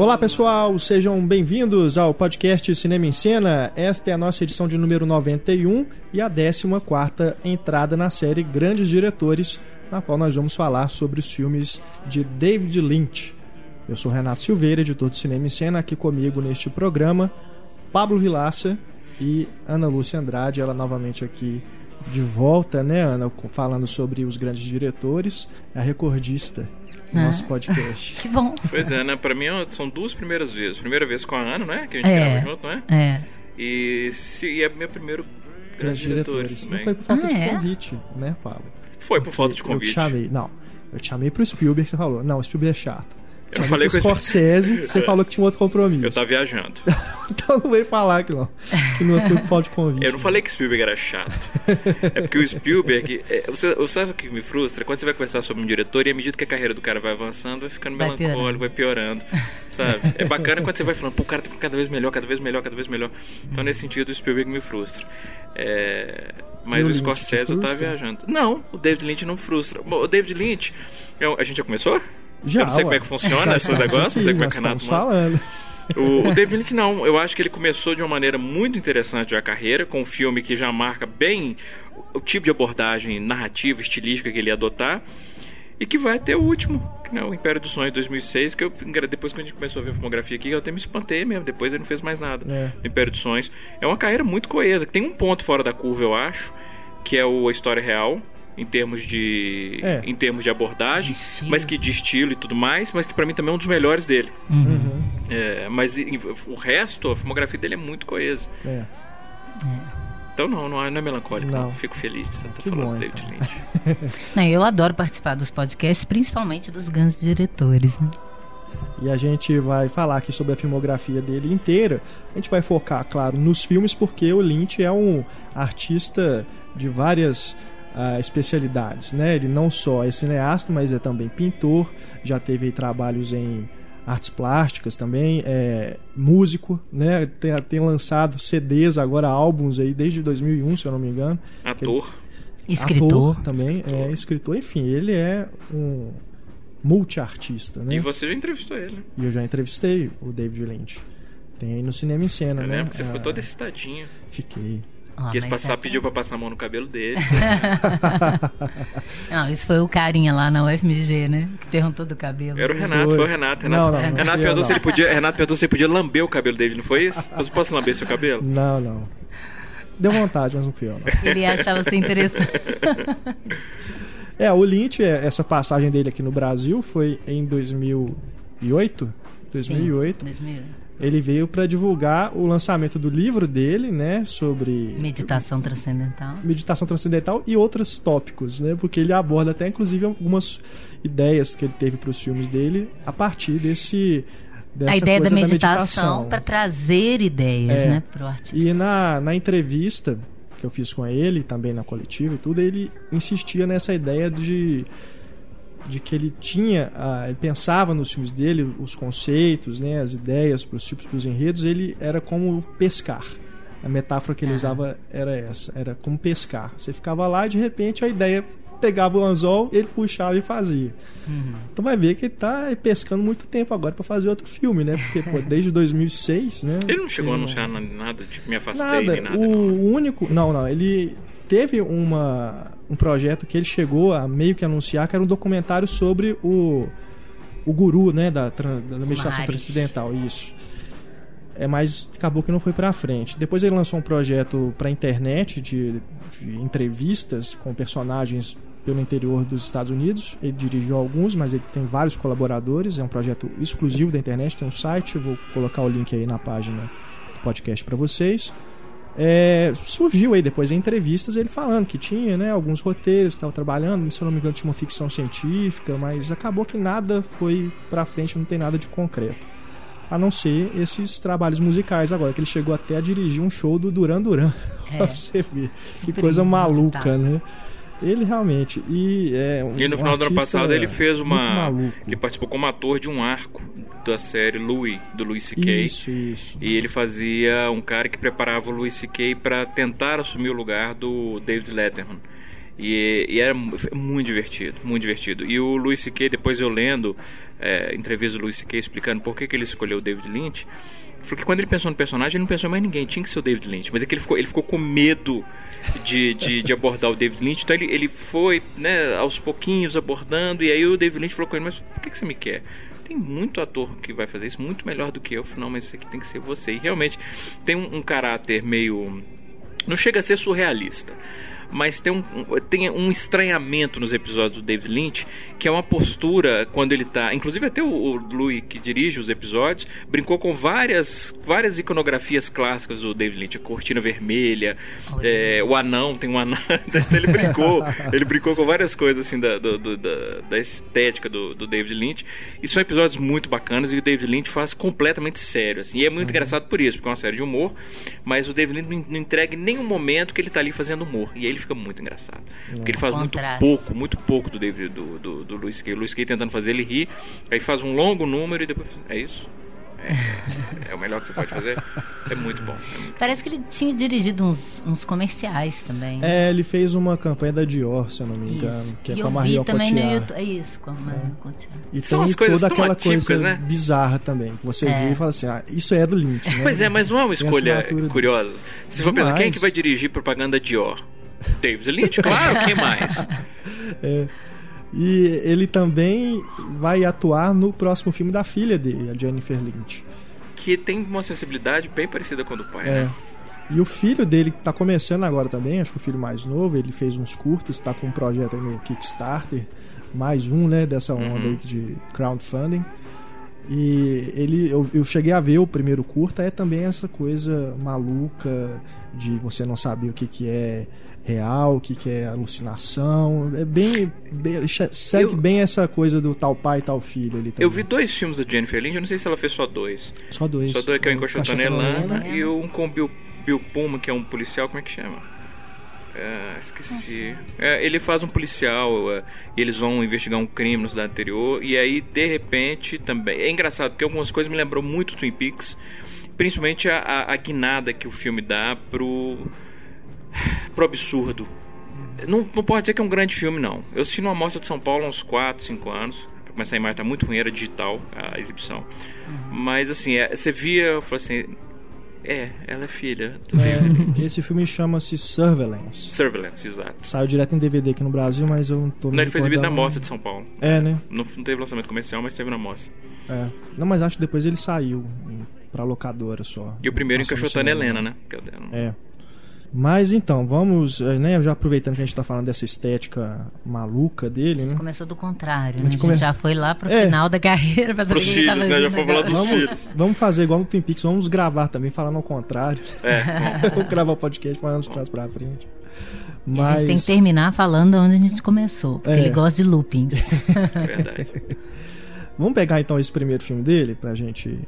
Olá pessoal, sejam bem-vindos ao podcast Cinema em Cena. Esta é a nossa edição de número 91 e a 14 entrada na série Grandes Diretores, na qual nós vamos falar sobre os filmes de David Lynch. Eu sou Renato Silveira, editor do Cinema em Cena, aqui comigo neste programa, Pablo Vilaça e Ana Lúcia Andrade, ela novamente aqui de volta, né, Ana, falando sobre os grandes diretores, a recordista no nosso podcast. que bom. Pois é, né? Pra mim são duas primeiras vezes. Primeira vez com a Ana, não é? Que a gente é, grava junto, não é? É. E, se, e é meu primeiro grande diretores. Não foi por falta ah, de é? convite, né, Pablo? Foi por falta de convite. Eu te chamei, não. Eu te chamei pro Spielberg, você falou, não, o Spielberg é chato. Eu falei com o Scorsese, você falou que tinha um outro compromisso. Eu tava viajando. então não veio falar que não. Que não foi por falta de convite. Eu não falei que o Spielberg era chato. é porque o Spielberg. É, você, você sabe o que me frustra? Quando você vai conversar sobre um diretor e à medida que a carreira do cara vai avançando, vai ficando vai melancólico, piorando. vai piorando. Sabe? É bacana quando você vai falando, pô, o cara tá cada vez melhor, cada vez melhor, cada vez melhor. Então, nesse sentido, o Spielberg me frustra. É, mas o, o Scorsese eu tava viajando. Não, o David Lynch não frustra. O David Lynch. Eu, a gente já começou? Já, eu não sei como é que funciona esse negócio, não sei como é que o Renato falando. O, o David Lynch não, eu acho que ele começou de uma maneira muito interessante a carreira, com um filme que já marca bem o tipo de abordagem narrativa, estilística que ele ia adotar, e que vai até o último, que é o Império do Sonho de 2006, que eu, depois que a gente começou a ver a filmografia aqui, eu até me espantei mesmo, depois ele não fez mais nada. É. Império dos Sonhos. É uma carreira muito coesa, que tem um ponto fora da curva, eu acho, que é o, a história real, em termos de é. em termos de abordagem, de mas que de estilo e tudo mais, mas que para mim também é um dos melhores dele. Uhum. É, mas o resto, a filmografia dele é muito coesa. É. Então não, não é, não é melancólico, não. não. Fico feliz de estar falando bom, David então. Lynch. não, eu adoro participar dos podcasts, principalmente dos grandes diretores. Né? E a gente vai falar aqui sobre a filmografia dele inteira. A gente vai focar, claro, nos filmes, porque o Lynch é um artista de várias uh, especialidades, né? Ele não só é cineasta, mas é também pintor, já teve trabalhos em artes plásticas também, é músico, né? Tem, tem lançado CDs agora, álbuns aí desde 2001, se eu não me engano. Ator. Ele, escritor. Ator também, escritor. é escritor. Enfim, ele é um multiartista, né? E você já entrevistou ele. E eu já entrevistei o David Lynch. Tem aí no Cinema em Cena, eu né? Lembro, você ficou todo excitadinho. Fiquei. Ah, Quis passar, é... pediu pra passar a mão no cabelo dele. não, isso foi o carinha lá na UFMG, né? Que perguntou do cabelo. Era o Renato, foi, foi o Renato. Renato, não, não, Renato, não perguntou se ele podia, Renato perguntou se ele podia lamber o cabelo dele, não foi isso? Você posso lamber seu cabelo? Não, não. Deu vontade, mas não fui eu. Não. Ele achava você interessante. é, o Lynch, é, essa passagem dele aqui no Brasil foi em 2008. 2008. Sim, 2008 ele veio para divulgar o lançamento do livro dele, né, sobre meditação transcendental, meditação transcendental e outros tópicos, né, porque ele aborda até inclusive algumas ideias que ele teve para os filmes dele a partir desse a ideia da meditação, para trazer ideias, é, né, para o artista. E na, na entrevista que eu fiz com ele, também na coletiva e tudo, ele insistia nessa ideia de de que ele tinha, ah, ele pensava nos filmes dele, os conceitos, né, as ideias para os tipos, para os enredos, ele era como pescar. A metáfora que ele usava era essa, era como pescar. Você ficava lá e de repente a ideia pegava o anzol, ele puxava e fazia. Uhum. Então vai ver que ele está pescando muito tempo agora para fazer outro filme, né? Porque pô, desde 2006, né? Ele não chegou ele a anunciar nada, tipo, me afastei nada. nada. O não. único, não, não, ele teve uma, um projeto que ele chegou a meio que anunciar, que era um documentário sobre o, o guru né, da, da meditação transcendental. Isso. É, mas acabou que não foi para frente. Depois ele lançou um projeto para internet de, de entrevistas com personagens pelo interior dos Estados Unidos. Ele dirigiu alguns, mas ele tem vários colaboradores. É um projeto exclusivo da internet. Tem um site, vou colocar o link aí na página do podcast para vocês. É, surgiu aí depois em entrevistas ele falando que tinha né, alguns roteiros que estava trabalhando, se eu não me engano tinha uma ficção científica, mas acabou que nada foi para frente, não tem nada de concreto. a não ser esses trabalhos musicais agora, que ele chegou até a dirigir um show do Duran Duran. É. pra você ver. Que coisa maluca, né? Ele realmente. E, é um, e no final do ano passado ele fez uma. Ele participou como ator de um arco da série Louis, do Louis C.K. Isso, isso. E ele fazia um cara que preparava o Louis C.K. para tentar assumir o lugar do David Letterman. E, e, era muito divertido, muito divertido. E o Louis C.K., depois eu lendo é, entrevistas do Louis C.K. explicando por que, que ele escolheu o David Lynch, falou que quando ele pensou no personagem, ele não pensou mais ninguém, tinha que ser o David Lynch. Mas é que ele ficou, ele ficou com medo de, de, de abordar o David Lynch, então ele, ele foi né, aos pouquinhos abordando, e aí o David Lynch falou com ele, mas por que, que você me quer? tem muito ator que vai fazer isso muito melhor do que eu. Não, mas isso aqui tem que ser você. E realmente tem um, um caráter meio. Não chega a ser surrealista mas tem um, tem um estranhamento nos episódios do David Lynch, que é uma postura quando ele tá. Inclusive, até o, o Louis, que dirige os episódios, brincou com várias, várias iconografias clássicas do David Lynch. A cortina vermelha, é, o anão, tem um anão. Então, ele brincou, ele brincou com várias coisas assim da, do, do, da, da, estética do, do, David Lynch. E são episódios muito bacanas e o David Lynch faz completamente sério. Assim, e é muito uhum. engraçado por isso, porque é uma série de humor, mas o David Lynch não, não entrega em nenhum momento que ele tá ali fazendo humor. E aí ele fica muito engraçado. Porque ele faz muito pouco, muito pouco do David, do, do, do Luis Kay. O Luis Kay tentando fazer ele rir, aí faz um longo número e depois. É isso? É, é, o melhor que você pode fazer. É muito bom. É muito Parece que ele tinha dirigido uns, uns, comerciais também. É, ele fez uma campanha da Dior, se eu não me engano, isso. que é e com a Marion também no YouTube. É isso, com a Marion Cotillard. E São tem toda aquela coisa né? bizarra também, que você é. vê e fala assim, ah, isso é do Lynch, né? Pois é, mas não é uma escolha curiosa. Se for pensar, quem é que vai dirigir propaganda Dior? David Lynch, claro, quem mais? É. E ele também vai atuar no próximo filme da filha dele, a Jennifer Lynch. Que tem uma sensibilidade bem parecida com a do pai, é. né? E o filho dele tá começando agora também, acho que o filho mais novo, ele fez uns curtas, está com um projeto aí no Kickstarter, mais um, né, dessa onda uhum. aí de crowdfunding. E ele, eu, eu, cheguei a ver o primeiro curta, é também essa coisa maluca de você não saber o que, que é real, o que, que é alucinação. É bem. bem segue eu, bem essa coisa do tal pai e tal filho ali também. Eu vi dois filmes da Jennifer Lynch, eu não sei se ela fez só dois. Só dois. Só dois, que é o Encoxotando Elana e um com Bill, Bill Puma, que é um policial, como é que chama? É, esqueci. É, ele faz um policial é, e eles vão investigar um crime no cidade anterior. E aí, de repente, também. É engraçado porque algumas coisas me lembrou muito Twin Peaks. Principalmente a, a, a guinada que o filme dá pro pro absurdo. Não, não pode dizer que é um grande filme, não. Eu assisti numa mostra de São Paulo há uns 4, 5 anos. Pra começar a imagem tá muito ruim, era digital a exibição. Uhum. Mas assim, é, você via, eu falei assim. É, ela é filha. É, esse filme chama-se Surveillance. Surveillance, exato. Saiu direto em DVD aqui no Brasil, mas eu não tô Não, ele foi exibido na Mostra de São Paulo. É, né? Não, não teve lançamento comercial, mas teve na Mostra. É. Não, mas acho que depois ele saiu pra locadora só. E o primeiro encaixotando Helena, né? É. Mas então, vamos, eh, né, já aproveitando que a gente está falando dessa estética maluca dele, né? começou do contrário, a gente, né? come... a gente já foi lá pro é. final da carreira para Pros filhos, né? Já foi falar dos vamos, filhos. Vamos fazer igual no Twin Peaks, vamos gravar também falando ao contrário. É. vamos gravar o podcast falando de trás para frente. Mas... A gente tem que terminar falando onde a gente começou, porque é. ele gosta de loopings. Verdade. vamos pegar então esse primeiro filme dele pra gente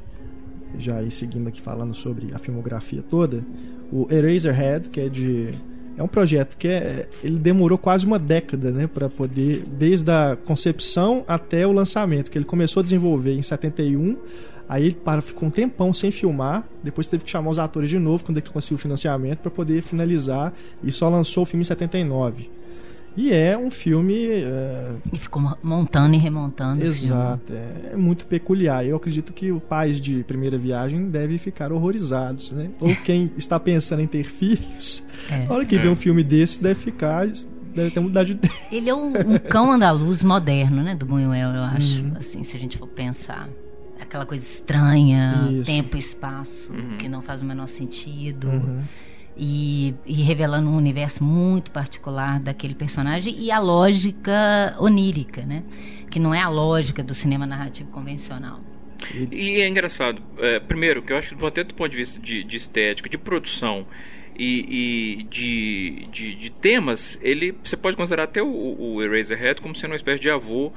já ir seguindo aqui falando sobre a filmografia toda o Eraserhead, que é de é um projeto que é, ele demorou quase uma década, né, para poder desde a concepção até o lançamento, que ele começou a desenvolver em 71, aí ele para, ficou um tempão sem filmar, depois teve que chamar os atores de novo quando ele conseguiu o financiamento para poder finalizar e só lançou o filme em 79. E é um filme. Uh... E ficou montando e remontando. Exato, é, é, muito peculiar. Eu acredito que os pais de primeira viagem devem ficar horrorizados, né? Ou quem está pensando em ter filhos, é. na hora que vê um filme desse, deve ficar. Deve ter mudado de ideia. Ele é um, um cão andaluz moderno, né? Do Buñuel, eu acho. Uhum. Assim, se a gente for pensar. Aquela coisa estranha, Isso. tempo e espaço, uhum. que não faz o menor sentido. Uhum e, e, revelando um universo muito particular daquele personagem e a lógica onírica, né? Que não é a lógica do cinema narrativo convencional. E é engraçado, é, primeiro, que eu acho que até do ponto de vista de, de estética, de produção e, e de, de, de, temas, ele você pode considerar até o, o Eraserhead como sendo uma espécie de avô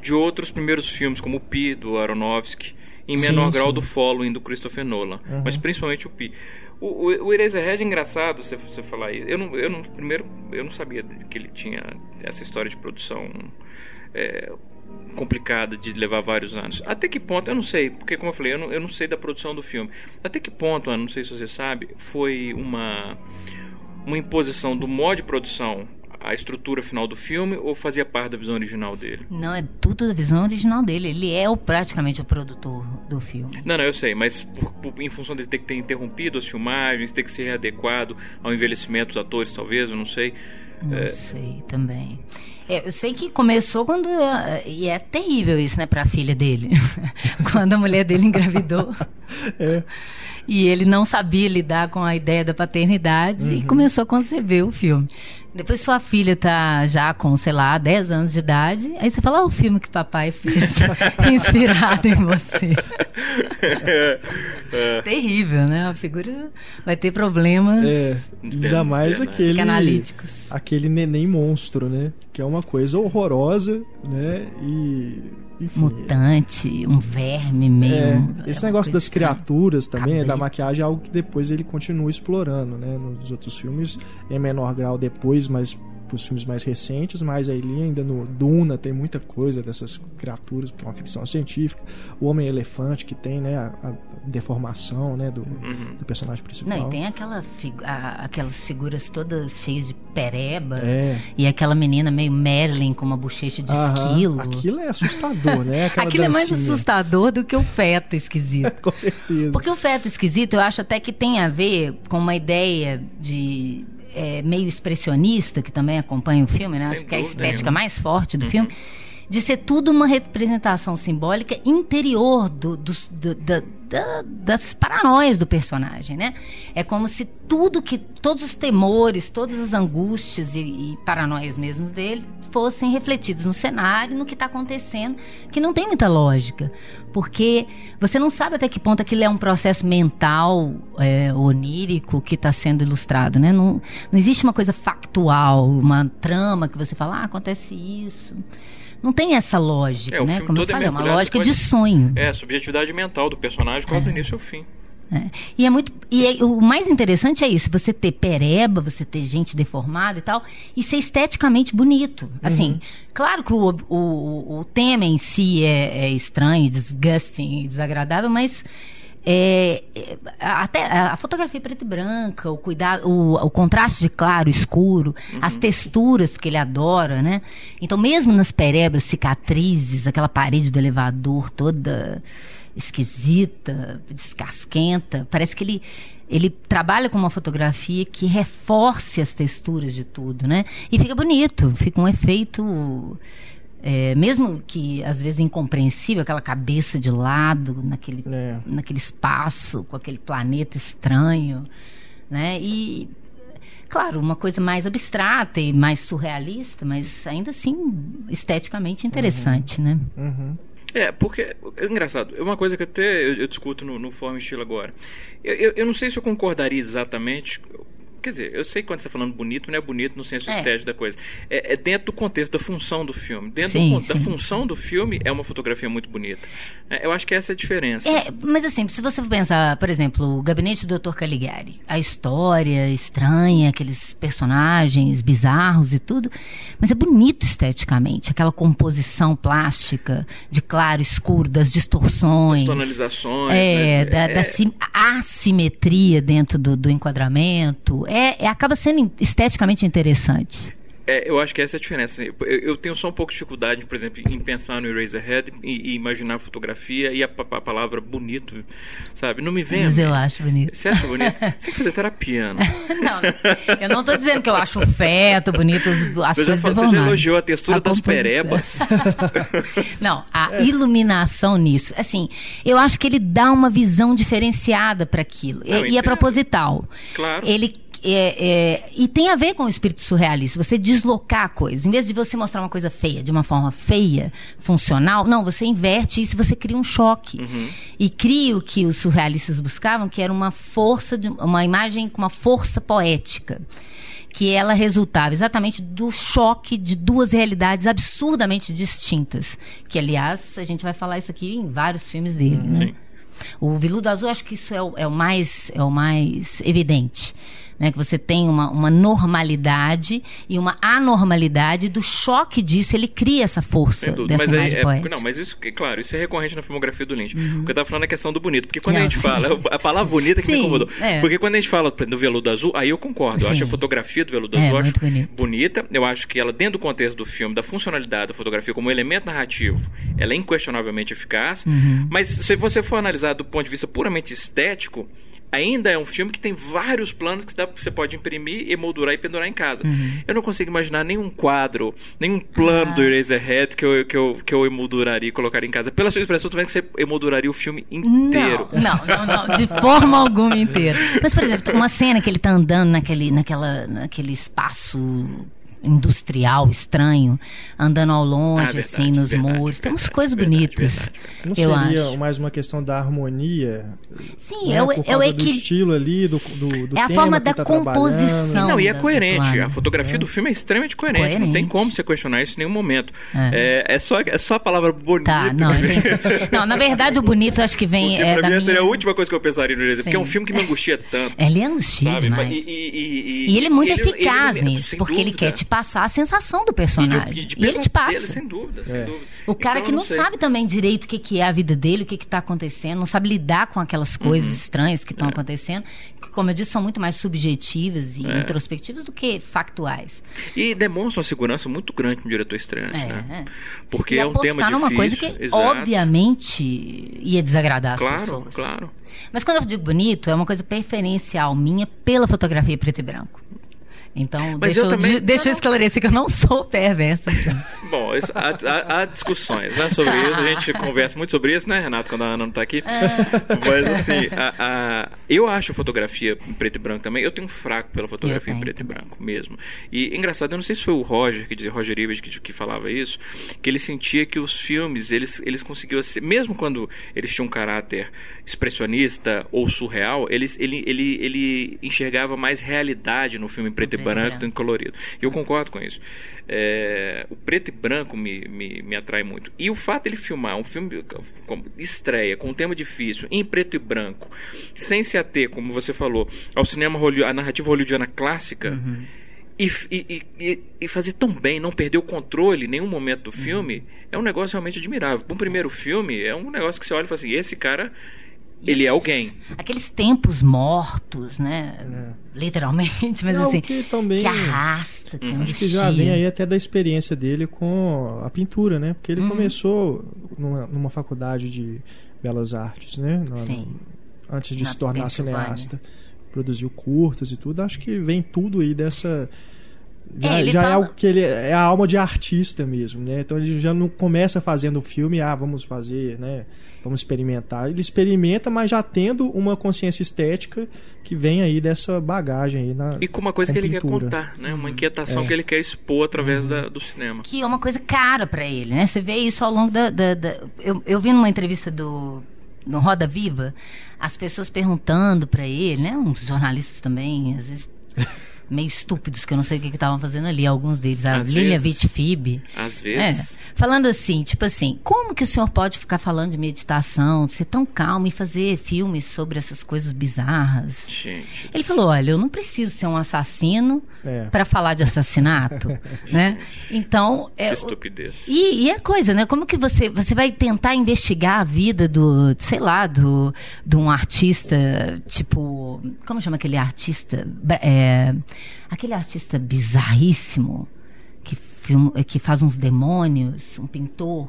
de outros primeiros filmes, como o Pi, do Aronofsky, em menor sim, grau sim. do Following do Christopher Nolan, uhum. mas principalmente o Pi. O, o, o Eraserhead é engraçado você, você falar isso. Eu não, eu não, primeiro, eu não sabia que ele tinha essa história de produção é, complicada de levar vários anos. Até que ponto, eu não sei, porque como eu falei, eu não, eu não sei da produção do filme. Até que ponto, não sei se você sabe, foi uma, uma imposição do modo de produção a estrutura final do filme ou fazia parte da visão original dele? Não, é tudo da visão original dele. Ele é o, praticamente o produtor do filme. Não, não, eu sei, mas por, por, em função dele ter que ter interrompido as filmagens, ter que ser adequado ao envelhecimento dos atores, talvez, eu não sei. Não é... sei também. É, eu sei que começou quando. E é terrível isso, né, para a filha dele. quando a mulher dele engravidou. é. E ele não sabia lidar com a ideia da paternidade uhum. e começou a conceber o filme. Depois sua filha tá já com, sei lá, 10 anos de idade, aí você fala, oh, o filme que papai fez, inspirado em você. É. Terrível, né? A figura vai ter problemas. É, ainda mais aquele. Aquele neném monstro, né? Que é uma coisa horrorosa, né? E enfim, Mutante, um verme meio. É, esse negócio das criaturas também, da maquiagem, é algo que depois ele continua explorando, né? Nos outros filmes, em menor grau depois, mas os filmes mais recentes, mas aí ainda no Duna tem muita coisa dessas criaturas, porque é uma ficção científica. O Homem-Elefante, que tem né, a, a deformação né, do, uhum. do, personagem principal. Não, e tem aquela a, aquelas figuras todas cheias de pereba é. e aquela menina meio Merlin com uma bochecha de Aham, esquilo. Aquilo é assustador, né? Aquela Aquilo dancinha. é mais assustador do que o feto esquisito. com certeza. Porque o feto esquisito eu acho até que tem a ver com uma ideia de é, meio expressionista, que também acompanha o filme, né? Acho que é a estética mais forte do uhum. filme, de ser tudo uma representação simbólica interior do, do, do, do da, das paranoias do personagem, né? É como se tudo que, todos os temores, todas as angústias e, e paranoias mesmo dele fossem refletidos no cenário, no que está acontecendo, que não tem muita lógica, porque você não sabe até que ponto aquilo é um processo mental é, onírico que está sendo ilustrado, né? Não, não existe uma coisa factual, uma trama que você fala, ah, acontece isso. Não tem essa lógica, é, né? Como eu é falei, é uma lógica de sonho. É, a subjetividade mental do personagem quando do é. início ao fim. É. E é muito. E é, o mais interessante é isso: você ter pereba, você ter gente deformada e tal, e ser esteticamente bonito. Assim, uhum. claro que o, o, o tema em si é, é estranho, disgusting, desagradável, mas é, é, até a fotografia preta e branca, o cuidado, o, o contraste de claro, escuro, uhum. as texturas que ele adora, né? Então, mesmo nas perebas, cicatrizes, aquela parede do elevador toda esquisita, descasquenta, parece que ele ele trabalha com uma fotografia que reforce as texturas de tudo, né? E fica bonito, fica um efeito é, mesmo que às vezes incompreensível, aquela cabeça de lado naquele, é. naquele espaço, com aquele planeta estranho, né? E claro, uma coisa mais abstrata e mais surrealista, mas ainda assim esteticamente interessante, uhum. né? Uhum. É, porque é engraçado, é uma coisa que até eu, eu discuto no, no Fórum Estilo agora. Eu, eu, eu, não sei se eu concordaria exatamente Quer dizer, eu sei que quando você está falando bonito, não é bonito no senso é. estético da coisa. É, é, dentro do contexto da função do filme. Dentro sim, do, da função do filme, é uma fotografia muito bonita. É, eu acho que essa é a diferença. É, mas assim, se você for pensar, por exemplo, o Gabinete do Dr. Caligari, a história estranha, aqueles personagens bizarros e tudo, mas é bonito esteticamente. Aquela composição plástica de claro, escuro, das distorções. Das tonalizações. É, né? da, da é. assimetria dentro do, do enquadramento é, é acaba sendo esteticamente interessante. É, eu acho que essa é a diferença. Eu, eu, tenho só um pouco de dificuldade, por exemplo, em pensar no Eraserhead e, e imaginar a fotografia e a, a, palavra bonito, sabe? Não me vem. Mas eu acho bonito. Você acha bonito? Você tem que fazer terapia, não? não, eu não estou dizendo que eu acho o feto bonito, as você coisas já, Você já elogiou a textura a das perebas. não, a é. iluminação nisso. Assim, eu acho que ele dá uma visão diferenciada para aquilo. Não, e, e é proposital. Claro. Ele é, é, e tem a ver com o espírito surrealista. Você deslocar a coisa. Em vez de você mostrar uma coisa feia de uma forma feia, funcional, não, você inverte isso você cria um choque. Uhum. E cria o que os surrealistas buscavam, que era uma força, de, uma imagem com uma força poética. que ela resultava exatamente do choque de duas realidades absurdamente distintas. Que, aliás, a gente vai falar isso aqui em vários filmes dele. Né? Sim. O Viludo Azul, acho que isso é o, é o mais, é o mais evidente né? Que você tem uma, uma normalidade e uma anormalidade. Do choque disso, ele cria essa força dessa mas imagem é, poética. Não, mas isso, claro, isso é recorrente na filmografia do Lynch. Uhum. O que eu tava falando é a questão do bonito. Porque quando não, a gente sim. fala, a palavra bonita que sim, me incomodou. É. Porque quando a gente fala do veludo azul, aí eu concordo. Sim. Eu acho a fotografia do veludo é, azul acho bonito. bonita. Eu acho que ela, dentro do contexto do filme, da funcionalidade da fotografia como elemento narrativo, ela é inquestionavelmente eficaz. Uhum. Mas se você for analisar do ponto de vista puramente estético, ainda é um filme que tem vários planos que você pode imprimir, emoldurar e pendurar em casa. Uhum. Eu não consigo imaginar nenhum quadro, nenhum plano ah. do Eraserhead que eu, que, eu, que eu emolduraria e colocaria em casa. Pela sua expressão, eu tô vendo que você emolduraria o filme inteiro. Não, não, não, não de forma alguma inteira. Mas, por exemplo, uma cena que ele tá andando naquele, naquela, naquele espaço industrial, estranho, andando ao longe, ah, verdade, assim, nos verdade, muros. Verdade, Temos coisas bonitas. Não seria acho. mais uma questão da harmonia? Sim, né? é o, é do estilo ali, do, do, do É a forma da tá composição. Não, e é coerente. A fotografia é. do filme é extremamente coerente. coerente. Não tem como você questionar isso em nenhum momento. É, é, é só, é só a palavra bonita. Tá, não, entendi. não, na verdade, o bonito acho que vem. Porque é, pra mim minha... seria a última coisa que eu pensaria no Porque é um filme que me angustia tanto. Ele é angustia e, e, e, e, ele é muito eficaz ele, nisso, porque ele quer te passar a sensação do personagem. E, de, de e ele te passa. Dele, sem dúvida, sem é. dúvida. O cara então, que não, sabe também direito o que, que é a vida dele, o que está acontecendo, não sabe lidar com aquelas coisas uhum. estranhas que estão é. acontecendo, que, como eu disse, são muito mais subjetivas e é. introspectivas do que factuais. E demonstra uma segurança muito grande no diretor estranho, é, né? Porque é um tema difícil. numa coisa que, Exato. obviamente, ia desagradar as claro, pessoas. Claro, claro. Mas quando eu digo bonito, é uma coisa preferencial minha pela fotografia preto e branco. Então, Mas deixa eu, também... deixa eu esclarecer que eu não sou perversa. Bom, há, há, há, discussões né, sobre isso, a gente conversa muito sobre isso, né, Renato, quando a Ana não está aqui. Ah. Mas, assim, a, a, eu acho fotografia em preto e branco também, eu tenho um fraco pela fotografia em preto e branco mesmo. E, engraçado, eu não sei se foi o Roger, que dizia, Roger Ives, que, que falava isso, que ele sentia que os filmes, eles, eles conseguiam, mesmo quando eles tinham um caráter expressionista ou surreal, eles, ele, ele, ele enxergava mais realidade no filme em preto e branco do que colorido. E eu concordo com isso. É, o preto e branco me, me, me atrai muito. E o fato de ele filmar um filme como estreia, com um tema difícil, em preto e branco, sem se ater, como você falou, ao cinema, a narrativa hollywoodiana clássica. Uhum. E, e, e, e, fazer tão bem, não perder o controle em nenhum momento do filme, uhum. é um negócio realmente admirável. Um primeiro filme, é um negócio que você olha e fala assim: esse cara ele é alguém. Aqueles tempos mortos, né? É. Literalmente, mas Não, assim. Que, também, que arrasta, que uhum. Acho que já vem aí até da experiência dele com a pintura, né? Porque ele uhum. começou numa, numa, faculdade de belas artes, né? Sim. antes de Na se tornar cineasta. Produziu curtas e tudo. Acho que vem tudo aí dessa. Já, é, já fala... é algo que ele é a alma de artista mesmo, né? Então ele já não começa fazendo o filme, ah, vamos fazer, né? Vamos experimentar. Ele experimenta, mas já tendo uma consciência estética que vem aí dessa bagagem aí na E com uma coisa com que ele quer contar, né? Uma inquietação é. que ele quer expor através uhum. da, do cinema. Que é uma coisa cara para ele, né? Você vê isso ao longo da... da, da... Eu, eu vi numa entrevista do no Roda Viva, as pessoas perguntando para ele, né? Uns jornalistas também, às vezes meio estúpidos, que eu não sei o que estavam fazendo ali, alguns deles. A Lilia Vitfib. Às vezes. É, falando assim, tipo assim, como que o senhor pode ficar falando de meditação, de ser tão calmo e fazer filmes sobre essas coisas bizarras? Gente. Ele falou, olha, eu não preciso ser um assassino é. para falar de assassinato, né? Então... É, que estupidez. E, e é coisa, né? Como que você, você vai tentar investigar a vida do, sei lá, do, de um artista, tipo... Como chama aquele artista? É, Aquele artista bizarríssimo que, film, que faz uns demônios, um pintor.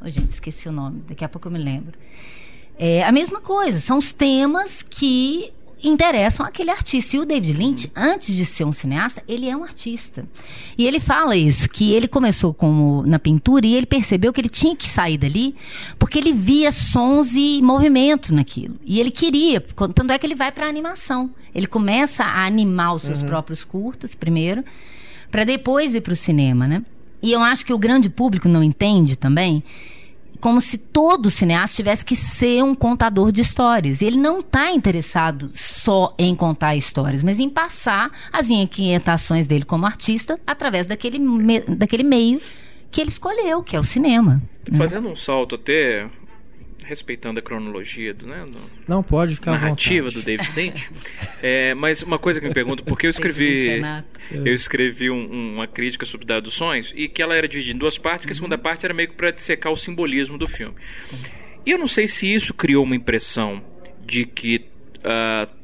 Oh, gente, esqueci o nome, daqui a pouco eu me lembro. É a mesma coisa, são os temas que interessam aquele artista. E o David Lynch, antes de ser um cineasta, ele é um artista. E ele fala isso, que ele começou como na pintura e ele percebeu que ele tinha que sair dali porque ele via sons e movimento naquilo. E ele queria, tanto é que ele vai para a animação. Ele começa a animar os seus uhum. próprios curtas primeiro, para depois ir para o cinema, né? E eu acho que o grande público não entende também como se todo cineasta tivesse que ser um contador de histórias. Ele não está interessado só em contar histórias, mas em passar as inquietações dele como artista através daquele, daquele meio que ele escolheu, que é o cinema. Fazendo um salto até respeitando a cronologia do, né, do não pode ficar narrativa do David Lynch. é, mas uma coisa que me pergunto, porque eu escrevi eu escrevi um, uma crítica sobre Dado dos Sonhos e que ela era dividida em duas partes, que a segunda parte era meio que para dissecar o simbolismo do filme. E eu não sei se isso criou uma impressão de que uh,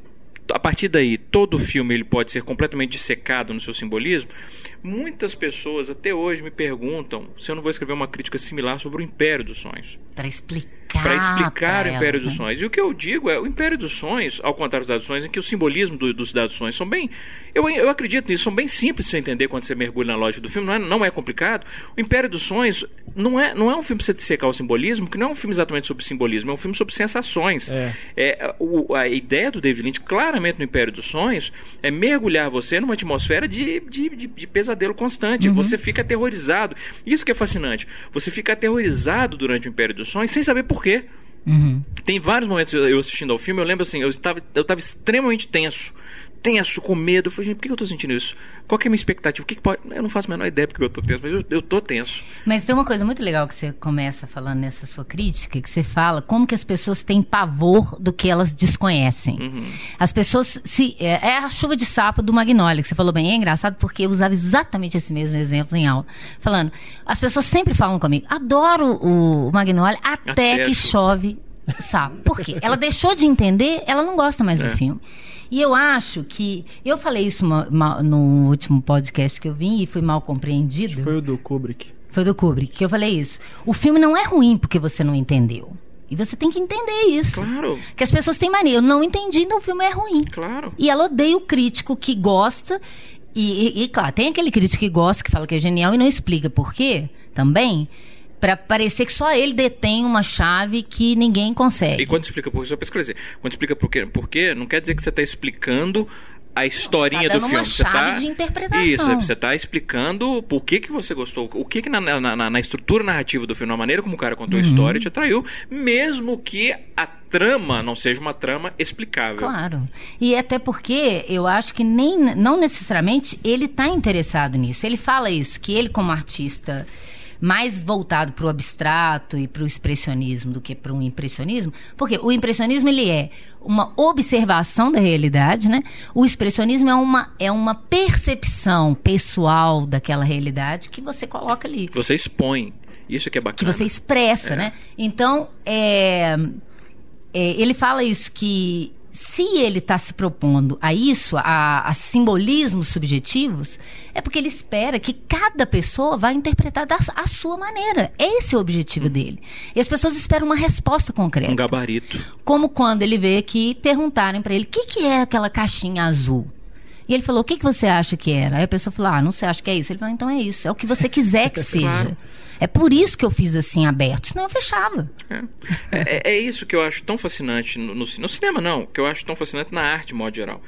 a partir daí todo filme ele pode ser completamente dissecado no seu simbolismo Muitas pessoas até hoje me perguntam se eu não vou escrever uma crítica similar sobre o Império dos Sonhos. Para explicar. Para explicar o Império ela, dos né? Sonhos. E o que eu digo é: o Império dos Sonhos, ao contrário dos Dados Sonhos, em que o simbolismo do, dos Dados Sonhos são bem. Eu, eu acredito nisso, são bem simples de você entender quando você mergulha na lógica do filme, não é, não é complicado. O Império dos Sonhos não é, não é um filme para você dissecar o simbolismo, que não é um filme exatamente sobre simbolismo, é um filme sobre sensações. É. é o, a ideia do David Lynch, claramente no Império dos Sonhos, é mergulhar você numa atmosfera de, de, de, de pesadelo constante. Uhum. Você fica aterrorizado. Isso que é fascinante. Você fica aterrorizado durante o Império dos Sonhos sem saber por quê. Uhum. Tem vários momentos eu assistindo ao filme, eu lembro assim, eu estava, eu estava extremamente tenso tenso, com medo. Eu falei, gente, por que eu tô sentindo isso? Qual que é a minha expectativa? O que, que pode. Eu não faço a menor ideia porque eu tô tenso, mas eu, eu tô tenso. Mas tem uma coisa muito legal que você começa falando nessa sua crítica, que você fala como que as pessoas têm pavor do que elas desconhecem. Uhum. As pessoas se. É, é, a chuva de sapo do Magnólia, que você falou bem, é engraçado porque eu usava exatamente esse mesmo exemplo em aula. Falando, as pessoas sempre falam comigo, adoro o Magnólia até, até que chove sapo. Por quê? Ela deixou de entender, ela não gosta mais é. do filme. E eu acho que. Eu falei isso no último podcast que eu vim e fui mal compreendido. Foi o do Kubrick. Foi do Kubrick que eu falei isso. O filme não é ruim porque você não entendeu. E você tem que entender isso. Claro. Que as pessoas têm mania. Eu não entendi, então o filme é ruim. Claro. E ela odeia o crítico que gosta. E, e, e, claro, tem aquele crítico que gosta, que fala que é genial e não explica por quê também para parecer que só ele detém uma chave que ninguém consegue. E quando explica por quê, só para esclarecer, quando explica por quê, por quê, não quer dizer que você está explicando a historinha tá do filme. Uma chave você tá, de interpretação. Isso, você está explicando por que, que você gostou, o que, que na, na, na estrutura narrativa do filme, a maneira como o cara contou uhum. a história te atraiu, mesmo que a trama não seja uma trama explicável. Claro. E até porque eu acho que nem não necessariamente ele está interessado nisso. Ele fala isso, que ele como artista mais voltado para o abstrato e para o expressionismo do que para o impressionismo, porque o impressionismo ele é uma observação da realidade, né? O expressionismo é uma, é uma percepção pessoal daquela realidade que você coloca ali. Você expõe. Isso que é bacana. Que você expressa, é. né? Então, é, é, ele fala isso que se ele está se propondo a isso, a, a, simbolismos subjetivos, é porque ele espera que cada pessoa vá interpretar da a sua maneira. Esse é o objetivo dele. E as pessoas esperam uma resposta concreta. Um gabarito. Como quando ele vê que perguntarem para ele: o que, que é aquela caixinha azul? E ele falou: o que, que você acha que era? Aí a pessoa falou: ah, não sei, acho que é isso. Ele falou: então é isso. É o que você quiser que seja. Claro. É por isso que eu fiz assim aberto, senão eu fechava. É, é, é isso que eu acho tão fascinante no, no, no, cinema, não, que eu acho tão fascinante na arte, de modo geral.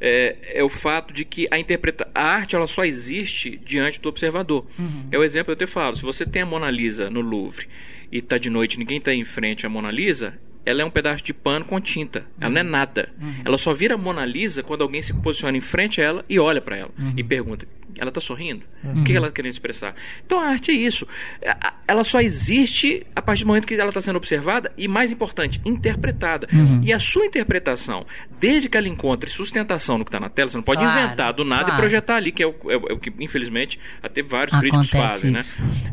É, é o fato de que a, interpreta a arte ela só existe diante do observador. Uhum. É o exemplo que eu te falo. Se você tem a Mona Lisa no Louvre e está de noite ninguém está em frente à Mona Lisa, ela é um pedaço de pano com tinta. Ela uhum. não é nada. Uhum. Ela só vira Mona Lisa quando alguém se posiciona em frente a ela e olha para ela uhum. e pergunta: ela está sorrindo? Uhum. O que ela está querendo expressar? Então a arte é isso. Ela só existe a partir do momento que ela está sendo observada e, mais importante, interpretada. Uhum. E a sua interpretação, desde que ela encontre sustentação no que está na tela, você não pode claro, inventar do nada claro. e projetar ali, que é o, é o, é o que, infelizmente, até vários Acontece críticos fazem. Né?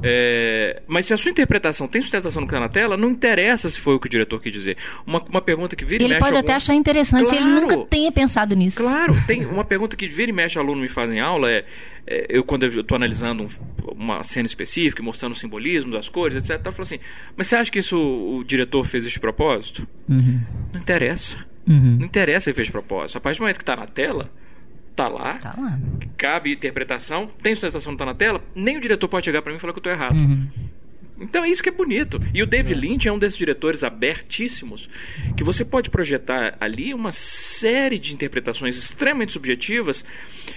É, mas se a sua interpretação tem sustentação no que está na tela, não interessa se foi o que o diretor quis dizer. Uma, uma pergunta que vira ele e mexe. Ele pode algum... até achar interessante, claro, ele nunca tenha pensado nisso. Claro, tem uma pergunta que vira e mexe aluno me faz em aula é, eu quando eu estou analisando um, uma cena específica, mostrando o simbolismo das cores, etc, eu falo assim, mas você acha que isso o diretor fez de propósito? Uhum. Não interessa. Uhum. Não interessa se fez de propósito. A partir do momento que está na tela, tá lá, tá lá. cabe interpretação, tem sustentação que tá na tela, nem o diretor pode chegar para mim e falar que eu estou errado. Uhum. Então é isso que é bonito. E o David Lynch é um desses diretores abertíssimos que você pode projetar ali uma série de interpretações extremamente subjetivas.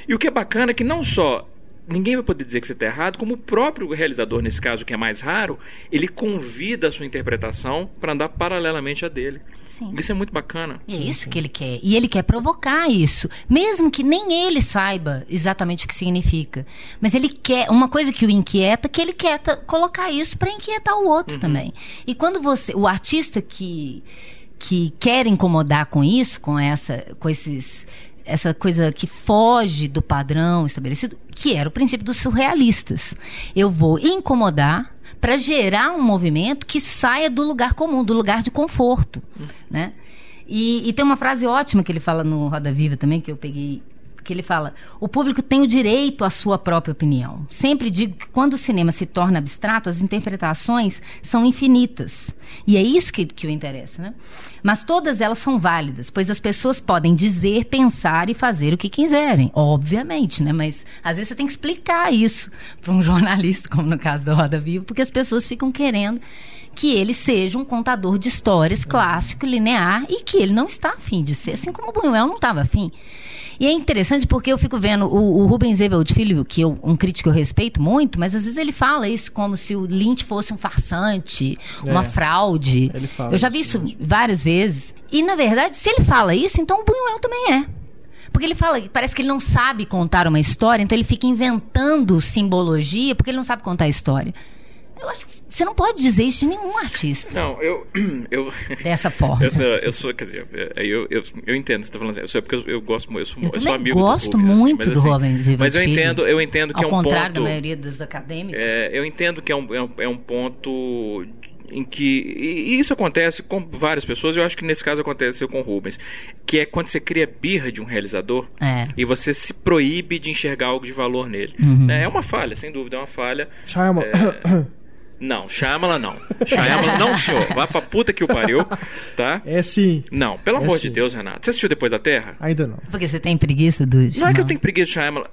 E o que é bacana é que não só ninguém vai poder dizer que você está errado, como o próprio realizador, nesse caso, que é mais raro, ele convida a sua interpretação para andar paralelamente à dele. Sim. Isso é muito bacana. É isso que ele quer. E ele quer provocar isso. Mesmo que nem ele saiba exatamente o que significa. Mas ele quer. Uma coisa que o inquieta, que ele quer colocar isso para inquietar o outro uhum. também. E quando você. O artista que, que quer incomodar com isso, com essa. com esses essa coisa que foge do padrão estabelecido, que era o princípio dos surrealistas. Eu vou incomodar para gerar um movimento que saia do lugar comum, do lugar de conforto, né? E, e, tem uma frase ótima que ele fala no Roda Viva também, que eu peguei que ele fala: o público tem o direito à sua própria opinião. Sempre digo que quando o cinema se torna abstrato, as interpretações são infinitas. E é isso que, que o interessa, né? Mas todas elas são válidas, pois as pessoas podem dizer, pensar e fazer o que quiserem, obviamente, né? Mas às vezes você tem que explicar isso para um jornalista, como no caso do Roda Viva, porque as pessoas ficam querendo que ele seja um contador de histórias clássico, linear, e que ele não está afim de ser, assim como o Buñuel não estava afim. E é interessante porque eu fico vendo o, o Rubens Eveld Filho, que eu, um crítico que eu respeito muito, mas às vezes ele fala isso como se o Lynch fosse um farsante, é, uma fraude. eu já vi isso, isso várias vezes. E, na verdade, se ele fala isso, então o Buñuel também é. Porque ele fala, parece que ele não sabe contar uma história, então ele fica inventando simbologia porque ele não sabe contar a história. Eu acho que você não pode dizer isso de nenhum artista. Não, eu. eu Dessa forma. Eu sou, eu sou quer dizer, eu, eu, eu entendo o que você está falando. Eu sou porque eu, eu gosto eu sou, eu, eu sou amigo gosto do Rubens, muito assim, do assim, Rubens Mas eu entendo, eu entendo que Ao é um contrário ponto. da maioria dos acadêmicos. É, eu entendo que é um, é um, é um ponto em que e isso acontece com várias pessoas, eu acho que nesse caso aconteceu com o Rubens, que é quando você cria birra de um realizador é. e você se proíbe de enxergar algo de valor nele. Uhum. É, é uma falha, sem dúvida, é uma falha. Chama. É... Não, Shyamala não. Shyamala não, senhor. Vá pra puta que o pariu, tá? É sim. Não, pelo é amor sim. de Deus, Renato. Você assistiu Depois da Terra? Ainda não. Porque você tem preguiça do Não é que eu tenho preguiça de Shyamala.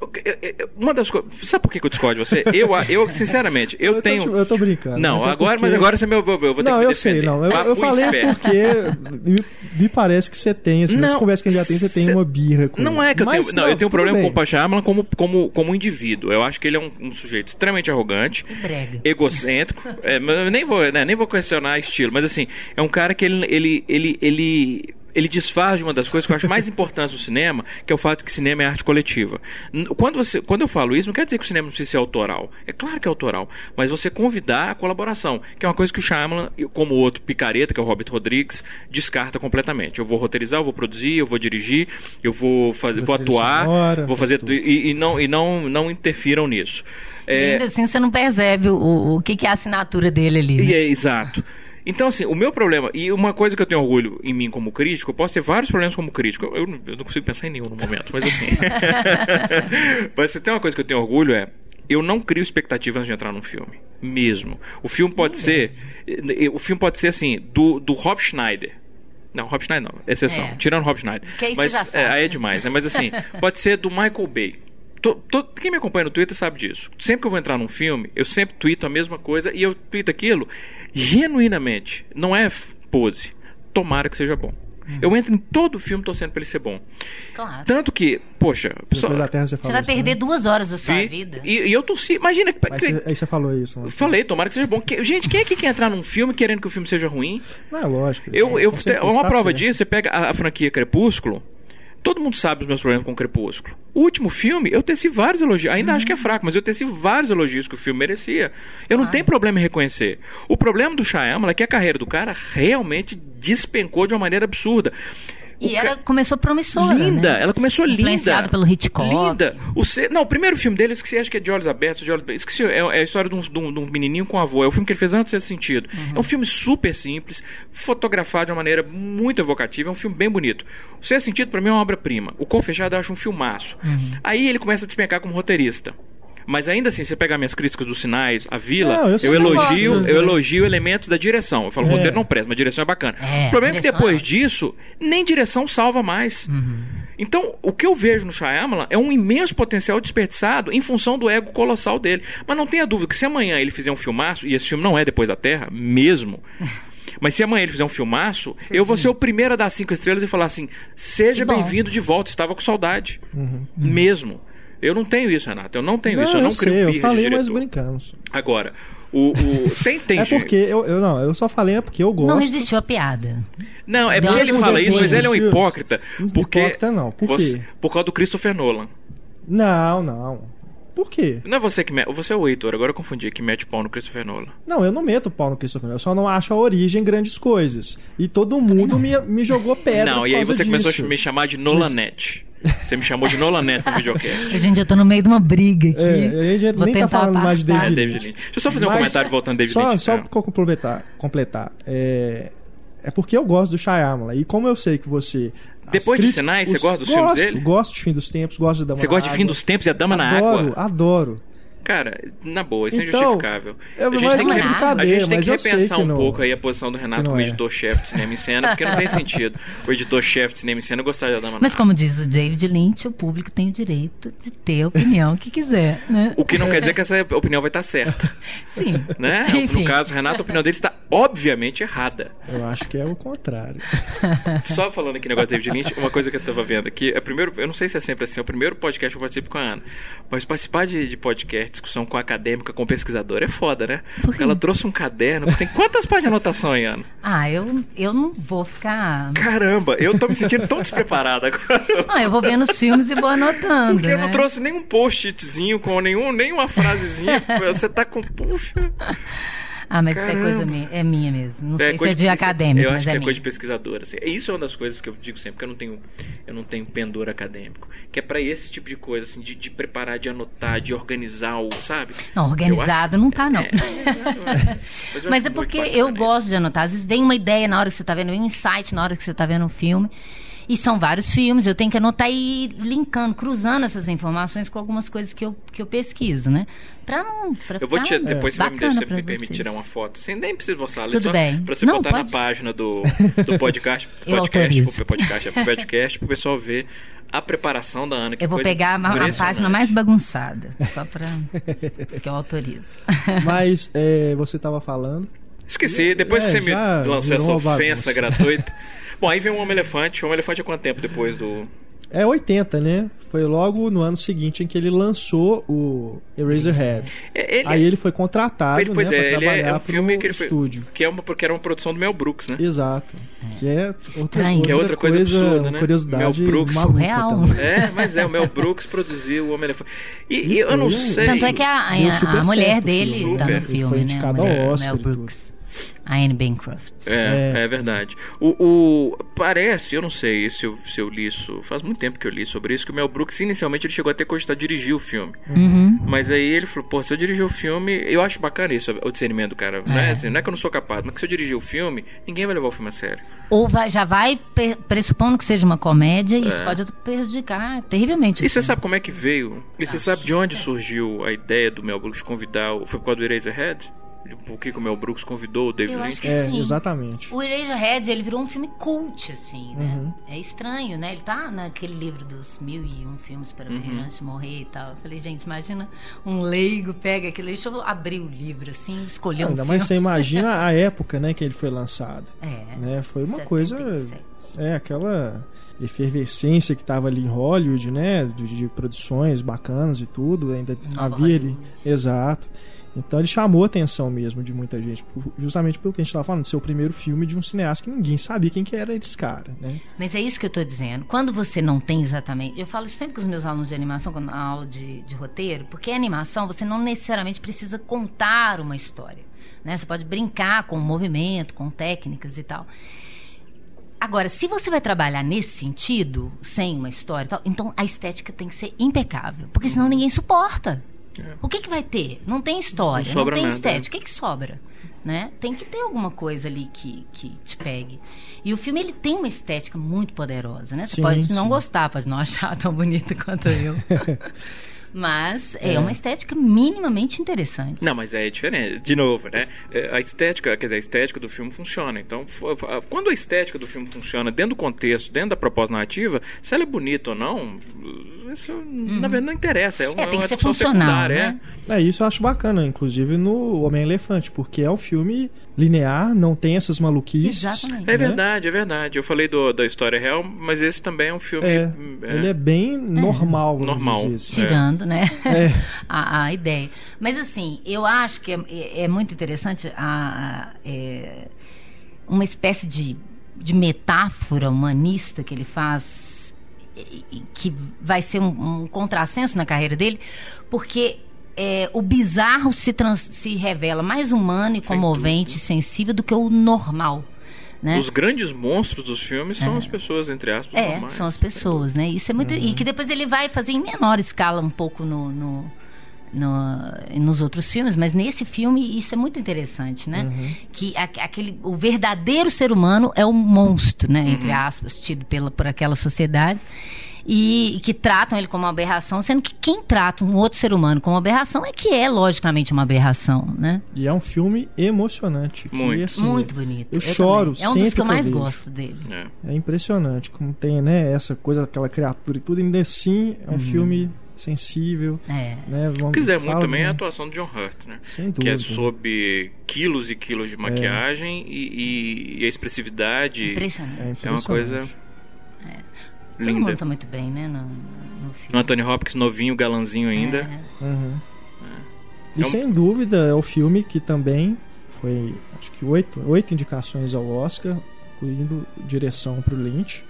Uma das coisas... Sabe por que eu discordo de você? Eu, eu sinceramente, eu, eu tenho... Tô, eu tô brincando. Não, mas é agora, porque... mas agora você me eu vou ter não, que me eu defender. sei, não. Eu, Vá eu pro falei inferno. porque me, me parece que você tem, assim, nas Não, conversas que a gente já tem, você tem cê- uma birra com Não é que eu Mas, tenho. Não, eu tenho um problema bem. com o Shyamalan como, como, como indivíduo. Eu acho que ele é um, um sujeito extremamente arrogante, E brega. egocêntrico. é, nem vou, né, nem vou questionar estilo, mas assim, é um cara que ele, ele, ele, ele, ele desfaz de uma das coisas que eu acho mais importantes do cinema, que é o fato de que cinema é arte coletiva. Quando, você, quando eu falo isso, não quer dizer que o cinema não precisa ser autoral. É claro que é autoral, mas você convidar a colaboração, que é uma coisa que o Shyamalan, como o outro picareta, que é o Robert Rodrigues, descarta completamente. Eu vou roteirizar, eu vou produzir, eu vou dirigir, eu vou fazer, vou atuar, sonora, vou faz fazer tudo. e, e não e não não interfiram nisso. E É, ainda assim você não percebe o, o que, que é a assinatura dele ali. né? e é exato. Então, assim, o meu problema, e uma coisa que eu tenho orgulho em mim como crítico, eu posso ter vários problemas como crítico. Eu, eu não- eu não consigo pensar em nenhum no momento, mas assim. mas se tem uma coisa que eu tenho orgulho é. Eu não crio expectativa antes de entrar num filme. Mesmo. O filme pode ser. eh, O filme pode ser assim, do, do Rob Schneider. Não, Rob Schneider não, exceção. É. Tirando Rob Schneider. Que mas já sabe, é, aí é demais, né? Mas assim, pode ser do Michael Bay. To- to- quem me acompanha no Twitter sabe disso. Sempre que eu vou entrar num filme, eu sempre tweeto a mesma coisa e eu tweeto aquilo genuinamente. Não é pose. Tomara que seja bom. Uhum. Eu entro em todo filme torcendo pra ele ser bom. Claro. Tanto que, poxa, só Depois da Terra você Você vai isso, perder né? duas horas da sua vi, vida. e, e eu torci. Imagina que. Mas que- você- aí você falou isso. né? eu falei, tomara que seja bom. Que- gente, quem é que quer entrar num filme querendo que o filme seja ruim? Não, é lógico. Eu, eu, certeza, uma tá prova certo. disso, você pega a, a franquia Crepúsculo. Todo mundo sabe os meus problemas com Crepúsculo. O último filme, eu teci vários elogios. Ainda acho que é fraco, mas eu teci vários elogios que o filme merecia. Eu não tenho problema em reconhecer. O problema do Shyamalan é que a carreira do cara realmente despencou de uma maneira absurda. E ca- ela começou promissora. Linda, né? ela começou linda. Pelo Hitchcock. Linda. O ce- Não, o primeiro filme dele, eu esqueci, acho que é de olhos abertos, de olhos... esqueci, é, é a história de um, de um- de um menininho com avô. É o filme que ele fez antes desse sentido. Uhum. É um filme super simples, fotografado de uma maneira muito evocativa, é um filme bem bonito. O Sexto Sentido, pra mim, é uma obra-prima. O Com Fechado, eu acho um filmaço. Uhum. Aí ele começa a despencar como roteirista. Mas ainda assim, você pegar minhas críticas dos sinais, a vila, Não, eu eu, elogio, eu elogio elementos da direção. Eu falo, o É. roteiro não presta, mas a direção é bacana. É, o problema é que direção depois é disso, nem direção salva mais. Então, o que eu vejo no Shyamalan é um imenso potencial desperdiçado em função do ego colossal dele. Mas não tenha dúvida que se amanhã ele fizer um filmaço, e esse filme não é Depois da Terra, mesmo. Mas se amanhã ele fizer um filmaço, eu vou ser o primeiro a dar cinco estrelas e falar assim: seja bem-vindo de volta, estava com saudade. Mesmo. Eu não tenho isso, Renato. Eu não tenho não, isso. Eu não eu crio sei, Eu falei, mas brincamos. Agora, o, o, tem, tem É porque eu, eu, não, eu só falei é porque eu gosto. Não resistiu a piada. Não, é porque ele fala isso, mas ele é um hipócrita. Porque hipócrita não. Por você, quê? Por causa do Christopher Nolan. Não, não. Por quê? Não é você que mete. Você é o Heitor, agora eu confundi, que mete pau no Christopher Nolan. Não, eu não meto pau no Christopher Nolan. Eu só não acho a origem grandes coisas. E todo mundo me, me jogou pedra. Não, e aí você disso. começou a me chamar de Nolanete. Você me chamou de Nolanete no videocast. Gente, eu tô no meio de uma briga aqui. É, a gente Vou nem tá falando mais de David, é, David Lynch. Deixa eu só fazer um Mas, comentário voltando David só, Lynch. Só é. pra completar. completar é, é porque eu gosto do Shyamalan. E como eu sei que você... Depois de Sinais, você gosta dos filmes gosto, dele? Gosto de Fim dos Tempos, gosto de Dama Você na gosta de Água. Fim dos Tempos e a Dama na Adoro, Água? adoro. Cara, na boa, isso Então, é injustificável. é a gente mais tem que, a gente tem mas que repensar que um não- pouco aí a posição do Renato como é. editor-chefe de cinema e cena, porque não tem sentido o editor-chefe de cinema e cena gostar da Dama Mas como diz o David Lynch, o público tem o direito de ter a opinião que quiser, né? O que não quer dizer que essa opinião vai estar certa, Sim. né? Enfim. No caso do Renato, a opinião dele está obviamente errada. Eu acho que é o contrário. Só falando aqui negócio do David Lynch, uma coisa que eu tava vendo aqui, é primeiro, eu não sei se é sempre assim, é o primeiro podcast que eu participo com a Ana, mas participar de, de podcast, discussão com acadêmica, com pesquisador é foda, né? Porque ela trouxe um caderno, tem quantas páginas de anotação aí, Ana? Ah, eu, eu não vou ficar. Caramba, eu tô me sentindo tão despreparado agora. Ah, eu vou vendo os filmes e vou anotando. Porque eu né? não trouxe nenhum post-itzinho com nenhum, nenhuma frasezinha. Você tá com. Puxa. Ah, mas isso é Caramba. coisa minha, é minha mesmo. Não sei se coisa é de acadêmico, Eu mas acho que é é minha. coisa de pesquisador. Assim. Isso é uma das coisas que eu digo sempre, porque eu não tenho, eu não tenho pendor acadêmico. Que é pra esse tipo de coisa, assim, de, de preparar, de anotar, de organizar o. Sabe? Não, organizado não tá, não. É, eu Mas acho é porque eu isso. gosto de anotar. Às vezes vem uma ideia na hora que você tá vendo, vem um insight na hora que você tá vendo um filme. E são vários filmes, eu tenho que anotar e ir linkando, cruzando essas informações com algumas coisas que eu, que eu pesquiso, né? Pra não. Pra Eu vou te, depois você vai me, deixar, me permitir tirar uma foto. Sem nem precisa mostrar, Tudo só bem. pra você Não, botar na pode. página do, do podcast. Podcast, pro podcast, é pro podcast, pro pessoal ver a preparação da Ana. que Eu vou pegar a, a página mais bagunçada, só pra. que eu autorizo. Mas é, você tava falando. Esqueci, depois É, que você me lançou essa ofensa bagunça. gratuita. Bom, aí vem o Homem-Elefante. O Homem-Elefante é quanto tempo depois do. É 80, né? Foi logo no ano seguinte em que ele lançou o Eraserhead. É, ele, Aí ele foi contratado ele, pois né, é, pra ele é, trabalhar é um filme que ele foi, estúdio. que é uma porque era uma produção do Mel Brooks, né? Exato. Que é outra, Estranho. Que é outra coisa absurda, né? Curiosidade Mel Brooks. Surreal. É, mas é, o Mel Brooks produziu o Homem-Elefante. E, e E eu não sei. Tanto é que a, a- a mulher dele filme. tá no. Ele filme, foi né? indicado A ao Oscar Mel e tudo. Brooks. A Anne Bancroft. É, É. é, verdade. O, o- parece, eu não sei se eu, se eu li isso, faz muito tempo que eu li sobre isso, que o Mel Brooks inicialmente ele chegou a ter cogitado dirigir o filme. Uhum. Mas aí ele falou, pô, se eu dirigir o filme, eu acho bacana isso, o discernimento do cara. Não, é assim, não é que eu não sou capaz, mas que se eu dirigir o filme, ninguém vai levar o filme a sério. Ou vai- já vai pressupondo que seja uma comédia, e isso É. pode prejudicar terrivelmente. E você filme. sabe como é que veio? E você sabe de onde surgiu a ideia do Mel Brooks convidar o... Foi por causa do Eraserhead? Por que, o Mel Brooks convidou o David Eu Lynch? acho que É, sim. exatamente. O Eraserhead, ele virou um filme cult, assim, né? Uhum. É estranho, né? Ele tá naquele livro dos mil e um filmes para ver Uhum. antes de morrer e tal. Eu falei, gente, imagina um leigo pega aquilo. Deixa eu abrir o livro, assim, escolher um Ainda filme. mais você imagina a época né, que ele foi lançado. É. Né? Foi uma coisa. 77. É, aquela efervescência que tava ali em Hollywood, né? De, de produções bacanas e tudo. Ainda Nova havia ali. Hollywood. Exato. Então ele chamou a atenção mesmo de muita gente, justamente pelo que a gente estava falando, de ser o primeiro filme de um cineasta que ninguém sabia quem que era esse cara, né? Mas é isso que eu tô dizendo. Quando você não tem exatamente. Eu falo isso sempre com os meus alunos de animação, na aula de, de roteiro, porque a animação você não necessariamente precisa contar uma história. Né? Você pode brincar com o movimento, com técnicas e tal. Agora, se você vai trabalhar nesse sentido, sem uma história e tal, então a estética tem que ser impecável. Porque senão ninguém suporta. O que, que vai ter? Não tem história, Não não, tem nada, estética. O que, que sobra? Né? Tem que ter alguma coisa ali que, que te pegue. E o filme ele tem uma estética muito poderosa, né? Você Sim, pode não sim. gostar, pode não achar tão bonito quanto eu. Mas é. uma estética minimamente interessante. Não, mas é diferente. De novo, né? É, A estética, quer dizer, a estética do filme funciona. Então, quando a estética do filme funciona dentro do contexto, dentro da proposta narrativa, se ela é bonita ou não, isso uhum. na verdade não interessa. É, uma, é tem que ser funcional, né? é. é. Isso eu acho bacana, inclusive no Homem-Elefante, porque é um filme linear, não tem essas maluquices. Exatamente. É verdade, é verdade. Eu falei do, da história real, mas esse também é um filme. É, é. Ele é bem normal, normal. Dizer, assim. Tirando, né? a, a, ideia. Mas assim, eu acho que é, é muito interessante a, a uma espécie de, de metáfora humanista que ele faz, que vai ser um, um contrassenso na carreira dele, porque é, o bizarro se, trans, se revela mais humano e comovente, sensível do que o normal. Né? Os grandes monstros dos filmes são é. as pessoas, entre aspas, é, normais. são as pessoas, né? Isso é muito. Uhum. E que depois ele vai fazer em menor escala um pouco no, no no, nos outros filmes, mas nesse filme isso é muito interessante, né? Uhum. Que a, aquele, o verdadeiro ser humano é um monstro, né? Uhum. Entre aspas, tido pela, por aquela sociedade. E, e, que tratam ele como uma aberração, sendo que quem trata um outro ser humano como uma aberração é que é logicamente uma aberração, né? E é um filme emocionante. Muito, que, assim, muito bonito. Eu, eu choro também. É um dos que eu mais eu gosto dele. É. é. impressionante como tem, né? Essa coisa, aquela criatura e tudo, ainda assim é um uhum. filme sensível. É. Né? Vamos, quiser muito também é a atuação de John Hurt, né? Sem dúvida. Que é sob quilos e quilos de maquiagem é. e, e, a expressividade. Impressionante. É, impressionante. é uma coisa. É. Todo mundo tá muito bem, né? No, no filme. O Anthony Hopkins novinho, galanzinho ainda. É. Uhum. E é um... sem dúvida é o filme que também foi, acho que oito, oito indicações ao Oscar, incluindo direção para o Lynch.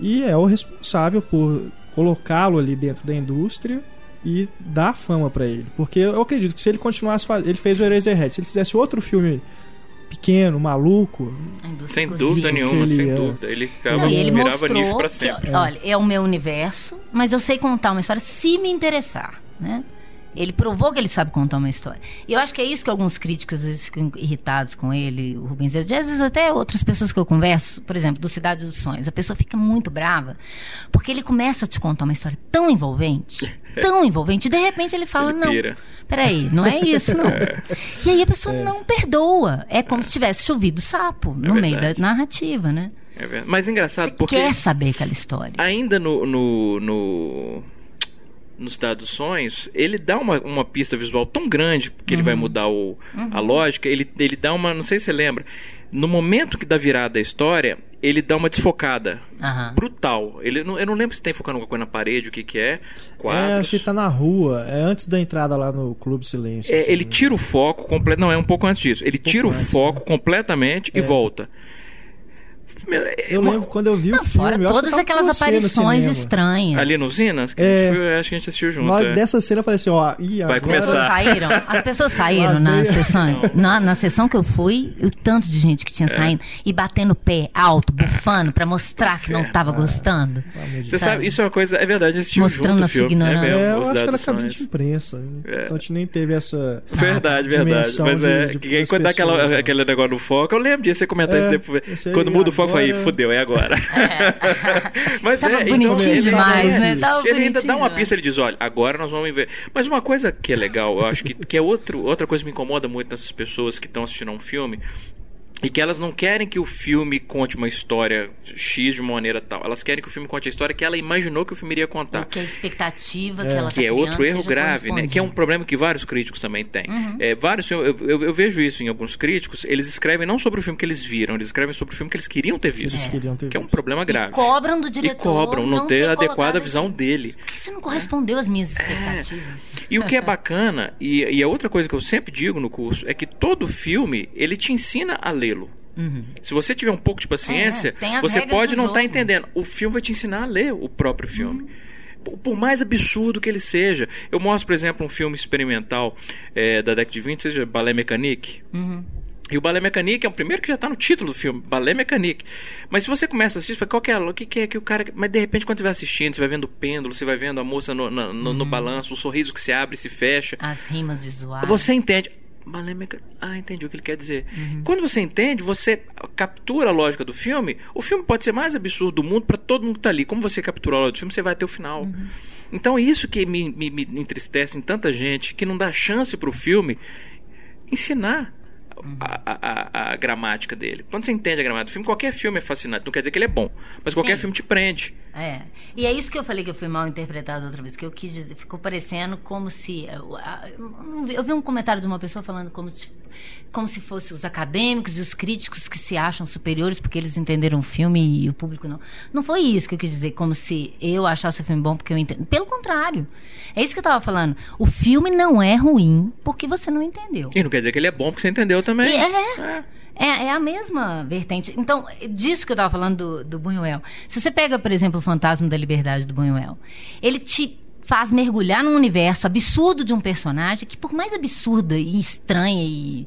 E é o responsável por colocá-lo ali dentro da indústria e dar fama para ele. Porque eu acredito que se ele continuasse fazendo. Ele fez o Eraserhead. Se ele fizesse outro filme pequeno, maluco. Sem dúvida nenhuma, sem é... dúvida. Ele, Não, ele virava nicho pra sempre. Que, olha, é o meu universo, mas eu sei contar uma história se me interessar, né? Ele provou que ele sabe contar uma história. E eu acho que é isso que alguns críticos às vezes ficam irritados com ele, o Rubens. Às vezes até outras pessoas que eu converso, por exemplo, do Cidade dos Sonhos, a pessoa fica muito brava porque ele começa a te contar uma história tão envolvente, tão envolvente, e de repente ele fala, ele não, pira. peraí, não é isso não. É. E aí a pessoa é. não perdoa. É como é. se tivesse chovido sapo é no verdade. meio da narrativa, né? É Mas engraçado Você porque... quer saber aquela história. Ainda no, no, no no Cidade dos Sonhos, ele dá uma, uma pista visual tão grande que uhum. ele vai uhum. mudar o, uhum. a lógica. Ele, ele dá uma. Não sei se você lembra. No momento que dá virada da história, ele dá uma desfocada. Uhum. Brutal. Ele, não, eu não lembro se tem focando alguma coisa na parede, o que, que é. Quadros. É, acho que tá na rua. É antes da entrada lá no Clube Silêncio. É, ele tira o foco completo. Não, é um pouco antes disso. Ele um tira o antes, foco né? completamente é. e volta. Eu lembro quando eu vi não, o filme. Fora todas aquelas aparições estranhas. Ali nos Zinas? É, acho que a gente assistiu junto. Na hora é. dessa cena eu falei assim: ó, ih, vai começar. Saíram, as pessoas saíram na sessão. Na, na sessão que eu fui, o tanto de gente que tinha é. saindo e batendo pé alto, bufando, pra mostrar que não tava gostando. Você sabe, isso é uma coisa. É verdade, a gente Mostrando junto o filme. Ignorância. É, é, eu acho que era cabine de imprensa. É. Então a gente nem teve essa. Verdade, verdade. Mas é. Quando dá aquela, né? aquele negócio no foco, eu lembro de você comentar isso depois. Quando muda o foco, eu falei, fudeu, é agora agora. É. Mas Tava é, bonitinho então, demais, é, né? Tava ele ainda dá uma pista, ele diz, olha, agora nós vamos ver. Mas uma coisa que é legal, eu acho que, que é outro, outra coisa que me incomoda muito nessas pessoas que estão assistindo a um filme, e que elas não querem que o filme conte uma história X de uma maneira tal. Elas querem que o filme conte a história que ela imaginou que o filme iria contar. Ou que a expectativa é. que ela Que tá é outro erro grave, né? Que é um problema que vários críticos também têm. Uhum. É, vários, eu, eu, eu, vejo isso em alguns críticos. Eles escrevem não sobre o filme que eles viram, eles escrevem sobre o filme que eles queriam ter visto. É. Queriam ter que é um problema grave. E cobram do diretor. E cobram, não, não ter, ter adequada visão dele. Por que você não correspondeu às minhas expectativas? É. E o que é bacana, e, e a outra coisa que eu sempre digo no curso, é que todo filme, ele te ensina a lê-lo. Uhum. Se você tiver um pouco de paciência, é, você pode não estar tá entendendo. O filme vai te ensinar a ler o próprio filme. Uhum. Por mais absurdo que ele seja. Eu mostro, por exemplo, um filme experimental é, da década de 20, seja Ballet Mécanique. Uhum. E o Ballet Mécanique é o primeiro que já está no título do filme, Ballet Mécanique. Mas se você começa a assistir, você fala, qual que é, o que, que é que o cara. Mas de repente, quando você vai assistindo, você vai vendo o pêndulo, você vai vendo a moça no, no, no, no uhum. balanço, o sorriso que se abre e se fecha. As rimas visuais. Você entende balé mecânico. Ah, entendi o que ele quer dizer. Uhum. Quando você entende, você captura a lógica do filme. O filme pode ser mais absurdo do mundo para todo mundo que tá ali. Como você capturou a lógica do filme, você vai ter o final. Uhum. Então é isso que me, me, me, entristece em tanta gente que não dá chance para o filme ensinar. A, a, a, gramática dele. Quando você entende a gramática do filme, qualquer filme é fascinante. Não quer dizer que ele é bom, mas qualquer Sim. filme te prende. É. E é isso que eu falei que eu fui mal interpretado outra vez, que eu quis dizer, ficou parecendo como se. Eu vi um comentário de uma pessoa falando como se, como se fosse os acadêmicos e os críticos que se acham superiores porque eles entenderam o filme e o público não. Não foi isso que eu quis dizer, como se eu achasse o filme bom porque eu entendo. Pelo contrário. É isso que eu estava falando. O filme não é ruim porque você não entendeu. E não quer dizer que ele é bom porque você entendeu também. E é. é. É, é a mesma vertente. Então, disso que eu estava falando do, do. Se você pega, por exemplo, o Fantasma da Liberdade do Buñuel, ele te faz mergulhar num universo absurdo de um personagem que, por mais absurda e estranha e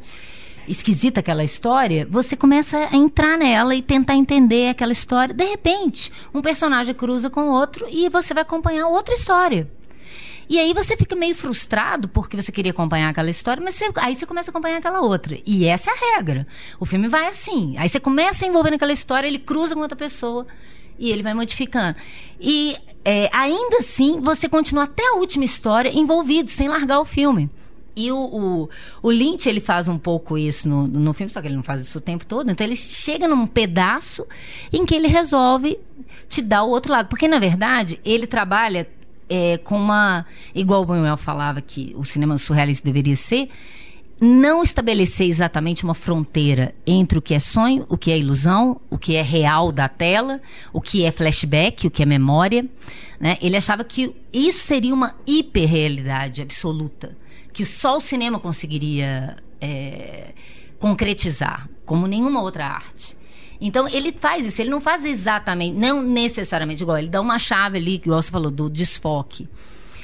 esquisita aquela história, você começa a entrar nela e tentar entender aquela história. De repente, um personagem cruza com outro e você vai acompanhar outra história. E aí você fica meio frustrado porque você queria acompanhar aquela história, mas você, aí você começa a acompanhar aquela outra. E essa é a regra. O filme vai assim. Aí você começa a envolver naquela história, ele cruza com outra pessoa e ele vai modificando. E é, ainda assim, você continua até a última história envolvido, sem largar o filme. E o, o, o, Lynch, ele faz um pouco isso no, no filme, só que ele não faz isso o tempo todo. Então, ele chega num pedaço em que ele resolve te dar o outro lado. Porque, na verdade, ele trabalha é, com uma. Igual o Buñuel falava que o cinema surrealista deveria ser, não estabelecer exatamente uma fronteira entre o que é sonho, o que é ilusão, o que é real da tela, o que é flashback, o que é memória. Né? Ele achava que isso seria uma hiperrealidade absoluta, que só o cinema conseguiria é, concretizar, como nenhuma outra arte. Então ele faz isso, ele não faz exatamente, não necessariamente igual, ele dá uma chave ali, igual você falou, do desfoque.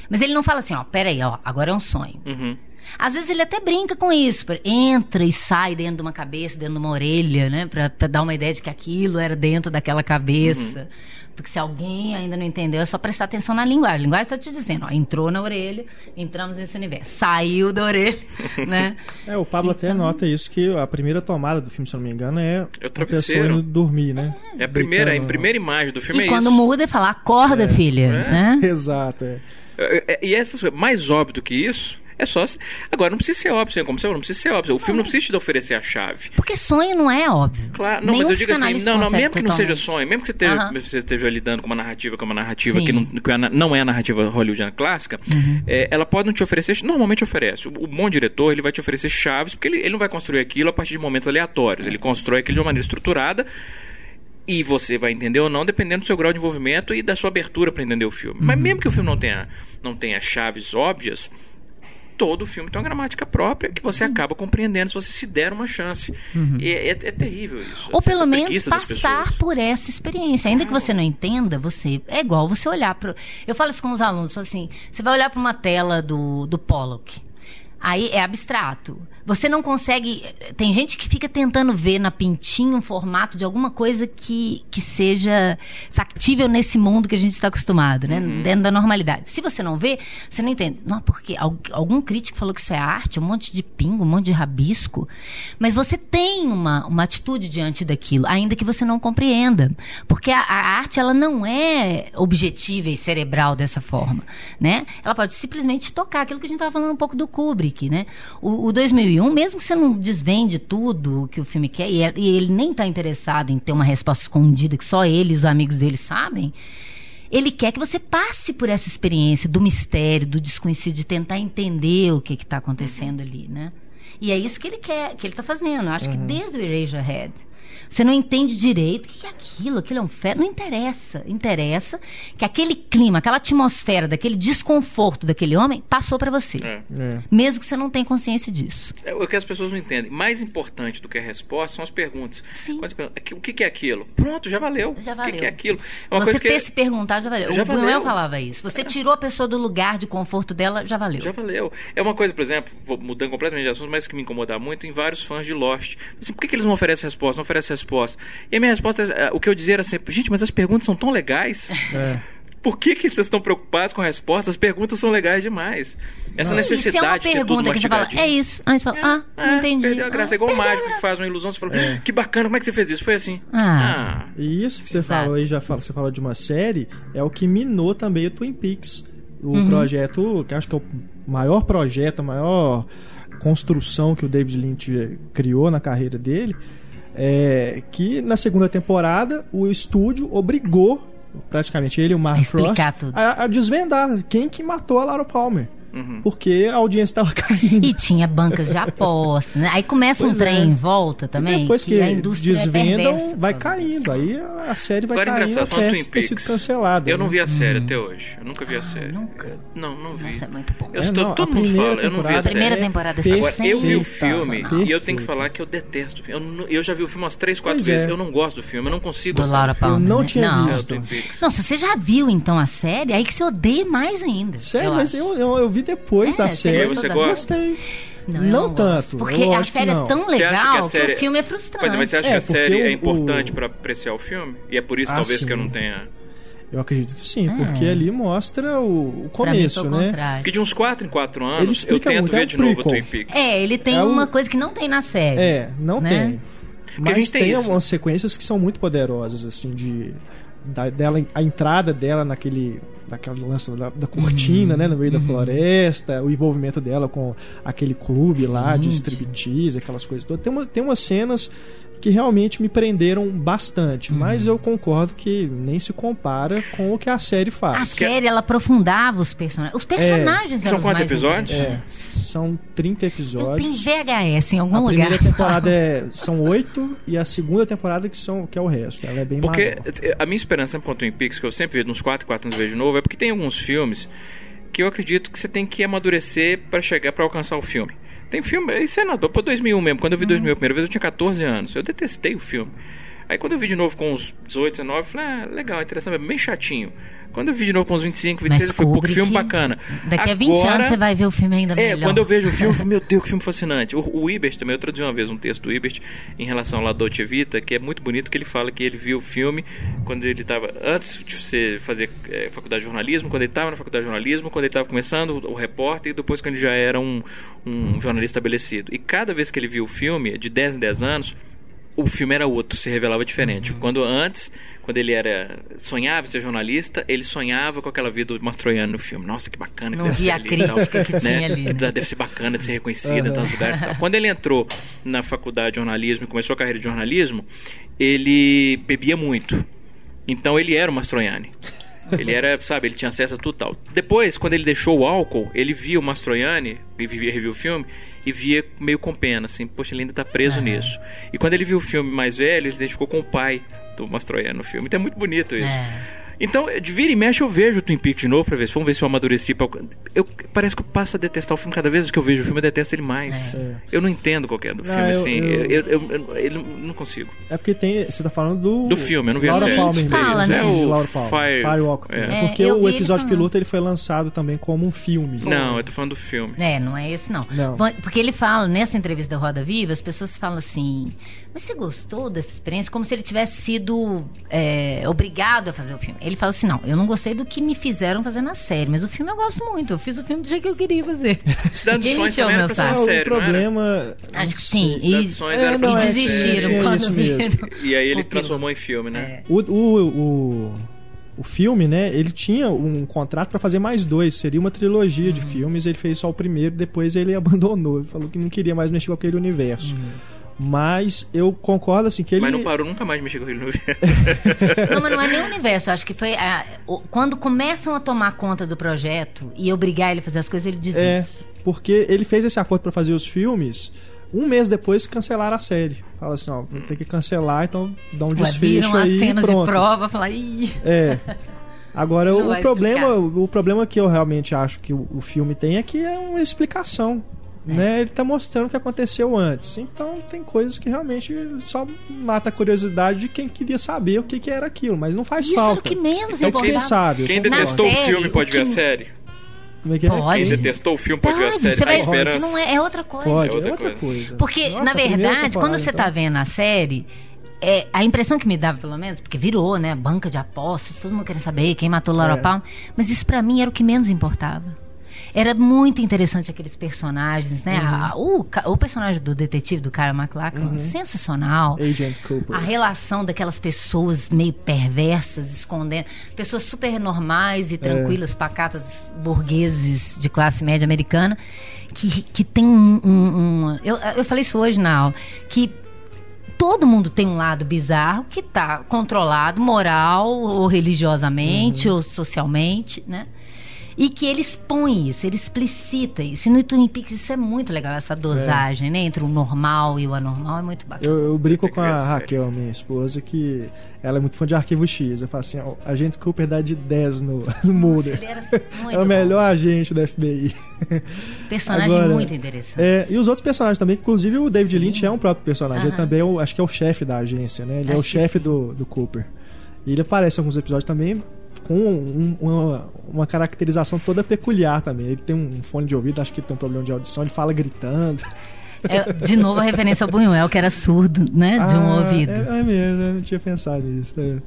Mas ele não fala assim, ó, peraí, ó, agora é um sonho. Uhum. Às vezes ele até brinca com isso, entra e sai dentro de uma cabeça, dentro de uma orelha, né? Pra, pra dar uma ideia de que aquilo era dentro daquela cabeça. Uhum. Porque se alguém ainda não entendeu, é só prestar atenção na linguagem. A linguagem está te dizendo, ó, entrou na orelha, entramos nesse universo. Saiu da orelha, né? É, o Pablo então... até nota isso, que a primeira tomada do filme, se eu não me engano, é, é a pessoa indo dormir, né? É a primeira, Deitando... a primeira imagem do filme e é quando isso. muda, ele fala, acorda, é. filha. É. Né? Exato, é. é, é e essas mais óbvio do que isso é só. Agora, não precisa ser óbvio, como você falou, não precisa ser óbvio. O filme não precisa te oferecer a chave. Porque sonho não é óbvio. Claro, não, Nenhum mas eu digo assim, não, não, mesmo que não seja sonho, mesmo que você esteja, você esteja lidando com uma narrativa que é uma narrativa que não, que é não é a narrativa hollywoodiana clássica, uhum. é, ela pode não te oferecer, normalmente oferece. O, o, bom diretor, ele vai te oferecer chaves, porque ele, ele não vai construir aquilo a partir de momentos aleatórios. Ele constrói aquilo de uma maneira estruturada e você vai entender ou não, dependendo do seu grau de envolvimento e da sua abertura para entender o filme. Uhum. Mas mesmo que o filme não tenha, não tenha chaves óbvias, todo filme tem uma gramática própria que você acaba compreendendo se você se der uma chance. Uhum. E é, é, é, terrível isso. Ou pelo menos passar por essa experiência. Ainda que você não entenda, você é igual você olhar para. Eu falo isso com os alunos, assim, você vai olhar para uma tela do, do Pollock. Aí é abstrato. Você não consegue. Tem gente que fica tentando ver na pintinha um formato de alguma coisa que, que seja factível nesse mundo que a gente está acostumado, né? Uhum. Dentro da normalidade. Se você não vê, você não entende. Não, porque algum crítico falou que isso é arte, um monte de pingo, um monte de rabisco. Mas você tem uma, uma atitude diante daquilo, ainda que você não compreenda. Porque a, a arte, ela não é objetiva e cerebral dessa forma, né? Ela pode simplesmente tocar aquilo que a gente estava falando um pouco do Kubrick, né? O, o 2001 2001, mesmo que você não desvende tudo que o filme quer, e, é, ele nem está interessado em ter uma resposta escondida que só ele e os amigos dele sabem, ele quer que você passe por essa experiência do mistério, do desconhecido, de tentar entender o que está acontecendo ali, né? E é isso que ele quer, que ele está fazendo. Eu acho uhum. que desde o Eraserhead. Você não entende direito o que é aquilo, aquilo é um feto. Não interessa. Interessa que aquele clima, aquela atmosfera, daquele desconforto daquele homem passou para você. É. É. Mesmo que você não tenha consciência disso. É o que as pessoas não entendem. Mais importante do que a resposta são as perguntas. Sim. O que é aquilo? Pronto, já valeu. Já valeu. O que é aquilo? É uma você ter que... se perguntar já valeu. Já o Bruno falava isso. Você tirou a pessoa do lugar de conforto dela, já valeu. Já valeu. É uma coisa, por exemplo, mudando completamente de assunto, mas que me incomoda muito, em vários fãs de Lost. Assim, por que, que eles não oferecem resposta? Não oferecem resposta? resposta. E a minha resposta, é, o que eu dizia era sempre, gente, mas as perguntas são tão legais. É. Por que, que vocês estão preocupados com a resposta? As perguntas são legais demais. Essa não. necessidade de ter tudo que você fala, é isso. Aí você fala, é, ah, é, entendi. Perdeu a graça. Ah, é igual o mágico que faz uma ilusão. Você fala, é. que bacana, como é que você fez isso? Foi assim. Ah. ah. E isso que você falou aí, já fala, você falou de uma série, é o que minou também o Twin Peaks. O uhum. projeto, que acho que é o maior projeto, a maior construção que o David Lynch criou na carreira dele é, que na segunda temporada o estúdio obrigou praticamente ele e o Mark Frost, a, a, desvendar quem que matou a Laura Palmer. Uhum. Porque a audiência estava caindo. E tinha bancas de aposta, né? Aí começa pois um trem é. em volta também. E depois que, que desvendam, é vai caindo. Aí a série vai Agora, caindo até ter sido cancelada. Eu não né? vi a série hum. até hoje. Eu nunca vi a ah, série. Nunca? Não, não vi. Nossa, é muito bom. Eu é, não, todo mundo fala, eu não vi a, a primeira temporada é Agora, eu vi o filme e eu tenho que falar que eu detesto o filme. Eu, eu já vi o filme umas três, quatro pois vezes. É. Eu não gosto do filme, eu não consigo. Do Laura Palmer. Eu não né? tinha não. visto. Não, se você já viu então a série, aí que você odeia mais ainda. Sério, mas eu vi depois da série. Você gosta? Gostei. Não, não tanto. Porque a série é tão legal que, série... que, o filme é frustrante. Pois é, mas você acha é, que a série o, é importante o... para apreciar o filme? E é por isso, ah, talvez, sim. que eu não tenha. Eu acredito que sim, é. porque ali mostra o, o começo, né? Contrário. Porque de uns 4 em 4 anos eu tento muito, ver é um de novo o Twin Peaks. É, ele tem é uma coisa que não tem na série. É, não né? tem. Mas a gente tem, tem umas sequências que são muito poderosas, assim, de. Da, dela, a entrada dela naquele daquela lance da, da cortina, uhum. né, no meio uhum. da floresta, o envolvimento dela com aquele clube lá de striptease, aquelas coisas todas. Tem, uma, tem umas cenas que realmente me prenderam bastante, uhum. mas eu concordo que nem se compara com o que a série faz. A série ela aprofundava os personagens. Os personagens é. São quantos episódios? É, são 30 episódios. Tem VHS em algum lugar. A primeira temporada é, são oito e a segunda temporada que, são, que é o resto. Ela é bem Porque maior. a minha esperança com o Twin Peaks, que eu sempre vejo nos 4, 4 anos vejo de novo, é porque tem alguns filmes que eu acredito que você tem que amadurecer para chegar para alcançar o filme. Tem filme, isso é nada, pô, 2001 mesmo. Quando eu vi 2000 a primeira vez, eu tinha 14 anos. Eu detestei o filme. Aí quando eu vi de novo com uns 18, 19, eu falei, ah, legal, interessante, é bem chatinho. Quando eu vi de novo com uns 25, 26, foi pouco filme bacana. Daqui a 20 Agora, anos você vai ver o filme ainda melhor. É, quando eu vejo o filme, eu falo, meu Deus, que filme fascinante. O, o Ibert também, eu traduzi uma vez um texto do Ibert em relação ao La Dolce Vita, que é muito bonito, que ele fala que ele viu o filme quando ele estava, antes de você fazer é, faculdade de jornalismo, quando ele estava na faculdade de jornalismo, quando ele estava começando o, o, repórter e depois quando ele já era um, um jornalista estabelecido. E cada vez que ele viu o filme, de 10 em 10 anos, o filme era outro, se revelava diferente. Uhum. Quando antes, quando ele era sonhava ser jornalista, ele sonhava com aquela vida do Mastroianni no filme. Nossa, que bacana Não via a crítica que tinha né? ali. Né? Deve ser bacana de ser reconhecida uhum. em tantos lugares. Tal. Quando ele entrou na faculdade de jornalismo e começou a carreira de jornalismo, ele bebia muito. Então ele era o Mastroianni. Ele era, sabe, ele tinha acesso a tudo tal. Depois, quando ele deixou o álcool, ele via o Mastroianni, reviu o filme, e via meio com pena, assim, poxa, ele ainda tá preso uhum. nisso. E quando ele viu o filme mais velho, ele se identificou com o pai do Mastroianni no filme. Então é muito bonito isso. É. Então, de vira e mexe, eu vejo o Twin Peaks de novo pra ver. Vamos ver se eu amadureci. Pra... Eu, parece que eu passo a detestar o filme cada vez que eu vejo o filme, eu detesto ele mais. É. Eu não entendo qualquer é do filme, não, eu, assim. Eu, eu, eu, eu, não consigo. É porque tem. Você tá falando do. Do filme, eu não vi Laura a série. Palmer Fala, né? É o Laura Palmer. Fire... Firewalk. É. é. Porque o episódio piloto ele foi lançado também como um filme. Não, eu tô falando do filme. É, não é esse não. não. Porque ele fala, nessa entrevista da Roda Viva, as pessoas falam assim. Mas você gostou dessa experiência? Como se ele tivesse sido é, obrigado a fazer o filme. Ele fala assim: não, eu não gostei do que me fizeram fazer na série, mas o filme eu gosto muito. Eu fiz o filme do jeito que eu queria fazer. Cidade dos Sonhos também era pra série, problema... Acho que sim. E, é, não, e é desistiram é, quando viram. E aí ele transformou em filme, né? É. O, o, o, o filme, né? Ele tinha um contrato para fazer mais dois. Seria uma trilogia uhum. de filmes. Ele fez só o primeiro, depois ele abandonou. Ele falou que não queria mais mexer com aquele universo. Uhum. Mas eu concordo assim que ele. Mas não parou nunca mais de mexer com aquele universo. não, mas não é nem o universo. Acho que foi. A, quando começam a tomar conta do projeto e obrigar ele a fazer as coisas, ele desiste. É, porque ele fez esse acordo para fazer os filmes. Um mês depois cancelaram a série. Fala assim, ó, tem que cancelar, então dá um desfecho aí cenas pronto. de prova, fala, Ih. É. Agora o problema, o problema que eu realmente acho que o, o filme tem é que é uma explicação. Né? Ele está mostrando o que aconteceu antes. Então tem coisas que realmente só mata a curiosidade de quem queria saber o que, que era aquilo, mas não faz Isso falta. Era o que menos é dispensável. Quem detestou o filme pode ver a série. Como é que é? Pode. Quem detestou o filme pode, pode ver a série. Você vai, esperança. Não é, é outra coisa. Pode, é outra, é outra coisa. coisa. Porque, Nossa, na verdade, quando você está então. vendo a série, é, a impressão que me dava, pelo menos, porque virou, né? Banca de apostas, todo mundo querendo saber quem matou Laura é. Palmer. Mas isso para mim era o que menos importava. Era muito interessante aqueles personagens, né? Uhum. A, o, o personagem do detetive, do Kyle MacLachlan, uhum. sensacional. Agent Cooper. A relação daquelas pessoas meio perversas, escondendo. Pessoas super normais e tranquilas, é. pacatas, burgueses de classe média americana, que, que tem um. um, um eu, eu falei isso hoje na aula, que todo mundo tem um lado bizarro que está controlado moral ou religiosamente uhum. ou socialmente, né? E que ele expõe isso, ele explicita isso. E no Twin Peaks isso é muito legal, essa dosagem, é. né? Entre o normal e o anormal é muito bacana. Eu, eu brinco com a Raquel, minha esposa, que ela é muito fã de Arquivo X. Eu falo assim, ó, a gente Cooper dá de 10 no, no Mulder. é o melhor bom. agente do FBI. Personagem Agora, muito interessante. É, e os outros personagens também, inclusive o David Lynch Sim. é um próprio personagem. Ele também é o, acho que é o chefe da agência, né? Ele acho é o chefe do, do Cooper. E ele aparece em alguns episódios também com um, uma, uma, caracterização toda peculiar também. Ele tem um fone de ouvido, acho que tem um problema de audição, ele fala gritando. É, de novo a referência ao Buñuel, que era surdo, né? De um ah, ouvido. É, é, mesmo, eu não tinha pensado nisso. É.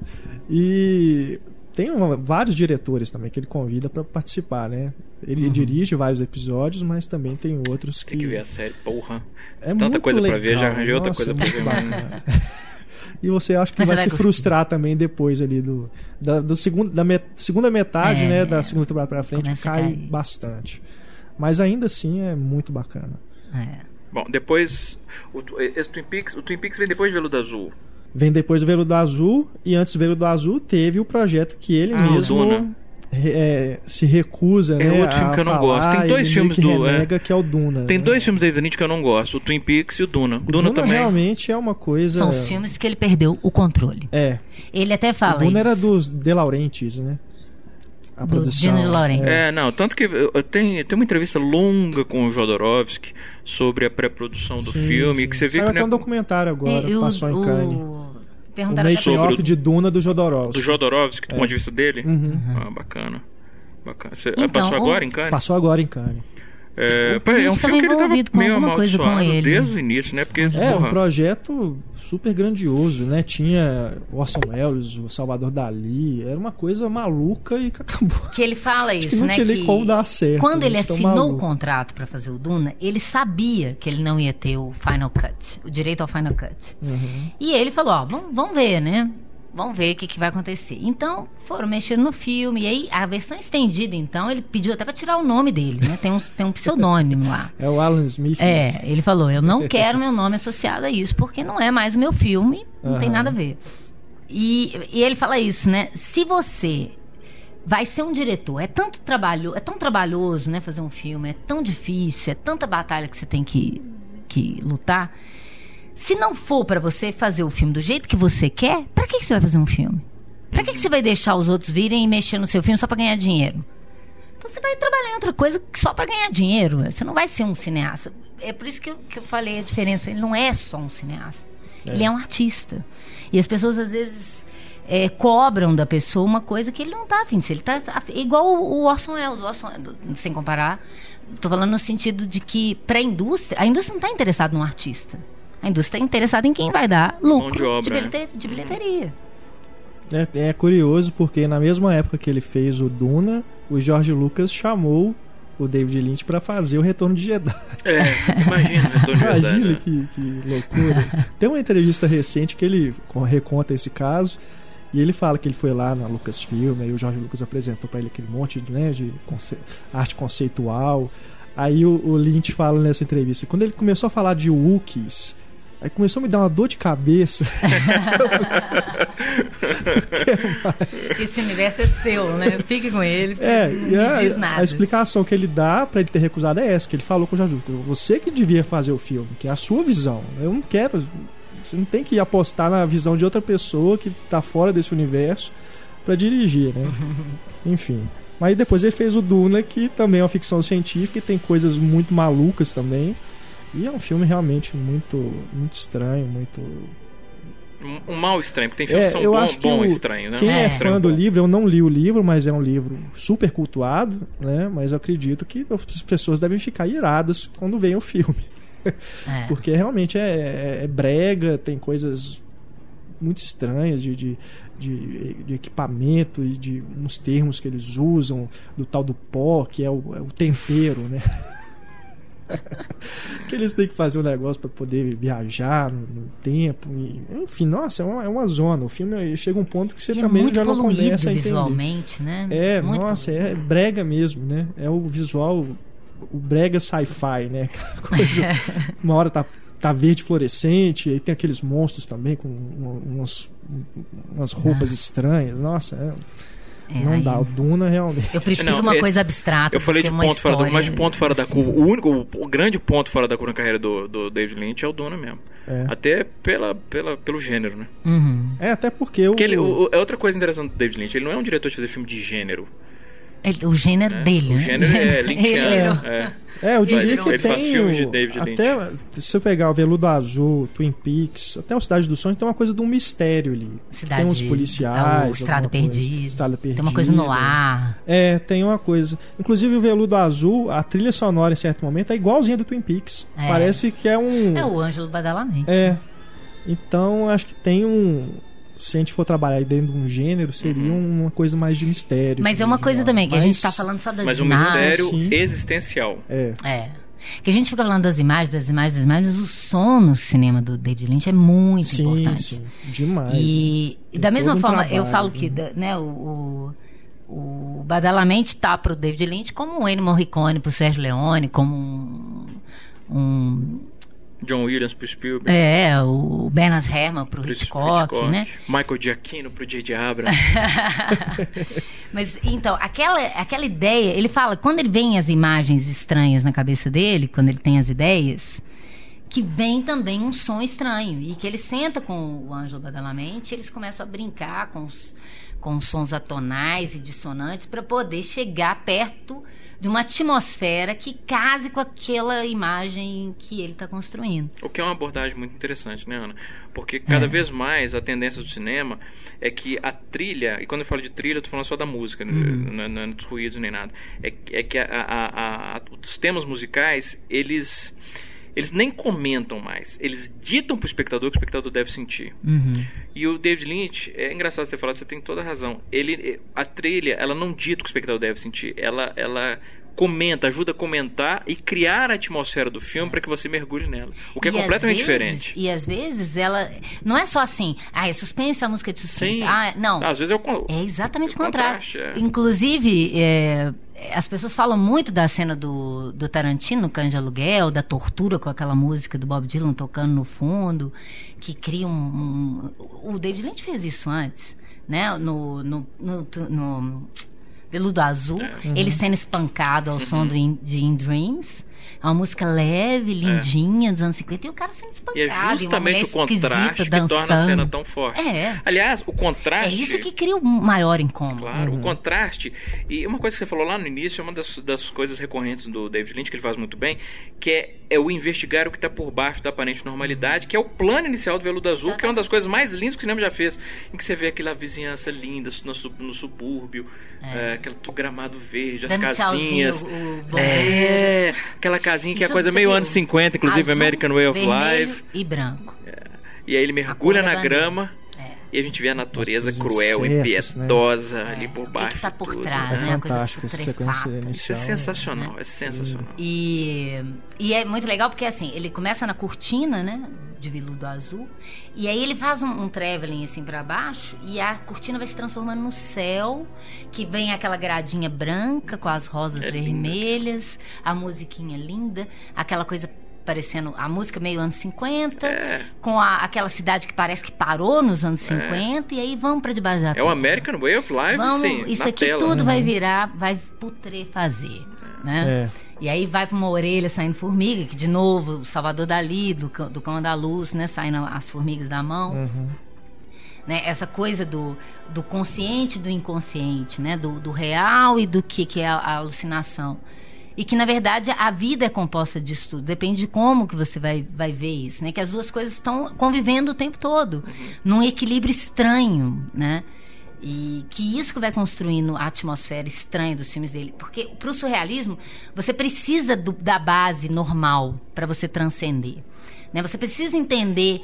E tem uma, vários diretores também que ele convida para participar, né? Ele uhum. dirige vários episódios, mas também tem outros que. Tem que ver a série, porra. É tanta coisa para ver, já arranjei outra coisa pra ver. e você acha que Mas vai, vai se gostar. frustrar também depois ali do, da, do segundo, da met, segunda metade, é, né, da segunda temporada pra frente, cai bastante. Mas ainda assim é muito bacana. É. Bom, depois o, esse Twin Peaks, o Twin Peaks vem depois do Veludo Azul. Vem depois do Veludo Azul e antes do Veludo Azul teve o projeto que ele ah, mesmo é, se recusa, é né? outro filme que eu não gosto. Tem dois filmes do. Renega, é, que é o Duna. Tem né? dois filmes da David que eu não gosto: o Twin Peaks e o Duna. O Duna, Duna também. realmente é uma coisa. São os filmes que ele perdeu o controle. É. Ele até fala. O Duna isso. era dos De Laurentiis, né? A do produção. É. é, não, tanto que tem, tem uma entrevista longa com o Jodorowsky sobre a pré-produção do sim, filme, sim. que você vê Saiu que até um documentário agora, e, passou o, em Cannes. O, o making off de Duna do Jodorowsky. Do Jodorowsky, do é. ponto de vista dele? Uhum. Ah, bacana. Bacana. Você, então, passou agora em Cannes? Passou agora em Cannes. É, é um filme que ele tava meio amaldiçoado desde o início, né? Porque, é, porra... um projeto super grandioso, né? Tinha Orson Welles, o Salvador Dali, era uma coisa maluca e acabou. Que ele fala isso, que não né? Tinha que como dar certo, quando ele assinou o contrato para fazer o Duna, ele sabia que ele não ia ter o final cut, o direito ao final cut. Uhum. E ele falou, ó, vamos, vamos ver, né? Vamos ver o que, que vai acontecer. Então, foram mexendo no filme. E aí, a versão estendida, então, ele pediu até para tirar o nome dele, né? Tem um, tem um pseudônimo lá. É o Alan Smith. É, ele falou: eu não quero meu nome associado a isso, porque não é mais o meu filme, não uhum. tem nada a ver. E, e ele fala isso, né? Se você vai ser um diretor. É tanto trabalho, é tão trabalhoso, né, fazer um filme, é tão difícil, é tanta batalha que você tem que, que lutar, se não for para você fazer o filme do jeito que você quer, para que, que você vai fazer um filme? Para que, que você vai deixar os outros virem e mexer no seu filme só para ganhar dinheiro? Então você vai trabalhar em outra coisa só para ganhar dinheiro. Você não vai ser um cineasta. É por isso que eu, que eu falei a diferença. Ele não é só um cineasta. É. Ele é um artista. E as pessoas às vezes é, cobram da pessoa uma coisa que ele não está afim. Ele tá igual o, Orson Welles, o Orson, sem comparar. Estou falando no sentido de que para a indústria, a indústria não está interessada num artista. A indústria está interessada em quem vai dar lucro de, obra, de, bilhete, de bilheteria. É, é, curioso porque na mesma época que ele fez o Duna, o George Lucas chamou o David Lynch para fazer o Retorno de Jedi. É, imagina o Retorno de Jedi. Imagina né? que, que loucura. Tem uma entrevista recente que ele reconta esse caso e ele fala que ele foi lá na Lucasfilm, aí o George Lucas apresentou para ele aquele monte né, de conce... arte conceitual. Aí o, o Lynch fala nessa entrevista, quando ele começou a falar de Wookiees, Aí começou a me dar uma dor de cabeça. Acho que esse universo é seu, né? Fique com ele. É, não a, diz nada. a explicação que ele dá para ele ter recusado é essa, que ele falou com o Jorge. Você que devia fazer o filme, que é a sua visão. Eu não quero. Você não tem que apostar na visão de outra pessoa que tá fora desse universo para dirigir, né? Enfim. Mas depois ele fez o Duna, que também é uma ficção científica e tem coisas muito malucas também. E é um filme realmente muito, muito estranho, muito. Um, um mal estranho, porque tem filmes é, que são bom, acho que bom o, estranho, né? Quem é, é fã do livro, eu não li o livro, mas é um livro super cultuado, né? Mas eu acredito que as pessoas devem ficar iradas quando veem o filme. É. porque realmente é, é, é, brega, tem coisas muito estranhas de, de, de, de, equipamento e de uns termos que eles usam, do tal do pó, que é o, é o tempero, né? que eles têm que fazer um negócio para poder viajar no, no tempo. E, enfim, nossa, é uma, é uma, zona. O filme chega um ponto que você e é também é já não começa a entender. visualmente, né? É, muito nossa, poluído. é brega mesmo, né? É o visual, o brega sci-fi, né? Coisa, uma hora tá tá verde fluorescente, aí tem aqueles monstros também com umas, umas roupas ah. estranhas. Nossa, é. É, não aí... dá, o Duna realmente. Eu prefiro não, uma esse, coisa abstrata. Eu falei de ponto fora da mas de ponto fora da curva. O único, o, o, grande ponto fora da curva na carreira do, do David Lynch é o Duna mesmo. É. Até pela, pela, pelo gênero, né? Uhum. É, até porque, porque o... Ele, o, é outra coisa interessante do David Lynch, ele não é um diretor de fazer filme de gênero. O gênero é, dele, O gênero né? é Lynchiano. É. É, eu diria ele, que ele tem. Faz filmes de David Lynch. Até se eu pegar o Veludo Azul, Twin Peaks, até o Cidade dos Sonhos, tem uma coisa de um mistério ali. Cidade, tem uns policiais. É Estrada Perdida. Estrada Perdida. Tem uma coisa no ar. É, tem uma coisa. Inclusive o Veludo Azul, a trilha sonora em certo momento é igualzinha do Twin Peaks. É. Parece que é um. É o Ângelo Badalamenti. É. Então acho que tem um se a gente for trabalhar dentro de um gênero, seria uhum. uma coisa mais de mistério. Mas é uma coisa também, que Mas... a gente está falando só das Mas imagens. Mas um mistério sim. existencial. É. É. Que a gente fica falando das imagens, das imagens, das imagens, mas o som no cinema do David Lynch é muito sim, importante. Sim, demais. E, né? da mesma um forma, trabalho, eu falo que né, né o, o, o Badalamente tá para o David Lynch como um Ennio Morricone para o Sérgio Leone, como um, um John Williams pro Spielberg. É, o Bernard Herrmann pro, pro Hitchcock, Hitchcock, né? Michael Giacchino pro J.J. Abrams. Mas, então, aquela, aquela ideia... Ele fala, quando ele vem as imagens estranhas na cabeça dele, quando ele tem as ideias, que vem também um som estranho. E que ele senta com o Ângelo Badalamente e eles começam a brincar com os, com os sons atonais e dissonantes para poder chegar perto de uma atmosfera que case com aquela imagem que ele está construindo. O que é uma abordagem muito interessante, né, Ana? Porque cada é. vez mais a tendência do cinema é que a trilha, e quando eu falo de trilha, eu estou falando só da música, né? uhum. não, não, é dos ruídos nem nada, é, é que a, a, a, os temas musicais, eles eles nem comentam mais. Eles ditam pro espectador o que o espectador deve sentir. Uhum. E o David Lynch, é engraçado você falar, você tem toda a razão. Ele, a trilha, ela não dita o que o espectador deve sentir. Ela, ela comenta, ajuda a comentar e criar a atmosfera do filme para que você mergulhe nela. O que é completamente vezes, diferente. E às vezes ela não é só assim, ah, é suspense, a música de suspense. Sim. Ah, não. Às vezes é o É exatamente o contrário. É. Inclusive, é, as pessoas falam muito da cena do, do Tarantino, Cães de Aluguel, da tortura com aquela música do Bob Dylan tocando no fundo, que cria um. um o David Lynch fez isso antes, né? No, no, no, no Veludo Azul, uhum. ele sendo espancado ao uhum. som do in, de In Dreams. É uma música leve, lindinha, é. dos anos 50, e o cara sendo espancado. E é justamente o contraste que dançando. torna a cena tão forte. É. Aliás, o contraste. É isso que cria o maior incômodo. Claro, uhum. o contraste. E uma coisa que você falou lá no início, é uma das, das coisas recorrentes do David Lynch, que ele faz muito bem, que é, é o investigar o que está por baixo da aparente normalidade, que é o plano inicial do Veludo Azul, que é uma das coisas mais lindas que o cinema já fez, em que você vê aquela vizinhança linda no, no subúrbio, é. É, aquele gramado verde, as Dando casinhas. O, o é, aquela casinha que é coisa meio anos 50, inclusive Azul, American Way of Life. E branco. É. E aí ele mergulha na grama. É. E a gente vê a natureza cruel e né? piedosa né? ali por baixo. O que, está por tudo, trás, né? É fantástico essa sequência inicial. Isso é sensacional, né? é sensacional. E, e é muito legal porque assim, ele começa na cortina, né? De veludo azul. E aí ele faz um, um traveling assim para baixo e a cortina vai se transformando no céu, que vem aquela gradinha branca com as rosas é vermelhas, linda. a musiquinha linda, aquela coisa parecendo a música meio anos 50, é. com a, aquela cidade que parece que parou nos anos 50, é. e aí vamos para debaixo da É o American Way of Life, vamos, sim. Isso aqui tela. tudo uhum. vai virar, vai putrefazer. Né? É. E aí vai para uma orelha saindo formiga, que de novo, Salvador Dali, do, do Cão da Luz, né? Saindo as formigas da mão. Uhum. Né? Essa coisa do, do consciente e do inconsciente, né? Do, do real e do que, que é a, a alucinação e que na verdade a vida é composta disso tudo. Depende de como que você vai, vai ver isso, né? Que as duas coisas estão convivendo o tempo todo, num equilíbrio estranho, né? E que isso que vai construindo a atmosfera estranha dos filmes dele. Porque para o surrealismo, você precisa do, da base normal para você transcender. Né? Você precisa entender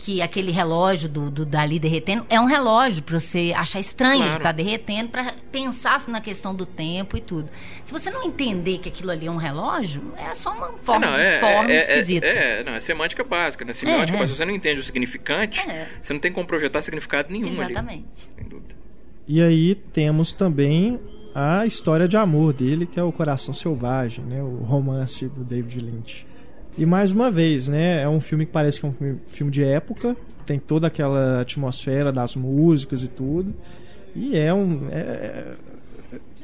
que aquele relógio do, do Dali derretendo é um relógio para você achar estranho claro. ele estar tá derretendo, para pensar na questão do tempo e tudo. Se você não entender que aquilo ali é um relógio, é só uma forma não, de é, forma é, é, esquisita. É, não, é semântica básica, né? Semiótica é, básica. Se você não entende o significante, é. você não tem como projetar significado nenhum Exatamente. ali. Sem dúvida. E aí temos também a história de amor dele, que é o Coração Selvagem, né? O romance do David Lynch E mais uma vez, né? É um filme que parece que é um filme de época, tem toda aquela atmosfera das músicas e tudo. E é um. É, é,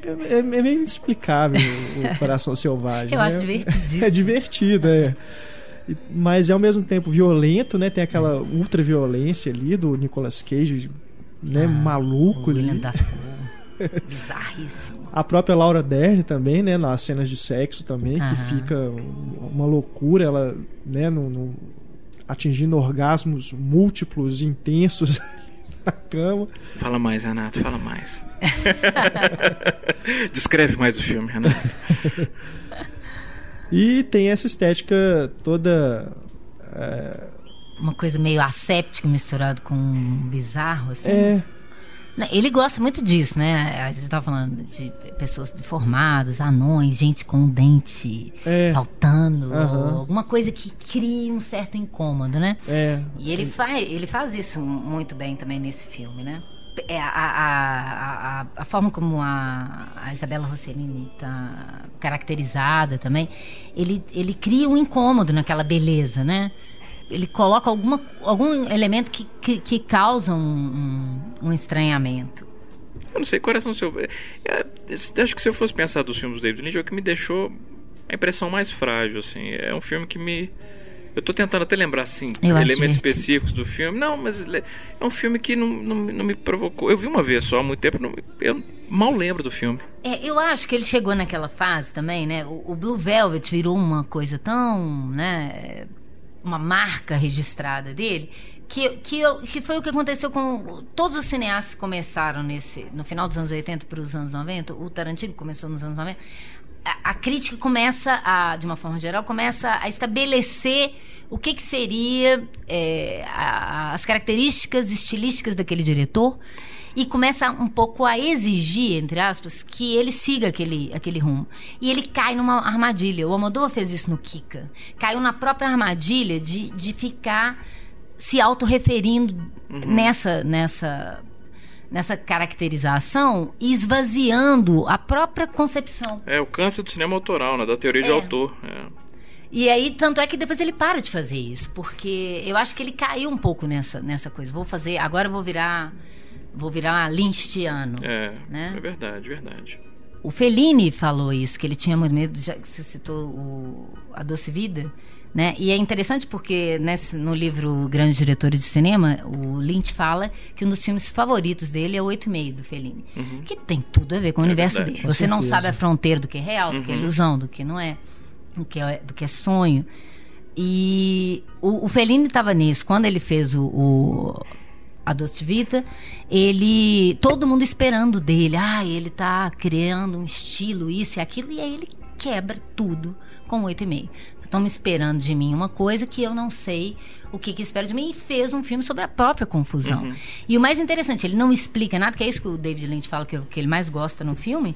é, é meio inexplicável o Coração Selvagem. Eu né? acho divertido. É divertido, é. Mas é ao mesmo tempo violento, né? Tem aquela ultra violência ali do Nicolas Cage, né? Ah, Maluco ali. Bizarríssimo. A própria Laura Dern também, né? Nas cenas de sexo também, que fica uma loucura, ela, né? No, no, atingindo orgasmos múltiplos, intensos na cama. Fala mais, Renato, fala mais. Descreve mais o filme, Renato. e tem essa estética toda. É... Uma coisa meio asséptica misturado com bizarro, assim. É. Ele gosta muito disso, né? A gente estava falando de pessoas deformadas, anões, gente com um dente é. faltando, uhum. alguma coisa que cria um certo incômodo, né? É. E ele faz, ele faz isso muito bem também nesse filme, né? É, a, a, a, a, forma como a, a Isabela Rossellini está caracterizada também, ele, ele cria um incômodo naquela beleza, né? Ele coloca alguma, algum elemento que, que, que causa um, um, um, estranhamento. Eu não sei, Coração Selvagem. É, acho que se eu fosse pensar dos filmes do David Lynch, é o que me deixou a impressão mais frágil, assim. É um filme que me. Eu tô tentando até lembrar, assim, eu elementos específicos do filme. Não, mas é um filme que não, não, não, me provocou. Eu vi uma vez só há muito tempo, não, eu mal lembro do filme. É, eu acho que ele chegou naquela fase também, né? O, o Blue Velvet virou uma coisa tão, né? Uma marca registrada dele, que, que, que foi o que aconteceu com todos os cineastas que começaram nesse no final dos anos 80 para os anos 90, o Tarantino começou nos anos 90. A, a, crítica começa a, de uma forma geral, começa a estabelecer o que, que seria é, a, as características estilísticas daquele diretor e começa um pouco a exigir, entre aspas, que ele siga aquele, aquele rumo. E ele cai numa armadilha. O Almodóvar fez isso no Kika. Caiu na própria armadilha de, de ficar se autorreferindo uhum. nessa, nessa, nessa caracterização e esvaziando a própria concepção. É, o câncer do cinema autoral, né? Da teoria é. de autor. É. E aí, tanto é que depois ele para de fazer isso, porque eu acho que ele caiu um pouco nessa, nessa coisa. Vou fazer, agora vou virar vou virar linstiano. É, né? é verdade, verdade. O Fellini falou isso, que ele tinha muito medo, já que você citou o, A Doce Vida, né? E é interessante porque nesse, no livro Grandes Diretores de Cinema, o Lynch fala que um dos filmes favoritos dele é o Oito e Meio, do Fellini. Uhum. Que tem tudo a ver com o é universo verdade. dele. Você certeza. não sabe a fronteira do que é real, do que é uhum. ilusão, do que não é, do que é, do que é sonho. E o, o Fellini estava nisso. Quando ele fez o, o a Doce Vita, ele todo mundo esperando dele, ah, ele tá criando um estilo isso e aquilo e aí ele quebra tudo com oito e meio. Estão me esperando de mim uma coisa que eu não sei o que, que espera de mim e fez um filme sobre a própria confusão. Uhum. E o mais interessante, ele não explica nada, que é isso que o David Lynch fala que, que ele mais gosta no filme.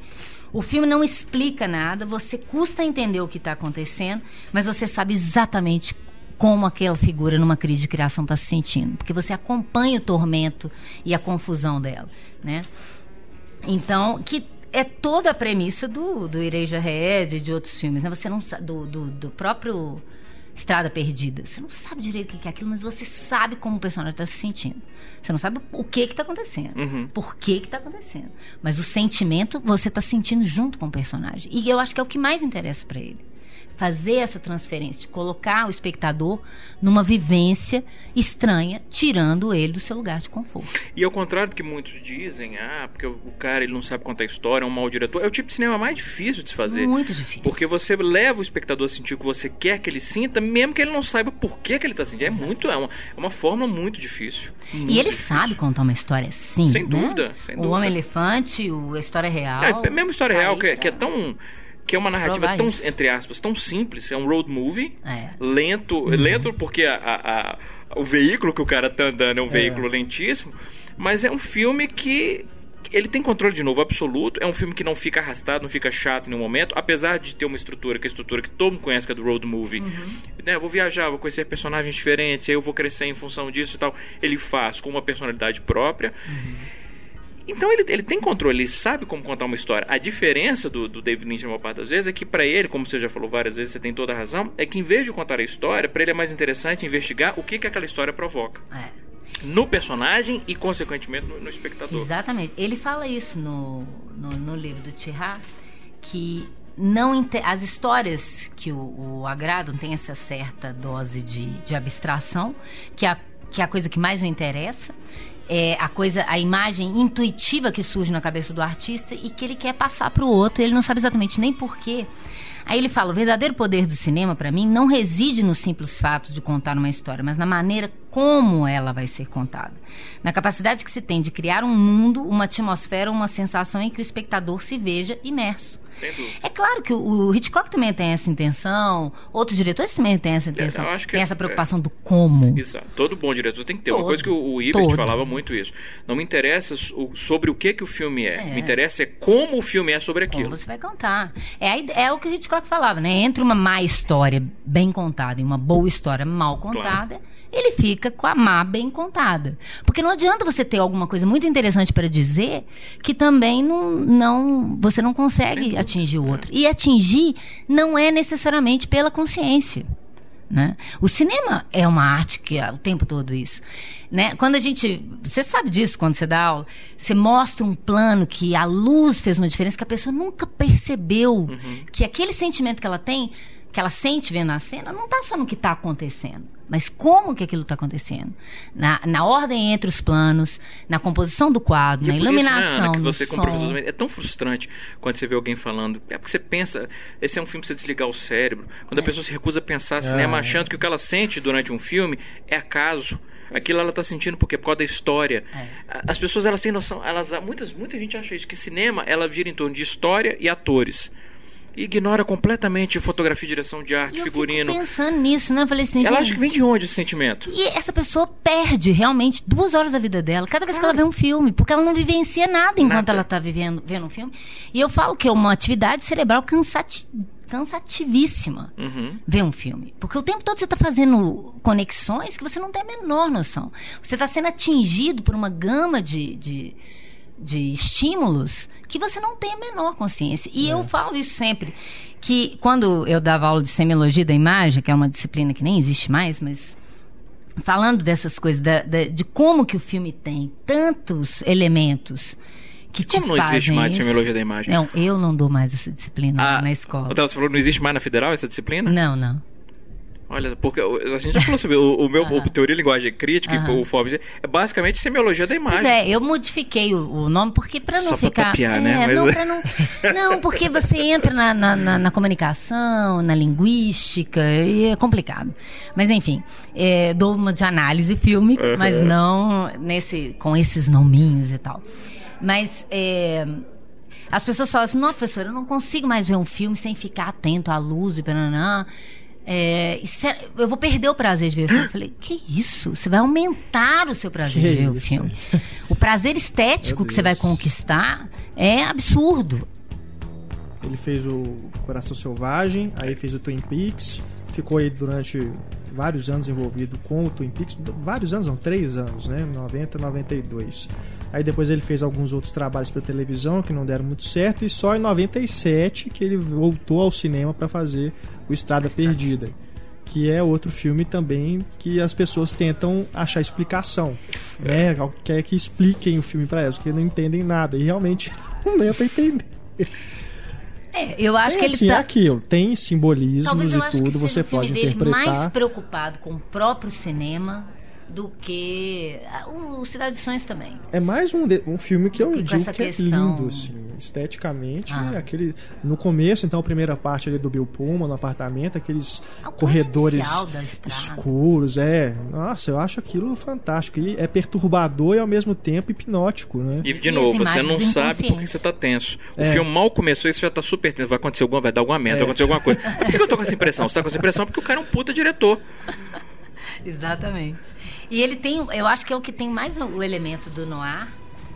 O filme não explica nada, você custa entender o que está acontecendo, mas você sabe exatamente como aquela figura numa crise de criação está se sentindo, porque você acompanha o tormento e a confusão dela, né? Então, que é toda a premissa do, do Ireja Red de outros filmes, né? Você não do, do, do, próprio Estrada Perdida. Você não sabe direito o que é aquilo, mas você sabe como o personagem está se sentindo. Você não sabe o que está acontecendo, uhum. por que está acontecendo. Mas o sentimento você está sentindo junto com o personagem. E eu acho que é o que mais interessa para ele fazer essa transferência, colocar o espectador numa vivência estranha, tirando ele do seu lugar de conforto. E ao contrário do que muitos dizem, ah, porque o cara ele não sabe contar história, é um mau diretor, é o tipo de cinema mais difícil de se fazer. Muito difícil. Porque você leva o espectador a sentir o que você quer que ele sinta, mesmo que ele não saiba por que, que ele está sentindo. É muito, é uma, é uma forma muito difícil. Muito e ele difícil. sabe contar uma história assim. Sem né? dúvida, sem dúvida. O Homem-Elefante, a história real. É, mesmo história real, que, é, que é tão que é uma narrativa tão, entre aspas, tão simples, é um road movie, é. lento, uhum. lento porque a, a, a, o veículo que o cara tá andando é um é. veículo lentíssimo, mas é um filme que ele tem controle de novo absoluto, é um filme que não fica arrastado, não fica chato em nenhum momento, apesar de ter uma estrutura, que é a estrutura que todo mundo conhece, que é do road movie. Uhum. Né, vou viajar, vou conhecer personagens diferentes, aí eu vou crescer em função disso e tal. Ele faz com uma personalidade própria. Uhum Então ele, ele tem controle, ele sabe como contar uma história. A diferença do, do David Lynch, a maior parte das vezes, é que para ele, como você já falou várias vezes, você tem toda a razão, é que em vez de contar a história, para ele é mais interessante investigar o que, que aquela história provoca. É. No personagem e, consequentemente, no, no, espectador. Exatamente. Ele fala isso no, no, no livro do Tihá, que não as histórias que o, o agradam têm essa certa dose de, de abstração, que é, a, que é a coisa que mais o interessa é, a coisa, a imagem intuitiva que surge na cabeça do artista e que ele quer passar para o outro. Ele não sabe exatamente nem porquê. Aí ele fala: o verdadeiro poder do cinema, para mim, não reside no simples fato de contar uma história, mas na maneira como ela vai ser contada. Na capacidade que se tem de criar um mundo, uma atmosfera, uma sensação em que o espectador se veja imerso. É claro que o Hitchcock também tem essa intenção, outros diretores também têm essa intenção, é, tem essa preocupação é. do como. Exato. Todo bom diretor tem que ter. Todo, Uma coisa que o, o Ibert falava muito isso. Não me interessa sobre o que, que o filme é. é. Me interessa é como o filme é sobre aquilo. Como você vai contar. É, é o que o Hitchcock falava, né? Entre uma má história bem contada e uma boa história mal contada, claro ele fica com a má bem contada. Porque não adianta você ter alguma coisa muito interessante para dizer que também não, não você não consegue atingir o outro. E atingir não é necessariamente pela consciência. Né? O cinema é uma arte que é o tempo todo isso. Né? Quando a gente. Você sabe disso quando você dá aula. Você mostra um plano que a luz fez uma diferença, que a pessoa nunca percebeu uhum. que aquele sentimento que ela tem, que ela sente vendo a cena, não está só no que está acontecendo mas como que aquilo está acontecendo? Na, na ordem entre os planos, na composição do quadro, e na iluminação, isso, né, você, som. É tão frustrante quando você vê alguém falando. É porque você pensa, esse é um filme para você desligar o cérebro. Quando é. a pessoa se recusa a pensar é. cinema, achando que o que ela sente durante um filme é acaso aquilo ela está sentindo porque por causa da história. É. As pessoas elas têm noção, elas muitas muita gente acha isso que cinema ela gira em torno de história e atores ignora completamente fotografia, direção de arte, eu figurino. Eu pensando nisso, né? Eu falei assim, Ela gente, acha que vem de onde esse sentimento? E essa pessoa perde realmente duas horas da vida dela cada vez que ela vê um filme, porque ela não vivencia nada enquanto nada. ela está vivendo vendo um filme. E eu falo que é uma atividade cerebral cansati cansativíssima uhum. ver um filme. Porque o tempo todo você está fazendo conexões que você não tem a menor noção. Você está sendo atingido por uma gama de, de, de estímulos que você não tem a menor consciência. E é. eu falo isso sempre, que quando eu dava aula de semiologia da imagem, que é uma disciplina que nem existe mais, mas falando dessas coisas, da, da, de como que o filme tem tantos elementos que Como não existe mais isso? semiologia da imagem? Não, eu não dou mais essa disciplina ah, na escola. Então, você falou não existe mais na federal essa disciplina? Não, não. Olha, porque a gente já falou sobre o, o meu o teoria de linguagem crítica, uhum. o FOB, é basicamente semiologia da imagem. Pois é, eu modifiquei o, o nome porque para não Só ficar. Pra tapiar, né? é, né? Mas... Não, não, não, porque você entra na, na, na, na, comunicação, na linguística, e é complicado. Mas enfim, é, dou uma de análise fílmica, uhum. mas não nesse, com esses nominhos e tal. Mas é, as pessoas falam assim, não, professor, eu não consigo mais ver um filme sem ficar atento à luz e não é, eu vou perder o prazer de ver o filme. Eu falei, que isso? Você vai aumentar o seu prazer que de ver isso? o filme. O prazer estético que você vai conquistar é absurdo. Ele fez o Coração Selvagem, aí fez o Twin Peaks, ficou aí durante vários anos envolvido com o Twin Peaks, vários anos, não, três anos, né? 90, 92. Aí depois ele fez alguns outros trabalhos para televisão que não deram muito certo e só em 97 que ele voltou ao cinema para fazer o Estrada Perdida, que é outro filme também que as pessoas tentam achar explicação, né? Quer que expliquem o filme para elas, porque não entendem nada e realmente não deu para entender. É, eu acho é, que ele assim, tá... é aquilo, tem simbolismos e tudo, você pode interpretar. mais preocupado com o próprio cinema do que o Cidade dos Sonhos também. É mais um, de, um filme que eu digo que questão... é lindo, assim, esteticamente. Ah. Aquele, no começo, então, a primeira parte ali do Bill Pullman, no apartamento, aqueles é corredores escuros. É, nossa, eu acho aquilo fantástico. E é perturbador e ao mesmo tempo hipnótico, né? E, de novo, você não sabe porque você tá tenso. O é. filme mal começou e você já tá super tenso. Vai acontecer alguma, vai dar alguma merda, é. vai acontecer alguma coisa. Por que eu tô com essa impressão? Você tá com essa impressão porque o cara é um puta diretor. Exatamente. E ele tem, eu acho que é o que tem mais o elemento do noir,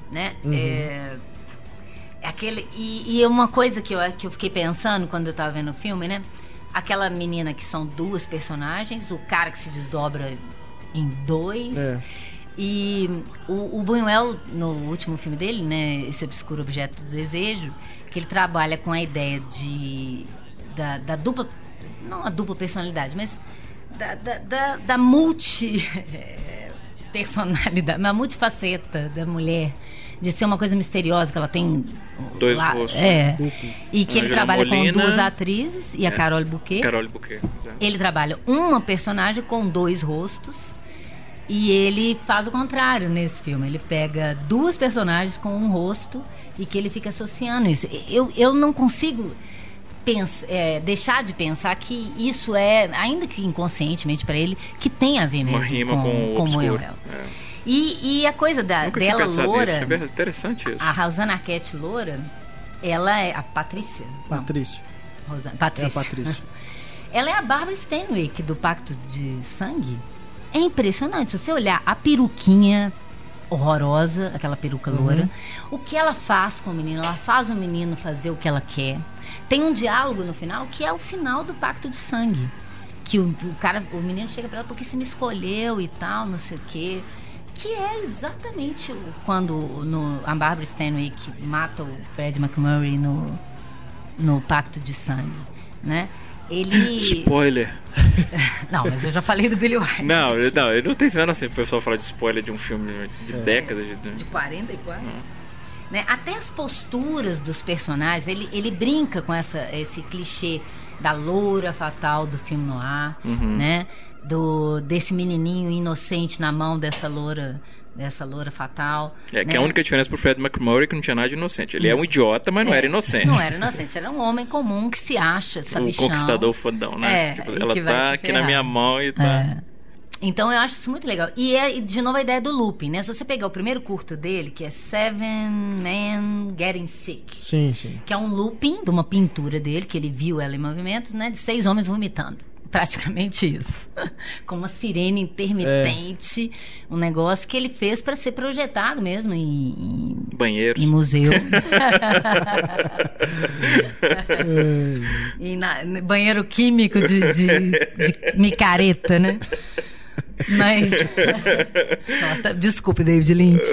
né? Uhum. É, é, aquele e, e uma coisa que eu, que eu fiquei pensando quando eu estava vendo o filme, né? Aquela menina que são duas personagens, o cara que se desdobra em dois. É. E o, o Buñuel, no último filme dele, né, esse obscuro objeto do desejo, que ele trabalha com a ideia de da, da dupla, não a dupla personalidade, mas da, da, da, da multi personalidade, uma multifaceta da mulher, de ser uma coisa misteriosa que ela tem dois lá, rostos, é, e que ele trabalha Molina, com duas atrizes e a é, Carole Bouquet. Carole Bouquet. Exatamente. Ele trabalha uma personagem com dois rostos e ele faz o contrário nesse filme. Ele pega duas personagens com um rosto e que ele fica associando isso. Eu, eu não consigo pensa, é, deixar de pensar que isso é, ainda que inconscientemente para ele, que tem a ver mesmo Uma rima com, com, com o É. E, e a coisa da, Nunca dela loura. Isso. É interessante isso. A Rosana Arquette loura, ela é a Patrícia. Patrícia. Rosana, Patrícia. É a Patrícia. ela é a Barbara Stanwyck do Pacto de Sangue. É impressionante. Se você olhar a peruquinha horrorosa, aquela peruca uhum. loura, o que ela faz com o menino, ela faz o menino fazer o que ela quer. Tem um diálogo no final que é o final do Pacto de Sangue. Que o, o cara, o menino chega para ela porque você me escolheu e tal, não sei o quê que é exatamente quando no, a Barbara Stanwyck mata o Fred McMurray no, no Pacto de Sangue, né? Ele... Spoiler. não, mas eu já falei do Billy Wilder. Não, não, eu não tenho vendo assim o pessoal falar de spoiler de um filme de é. décadas. De, de 44? Hum. Né? Até as posturas dos personagens, ele, ele brinca com essa, esse clichê da loura fatal do filme noir, uhum. né? do desse menininho inocente na mão dessa loura dessa loura fatal. É, né? que a única diferença pro Fred McMurray é que não tinha nada de inocente. Ele é um idiota, mas não é, era inocente. Não era inocente, era um homem comum que se acha, sabe? O conquistador fodão, né? É, tipo, ela tá aqui na minha mão e tá... É. Então eu acho isso muito legal. E é, de novo, a ideia do looping, né? Se você pegar o primeiro curto dele, que é Seven Men Getting Sick. Sim, sim. Que é um looping de uma pintura dele, que ele viu ela em movimento, né? De seis homens vomitando praticamente isso. Com uma sirene intermitente, é. um negócio que ele fez para ser projetado mesmo em, banheiros, em museu. e na, banheiro químico de, de, de micareta, né? Mas. Nossa, desculpe, David Lynch.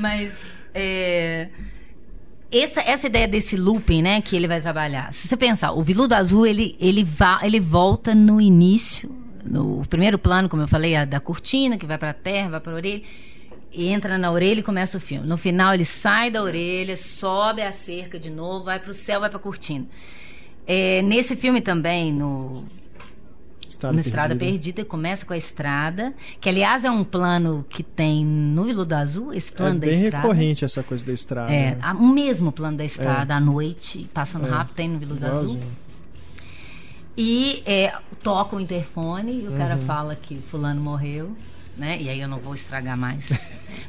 Mas. É, essa, essa ideia desse looping, né, que ele vai trabalhar. Se você pensar, o Viludo Azul, ele, ele, va, ele volta no início, no primeiro plano, como eu falei, a, da cortina, que vai para a terra, vai para a orelha, entra na orelha e começa o filme. No final, ele sai da orelha, sobe a cerca de novo, vai para o céu, vai para a cortina. É, nesse filme também, no Estrada na Estrada Perdida, começa com a estrada, que aliás é um plano que tem no Viludo Azul, esse é plano é da estrada. É bem recorrente essa coisa da estrada. É, né? o mesmo plano da estrada, é. à noite, passando é. rápido, tem no Viludo Azul. E é, toca o interfone e o uhum. cara fala que fulano morreu né? E aí eu não vou estragar mais.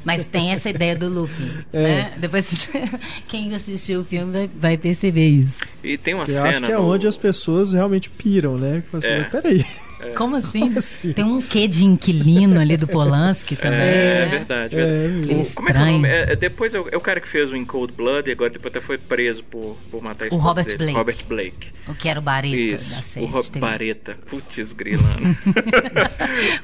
Mas tem essa ideia do looping, é. né? Depois quem assistiu o filme vai, vai perceber isso. E tem uma eu cena. acho que é no... onde as pessoas realmente piram, né? Assim, é. Peraí. É. Como, assim? Como assim? Tem um quê de inquilino ali do Polanski é, também. É, é verdade. É, o, como é que é o nome? É, é depois é, o cara que fez o In Cold Blood e agora depois até foi preso por, por matar O Robert dele. Blake. Robert Blake. O que era o Bareta Isso, da série. O Robert Bareta. Putz, grilando.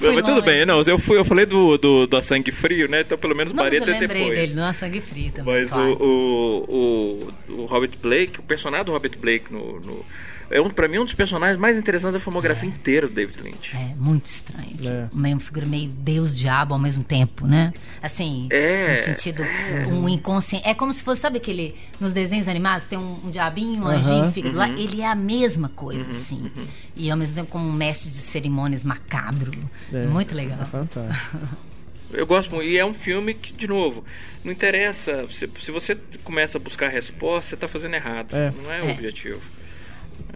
mas tudo bem, não. Eu, fui, eu falei do, do, do A Sangue Frio, né? Então pelo menos não, Bareta é depois. Eu lembrei dele, do A Sangue Frio também. Mas claro. o, o, o, o Robert Blake, o personagem do Robert Blake no, no é um, pra mim um dos personagens mais interessantes da filmografia é. inteira do David Lynch. É, muito estranho. É. Uma figura meio deus-diabo ao mesmo tempo, né? Assim, é. no sentido, um inconsciente. É como se fosse, sabe aquele, nos desenhos animados, tem um, um diabinho, um anjinho que fica uhum. lá. Ele é a mesma coisa, uhum. assim. Uhum. E ao mesmo tempo como um mestre de cerimônias macabro. É. Muito legal. É fantástico. Eu gosto muito. E é um filme que, de novo, não interessa. Se, se você começa a buscar a resposta, você está fazendo errado. É. Não é o é. objetivo.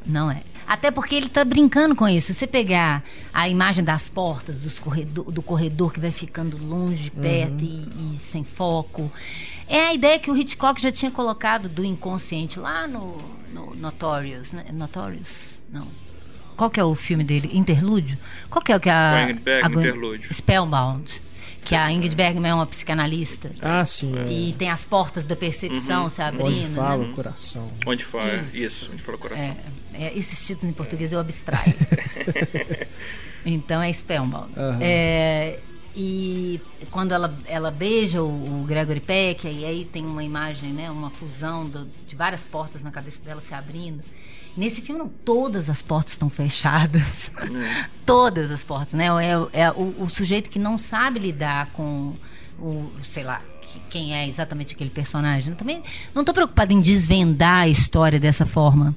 Não é. Até porque ele está brincando com isso. Se você pegar a imagem das portas, dos corredor, do corredor que vai ficando longe, perto uhum. e, e, sem foco. É a ideia que o Hitchcock já tinha colocado do inconsciente lá no, no Notorious. Né? Notorious? Não. Qual que é o filme dele? Interlúdio? Qual que é o que a... a Interlúdio. Spellbound que a Ingrid Bergman é uma psicanalista. Ah, sim. E tem as portas da percepção uhum. se abrindo. Onde fala né? o coração. Onde fala, isso, isso onde fala o coração. É, é, esses títulos em português eu abstraio. então é Spellbound. Uhum. É, E quando ela, ela beija o, o Gregory Peck, e aí tem uma imagem, né, uma fusão do, de várias portas na cabeça dela se abrindo. Nesse filme, não, todas as portas estão fechadas. É. todas as portas, né? É, é o, o, sujeito que não sabe lidar com o, sei lá, quem é exatamente aquele personagem. Eu também não estou preocupada em desvendar a história dessa forma.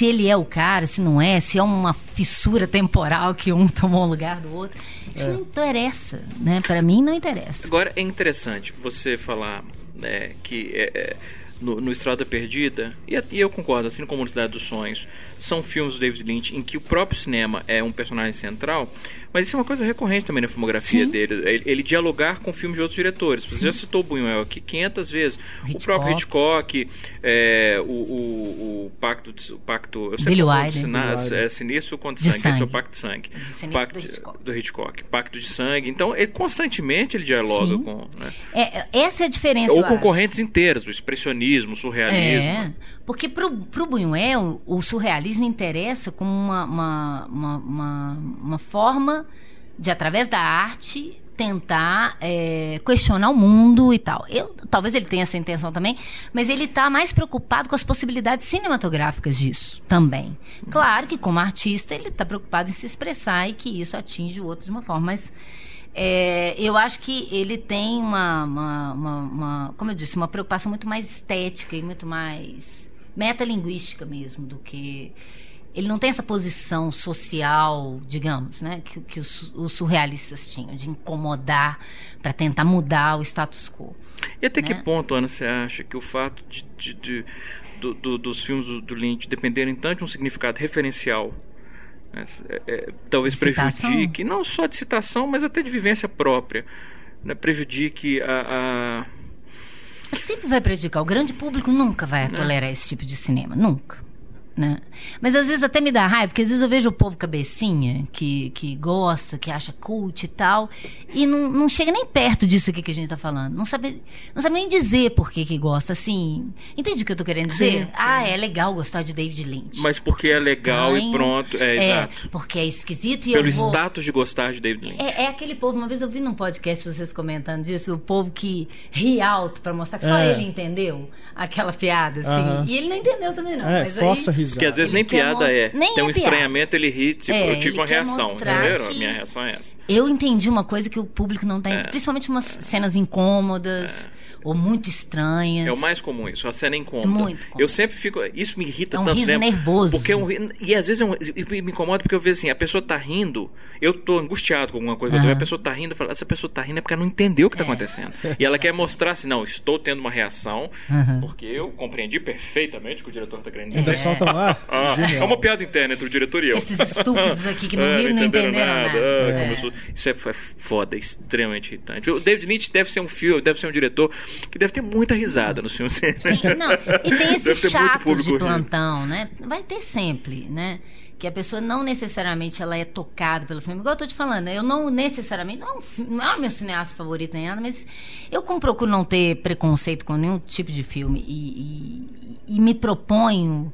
Se ele é o cara, se não é, se é uma fissura temporal que um tomou o lugar do outro. Isso é. não interessa, né? Para mim não interessa. Agora é interessante você falar né, que é, é no, no Estrada Perdida, e, e, eu concordo, assim como Cidade dos Sonhos, são filmes do David Lynch em que o próprio cinema é um personagem central, mas isso é uma coisa recorrente também na filmografia Sim. dele, ele, ele, dialogar com filmes de outros diretores. Você Sim. já citou o Buñuel aqui 500 vezes, Hitchcock. o próprio Hitchcock, é, o, o, o, Pacto, o Pacto eu sempre Billy é, Sinistro contra sangue, sangue, esse é o Pacto de Sangue. De Pacto do Hitchcock. do Hitchcock. Pacto de Sangue. Então, ele, constantemente ele dialoga Sim. com... Né? É, essa é a diferença, Ou com correntes inteiras, o expressionismo, o surrealismo. É. Porque para o Buñuel, o surrealismo interessa como uma, uma, uma, uma, uma forma de, através da arte, tentar é, questionar o mundo e tal. Eu, talvez ele tenha essa intenção também, mas ele está mais preocupado com as possibilidades cinematográficas disso também. Claro que, como artista, ele está preocupado em se expressar e que isso atinge o outro de uma forma, mas é, eu acho que ele tem uma, uma, uma, uma, como eu disse, uma preocupação muito mais estética e muito mais metalinguística mesmo do que ele não tem essa posição social, digamos, né, que, que os, os, surrealistas tinham, de incomodar para tentar mudar o status quo. E até né? que ponto, Ana, você acha que o fato de, de, de do, do, dos filmes do, Lynch dependerem tanto de um significado referencial, né, é, é, talvez prejudique, não só de citação, mas até de vivência própria, né, prejudique a, a Sempre vai prejudicar. O grande público nunca vai tolerar esse tipo de cinema. Nunca. Né? Mas às vezes até me dá raiva, porque às vezes eu vejo o povo cabecinha, que, que gosta, que acha cult e tal, e não, não chega nem perto disso aqui que a gente está falando. Não sabe, não sabe nem dizer por que, que gosta, assim. Entende o que eu estou querendo dizer? Sim, ah, é legal gostar de David Lynch. Mas porque, porque é legal estranho, e pronto. É, é, exato. Porque é esquisito e Pelo eu vou... status de gostar de David Lynch. É, é, aquele povo, uma vez eu vi num podcast vocês comentando disso, o povo que ri alto para mostrar que só é. ele entendeu aquela piada, assim. Uh -huh. E ele não entendeu também, não. É, força aí... risada. Que às vezes ele nem piada é. Nem Tem um é estranhamento, ele ri, tipo, é, eu tive uma reação. Entendeu? A minha reação é essa. Eu entendi uma coisa que o público não tem. É. Principalmente umas cenas incômodas. É ou muito estranhas. É o mais comum isso, a cena incômoda. É muito comum. Eu sempre fico. Isso me irrita é um tanto. Riso nervoso. Porque é um, e às vezes é um, me incomoda porque eu vejo assim, a pessoa tá rindo, eu tô angustiado com alguma coisa, uhum. a pessoa tá rindo, eu falo, essa pessoa tá rindo é porque ela não entendeu o que tá é. acontecendo. E ela quer mostrar assim, não, estou tendo uma reação, uhum. porque eu compreendi perfeitamente o que o diretor tá querendo dizer. Ainda é. lá? Ah, é uma piada interna entre o diretor e eu. Esses estúpidos aqui que não é, viram, não entenderam, nada. nada. É. Isso é foda, extremamente irritante. O David Nietzsche deve ser um filme, deve ser um diretor que deve ter muita risada no filme. Tem, não, e tem esses chatos de plantão, né? Vai ter sempre, né? que a pessoa não necessariamente ela é tocada pelo filme. Igual eu tô te falando, eu não necessariamente, não, não é o meu cineasta favorito nem nada, mas eu como procuro não ter preconceito com nenhum tipo de filme e, e, e me proponho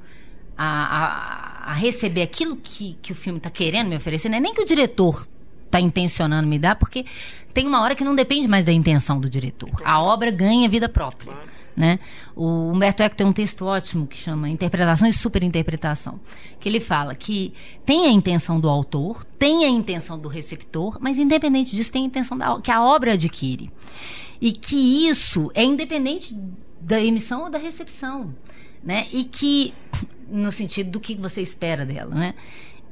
a, a, a, receber aquilo que, que o filme está querendo me oferecer, não é nem que o diretor está intencionando me dar, porque tem uma hora que não depende mais da intenção do diretor. A obra ganha vida própria. Né? O Humberto Eco tem um texto ótimo que chama Interpretação e Superinterpretação, que ele fala que tem a intenção do autor, tem a intenção do receptor, mas independente disso tem a intenção da, que a obra adquire. E que isso é independente da emissão ou da recepção, né? E que no sentido do que você espera dela, né?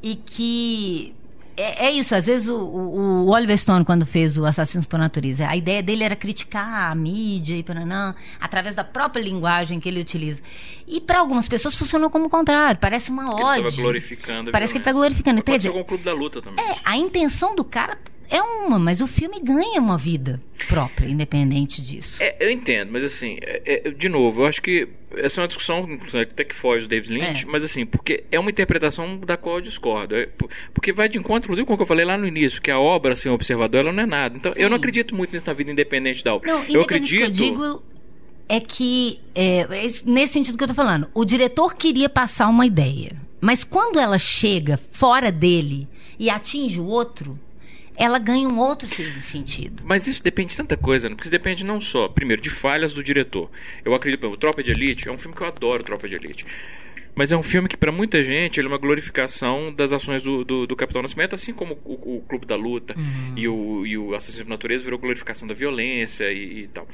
E que é, é, isso, às vezes o, o, Oliver Stone, quando fez o Assassinos por Natureza, a ideia dele era criticar a mídia e paranã, através da própria linguagem que ele utiliza. E para algumas pessoas funcionou como o contrário, parece uma ódio. Ele glorificando. Parece que ele está glorificando. Mas pode ser com o Clube da Luta também. É, a intenção do cara é uma, mas o filme ganha uma vida própria, independente disso. É, eu entendo, mas assim, é, é, de novo, eu acho que essa é uma discussão até que foge do David Lynch, é. mas assim, porque é uma interpretação da qual eu discordo. É, porque vai de encontro, inclusive, com o que eu falei lá no início, que a obra sem assim, observador ela não é nada. Então, Sim. eu não acredito muito nisso na vida independente da obra. Não, eu acredito. Que eu digo é que, é, nesse sentido que eu estou falando, o diretor queria passar uma ideia, mas quando ela chega fora dele e atinge o outro ela ganha um outro sentido. Mas isso depende de tanta coisa, né? Porque isso depende não só, primeiro, de falhas do diretor. Eu acredito, o Tropa de Elite é um filme que eu adoro, Tropa de Elite. Mas é um filme que, para muita gente, ele é uma glorificação das ações do, do, do Capitão Nascimento, assim como o, o Clube da Luta uhum. e, o, e o Assassino da Natureza virou glorificação da violência e, e tal.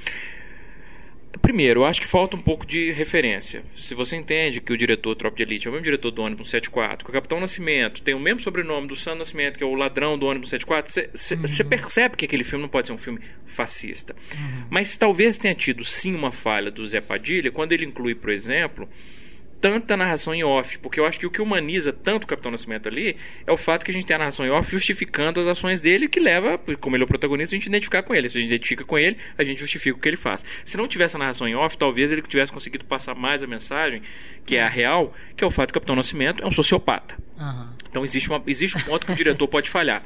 Primeiro, eu acho que falta um pouco de referência. Se você entende que o diretor Tropa de Elite é o mesmo diretor do ônibus 74, que o Capitão Nascimento tem o mesmo sobrenome do Sam Nascimento, que é o ladrão do ônibus 74, você uhum. percebe que aquele filme não pode ser um filme fascista. Uhum. Mas talvez tenha tido sim uma falha do Zé Padilha quando ele inclui, por exemplo, tanta narração em off, porque eu acho que o que humaniza tanto o Capitão Nascimento ali é o fato que a gente tem a narração em off justificando as ações dele, que leva, como ele é o protagonista, a gente identificar com ele. Se a gente identifica com ele, a gente justifica o que ele faz. Se não tivesse a narração em off, talvez ele tivesse conseguido passar mais a mensagem, que é a real, que é o fato que o Capitão Nascimento é um sociopata. Uhum. Então existe, uma, existe um ponto que o diretor pode falhar.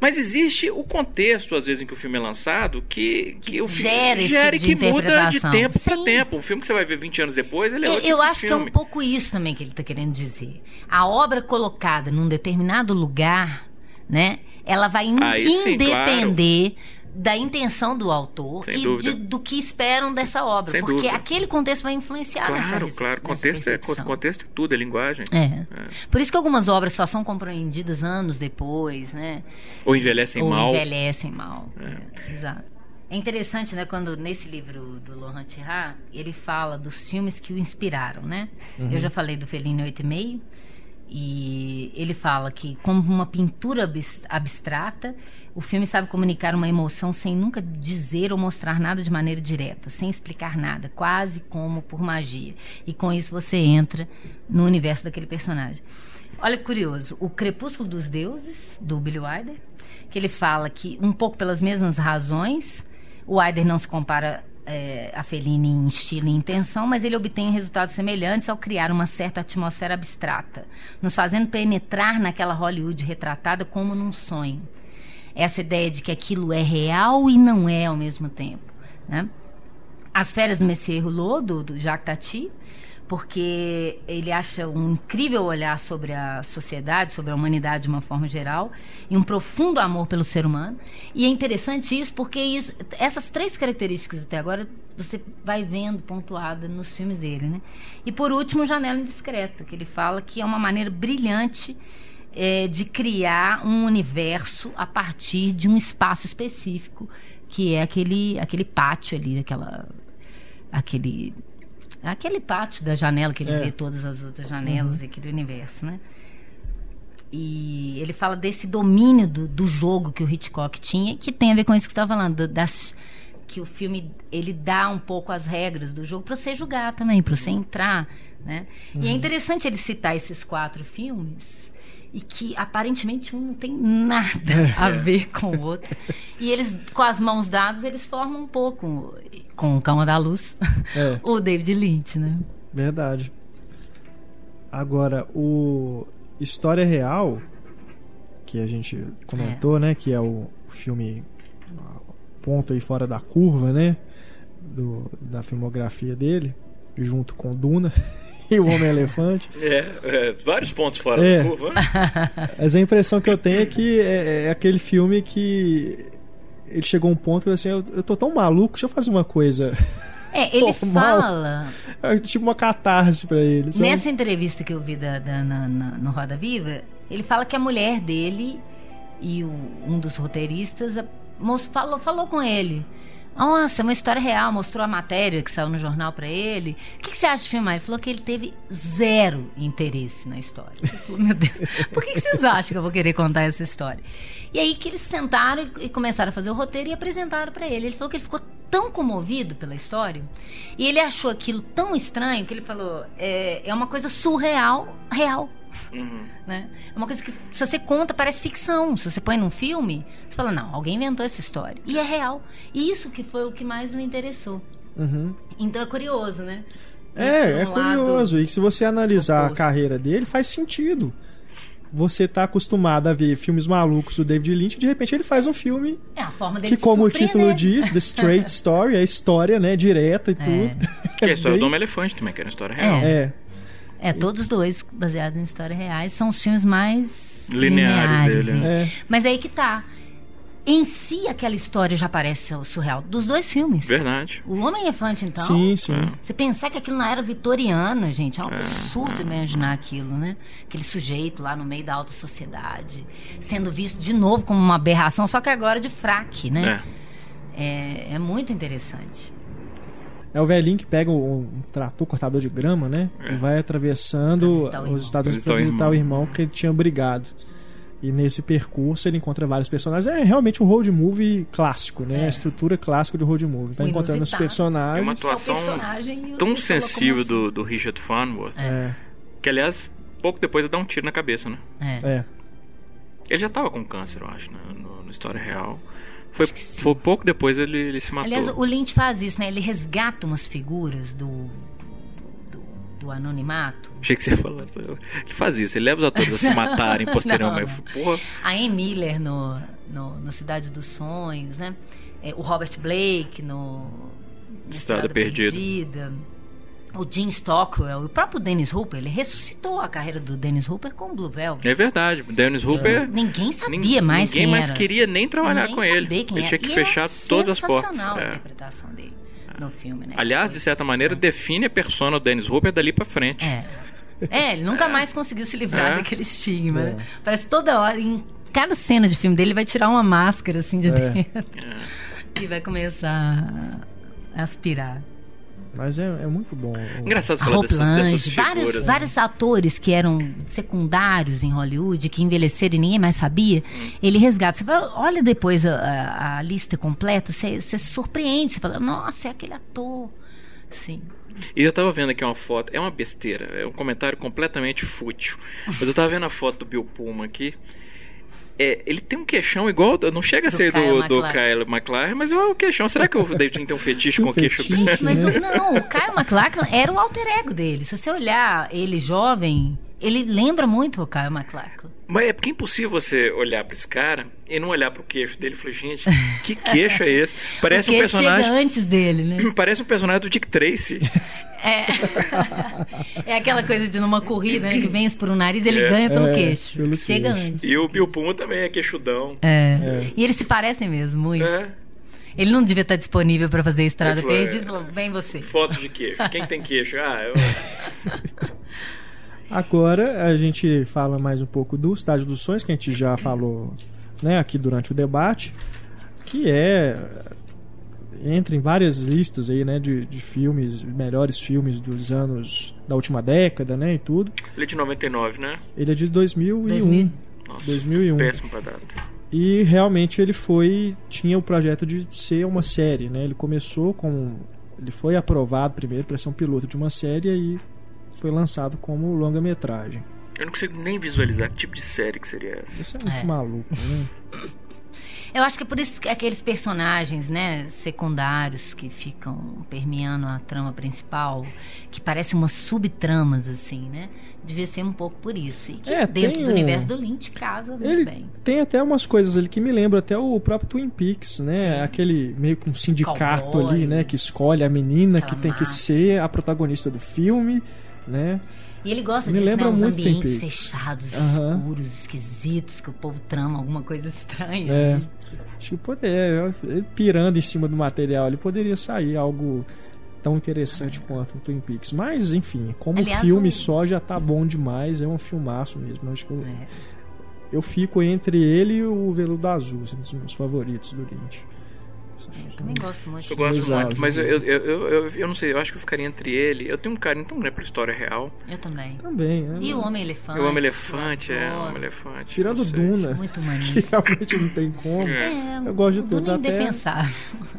Mas existe o contexto, às vezes, em que o filme é lançado, que, que o filme gera, gera tipo que muda de tempo para tempo. Um filme que você vai ver 20 anos depois, ele é Eu, outro eu tipo acho que é um pouco isso também que ele está querendo dizer. A obra colocada num determinado lugar, né? Ela vai Aí, independer sim, claro da intenção do autor Sem e de, do que esperam dessa obra. Sem porque dúvida. aquele contexto vai influenciar claro, nessa Claro, claro. Contexto é, contexto é tudo, é linguagem. É. é. Por isso que algumas obras só são compreendidas anos depois, né? Ou envelhecem Ou mal. Ou envelhecem mal. É. É, exato. É interessante, né, quando nesse livro do Laurent Tirard, ele fala dos filmes que o inspiraram, né? Uhum. Eu já falei do Felino 8 e meio, e ele fala que como uma pintura abstrata, o filme sabe comunicar uma emoção sem nunca dizer ou mostrar nada de maneira direta, sem explicar nada, quase como por magia. E com isso você entra no universo daquele personagem. Olha que curioso, o Crepúsculo dos Deuses, do Billy Wilder, que ele fala que, um pouco pelas mesmas razões, o Wilder não se compara é, a Fellini em estilo e intenção, mas ele obtém resultados semelhantes ao criar uma certa atmosfera abstrata, nos fazendo penetrar naquela Hollywood retratada como num sonho. Essa ideia de que aquilo é real e não é ao mesmo tempo. Né? As Férias do Messier Rouleau, do, do Jacques Tati, porque ele acha um incrível olhar sobre a sociedade, sobre a humanidade de uma forma geral, e um profundo amor pelo ser humano. E é interessante isso porque isso, essas três características até agora você vai vendo pontuada nos filmes dele, né? E por último, Janela Indiscreta, que ele fala que é uma maneira brilhante é, de criar um universo a partir de um espaço específico, que é aquele, aquele pátio ali, aquela, aquele Aquele pátio da janela que ele é. vê todas as outras janelas uhum. aqui do universo, né? E ele fala desse domínio do, do jogo que o Hitchcock tinha, que tem a ver com isso que você está falando, das, que o filme ele dá um pouco as regras do jogo para você jogar também, para você entrar, né? Uhum. E é uhum. interessante ele citar esses quatro filmes e que aparentemente um não tem nada a ver com o outro. E eles, com as mãos dadas, eles formam um pouco, com o Calma da Luz, é. o David Lynch, né? Verdade. Agora, o História Real, que a gente comentou, é. né? Que é o filme ponto aí fora da curva, né? Do, da filmografia dele, junto com Duna. e o Homem-Elefante. É, é, vários pontos fora é. da curva. Mas a impressão que eu tenho é que é, é aquele filme que ele chegou a um ponto que assim, eu, eu tô tão maluco, deixa eu fazer uma coisa. É, ele fala. É tipo uma catarse pra ele. Sabe? Nessa entrevista que eu vi da, da na, na, no Roda Viva, ele fala que a mulher dele e o, um dos roteiristas falou, falou com ele. Nossa, uma história real. Mostrou a matéria que saiu no jornal para ele. O que, que, você acha de filmar? Ele falou que ele teve zero interesse na história. Ele falou, meu Deus, por que, que, vocês acham que eu vou querer contar essa história? E aí que eles sentaram e, e começaram a fazer o roteiro e apresentaram para ele. Ele falou que ele ficou tão comovido pela história e ele achou aquilo tão estranho que ele falou: é, é uma coisa surreal, real. Uhum. Né? É uma coisa que, se você conta, parece ficção. Se você põe num filme, você fala, não, alguém inventou essa história. E é real. E isso que foi o que mais o interessou. Uhum. Então é curioso, né? É, é curioso. E se você analisar oposto. a carreira dele, faz sentido. Você tá acostumado a ver filmes malucos do David Lynch, de repente ele faz um filme é a forma dele que, como o título diz, The Straight Story, é história, né, direta e é. tudo. É, é a história bem... do Homem-Elefante também, que era uma história real. É. é. É, todos dois baseados em histórias reais. São os filmes mais lineares, lineares dele. Né? É. Mas aí que tá. em si aquela história já parece surreal. Dos dois filmes. Verdade. O Homem Elefante, então. Sim, sim. É. Você pensar que aquilo não era vitoriano, gente. É um é, absurdo é. imaginar aquilo, né? Aquele sujeito lá no meio da alta sociedade, sendo visto de novo como uma aberração, só que agora de fraque, né? É, é, é muito interessante. É o velhinho que pega um, um trator cortador de grama, né? É. E vai atravessando os Estados Unidos para visitar o irmão que ele tinha brigado. E nesse percurso ele encontra vários personagens. É realmente um road movie clássico, né? É. A estrutura clássica de road movie. Vai encontrando os personagens. É uma atuação tão sensível do, do Richard Farnworth. É. Que, aliás, pouco depois ele dá um tiro na cabeça, né? É. é. Ele já estava com câncer, eu acho, né? no, no História Real. Foi, foi pouco depois ele, ele se matou. Aliás, o Lynch faz isso, né? Ele resgata umas figuras do, do anonimato. Achei que você ia falar. Ele faz isso, ele leva os atores a se matarem posteriormente. Porra. A Anne Miller no, no, no, Cidade dos Sonhos, né? É, o Robert Blake no, no Estrada, Estrada Perdida. Perdida. O Jim Stockwell, o próprio Dennis Hooper, ele ressuscitou a carreira do Dennis Hooper com o Blue Velvet. É verdade, o Dennis Hooper. ninguém sabia mais ninguém quem mais era. queria nem trabalhar com ele. ele tinha que e fechar todas as portas. a é. interpretação dele no filme, né? Aliás, de certa maneira, define a persona do Dennis Hooper dali para frente. É. é. ele nunca é. mais conseguiu se livrar é. daquele estigma. É. Parece toda hora, em cada cena de filme dele, ele vai tirar uma máscara assim de é. dentro e vai começar a aspirar. Mas é, é muito bom. Engraçado falar dessas, dessas figuras. Vários, né? vários atores que eram secundários em Hollywood, que envelheceram e ninguém mais sabia, hum. ele resgata. Você fala, olha depois a, a, a lista completa, você, você, se surpreende. Você fala, nossa, é aquele ator. Sim. E eu tava vendo aqui uma foto, é uma besteira, é um comentário completamente fútil. Mas eu tava vendo a foto do Bill Pullman aqui. É, ele tem um queixão igual. Não chega a ser do, do Kyle McLaren, mas é um queixão. Será que o David tem um fetiche com o queixo dele? Mas o, não, o Kyle McLaren era o alter ego dele. Se você olhar ele jovem, ele lembra muito o Kyle McLaren. Mas é porque é impossível você olhar para esse cara e não olhar para o queixo dele e falar, gente, que queixo é esse? Parece um personagem. Chega antes dele, né? Parece um personagem do Dick Tracy. É. é aquela coisa de numa corrida, né, que vence por um nariz, ele é. ganha pelo é, queixo. Pelo Chega queixo. antes. E o Puma também é queixudão. É. é. E eles se parecem mesmo, muito. É. Ele não devia estar disponível para fazer a estrada perdida. Falou, vem você. Foto de queixo. Quem tem queixo? Ah, eu. Agora a gente fala mais um pouco do Estádio dos Sonhos, que a gente já falou né, aqui durante o debate, que é entra em várias listas aí, né, de, de filmes, melhores filmes dos anos da última década, né, e tudo. Ele é de 99, né? Ele é de 2001. 2000. Nossa, 2001. Péssimo pra data. E realmente ele foi tinha o projeto de ser uma série, né? Ele começou com ele foi aprovado primeiro para ser um piloto de uma série e foi lançado como longa-metragem. Eu não consigo nem visualizar que tipo de série que seria essa. Isso é muito é. maluco, né? Eu acho que é por isso que aqueles personagens, né, secundários que ficam permeando a trama principal, que parecem umas subtramas, assim, né? Devia ser um pouco por isso. E que é, dentro do um... universo do Lynch casa muito Ele bem. Tem até umas coisas ali que me lembram até o próprio Twin Peaks, né? Sim. Aquele meio que um sindicato Cowboy, ali, né? Que escolhe a menina que tem que ser a protagonista do filme, né? E ele gosta Me disso, lembra né? Ambientes fechados, uhum. escuros, esquisitos, que o povo trama alguma coisa estranha. É. Né? Acho que poderia, ele pirando em cima do material, ele poderia sair algo tão interessante quanto o Twin Peaks. Mas, enfim, como Aliás, filme o... só já tá bom demais, é um filmaço mesmo. Acho que eu, é. eu fico entre ele e o Veludo Azul, são os meus favoritos do Lynch. Eu também gosto muito. Eu gosto muito, mas eu, eu, eu, eu, eu não sei, eu acho que eu ficaria entre ele. Eu tenho um carinho tão grande pra história real. Eu também. Também, é. E o Homem-Elefante. O Homem-Elefante, é, o Homem-Elefante. Tirando Duna. Muito maneiro. Que realmente não tem como. É, eu gosto de todos. Duna é até,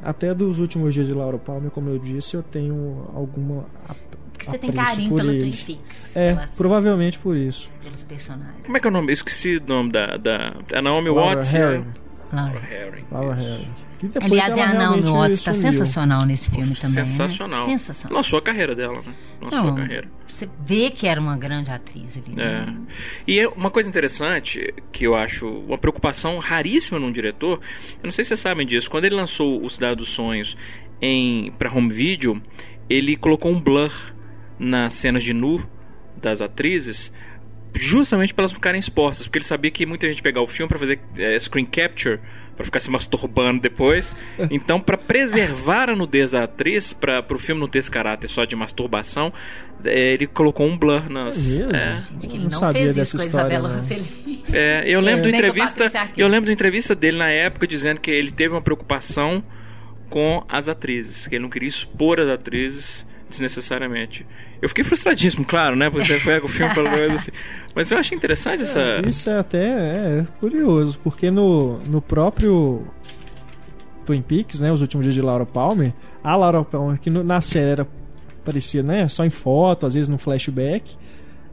até dos últimos dias de Laura Palmer, como eu disse, eu tenho alguma porque você tem carinho pelo Twin Peaks. É, provavelmente por isso. Pelos personagens. Como é que é o nome? Eu esqueci o nome da. da... É Naomi Laura Watts? Herring. Laura Herring. Laura Herring. Aliás, a Naomi Watts está sensacional nesse filme também. Sensacional. Né? Sensacional. Lançou a carreira dela, né? Lançou Não, a carreira. Você vê que era uma grande atriz ali. Né? É. E é uma coisa interessante que eu acho uma preocupação raríssima num diretor. Eu não sei se vocês sabem disso. Quando ele lançou O Cidade dos Sonhos em para home video, ele colocou um blur nas cenas de nu das atrizes justamente para elas ficarem expostas, porque ele sabia que muita gente pegar o filme para fazer é, screen capture, para ficar se masturbando depois. Então, para preservar a nudez da atriz, para o filme não ter esse caráter só de masturbação, é, ele colocou um blur nas. É, é. Gente, que ele não, não fez isso com a Isabela Rossellini. É, eu lembro é. entrevista, eu lembro da entrevista dele na época dizendo que ele teve uma preocupação com as atrizes, que ele não queria expor as atrizes desnecessariamente. Eu fiquei frustradíssimo, claro, né? Porque você pega o filme pelo menos assim. Mas eu achei interessante essa. É, isso é até é, curioso, porque no, no próprio Twin Peaks, né? Os últimos dias de Laura Palmer, a Laura Palmer, que no, na série era parecia, né? Só em foto, às vezes no flashback.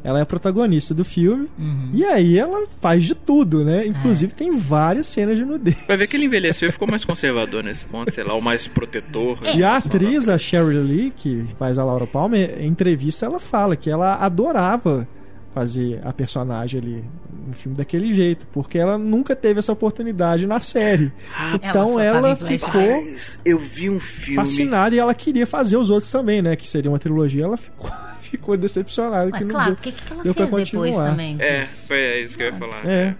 Ela é a protagonista do filme. Uhum. E aí ela faz de tudo, né? Inclusive é. tem várias cenas de nudez. Vai ver que ele envelheceu e ficou mais conservador nesse ponto, sei lá, o mais protetor. É. E a atriz, a Sherry Lee, que faz a Laura Palmer, em entrevista ela fala que ela adorava fazer a personagem ali no filme daquele jeito, porque ela nunca teve essa oportunidade na série. Ah, então ela, ela ficou eu vi um filme fascinada e ela queria fazer os outros também, né, que seria uma trilogia, ela ficou ficou decepcionado Mas, que não claro, o que, que ela deu fez depois também? É, foi isso que eu ia falar. É.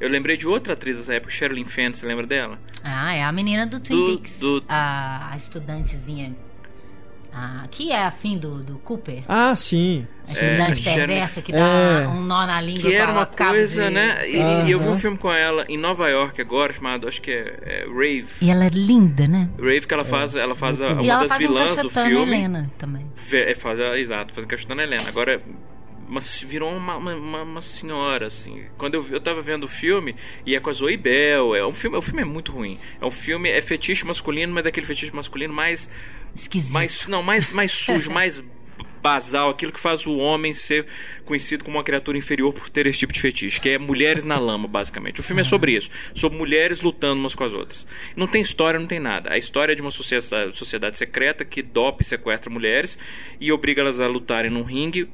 Eu lembrei de outra atriz dessa época, Sherilyn Fenn, você lembra dela? Ah, é a menina do Twin Peaks. Do... A, a estudantezinha ah, que é afim do, do Cooper. Ah, sim. A estudante é, perversa que dá é. um nó na língua. Que era uma coisa, de... né? E, uhum. e, eu vi um filme com ela em Nova York agora, chamado, acho que é, é Rave. E ela é linda, né? Rave que ela faz, ela faz a, uma ela das faz vilãs um do filme. Helena também. É, faz, exato, faz Cachetana Helena. Agora mas virou uma, uma, uma, senhora, assim. Quando eu, eu tava vendo o filme, e é com a Zoe Bell, é um filme, o filme é muito ruim. É um filme, é fetiche masculino, mas é aquele fetiche masculino mais... Esquisito. Mais, não, mais, mais sujo, mais basal, aquilo que faz o homem ser conhecido como uma criatura inferior por ter esse tipo de fetiche, que é mulheres na lama, basicamente. O filme é sobre isso, sobre mulheres lutando umas com as outras. Não tem história, não tem nada. A história é de uma sociedade, sociedade secreta que dope e sequestra mulheres e obriga elas a lutarem num ringue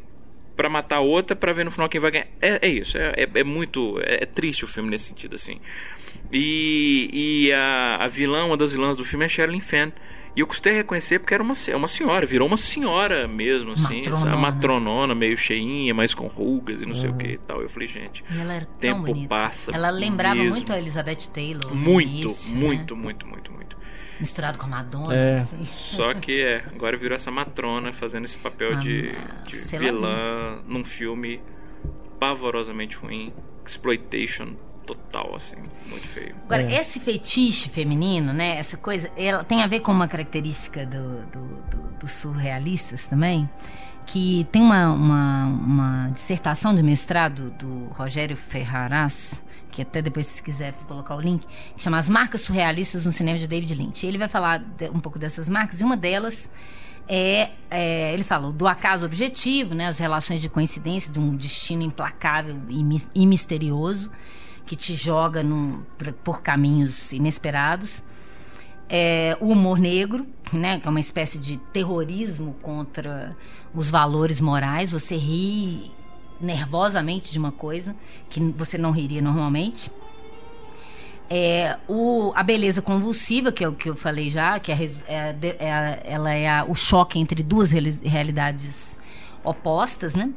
para matar outra para ver no final quem vai ganhar. É, é isso, é, é, é muito. É, é, triste o filme nesse sentido, assim. E, e a, a vilã, uma das vilãs do filme é Sherilyn Fenn. E eu custei reconhecer porque era uma, é uma senhora, virou uma senhora mesmo, assim, matronona, matronona meio cheinha, mas com rugas e não uhum. sei o que e tal. Eu falei, gente, tempo passa. Ela lembrava mesmo. muito a Elizabeth Taylor. Muito, início, muito, né? muito, muito, muito. Misturado com a Madonna. É. Assim. Só que é, agora virou essa matrona fazendo esse papel ah, de, de vilã num filme pavorosamente ruim, exploitation total, assim, muito feio. Agora, é. esse fetiche feminino, né, essa coisa, ela tem a ver com uma característica do, do, do, dos surrealistas também, que tem uma, uma, uma dissertação de mestrado do Rogério Ferraras, que até depois, se quiser colocar o link, que chama As Marcas Surrealistas no Cinema de David Lynch. Ele vai falar de, um pouco dessas marcas, e uma delas é, é, ele falou do acaso objetivo, né, as relações de coincidência, de um destino implacável e, e misterioso que te joga num, por caminhos inesperados. É, o humor negro, né, que é uma espécie de terrorismo contra os valores morais. Você ri nervosamente de uma coisa que você não riria normalmente. É, o, a beleza convulsiva, que é o que eu falei já, que é, é, é ela é a, o choque entre duas realidades opostas, né?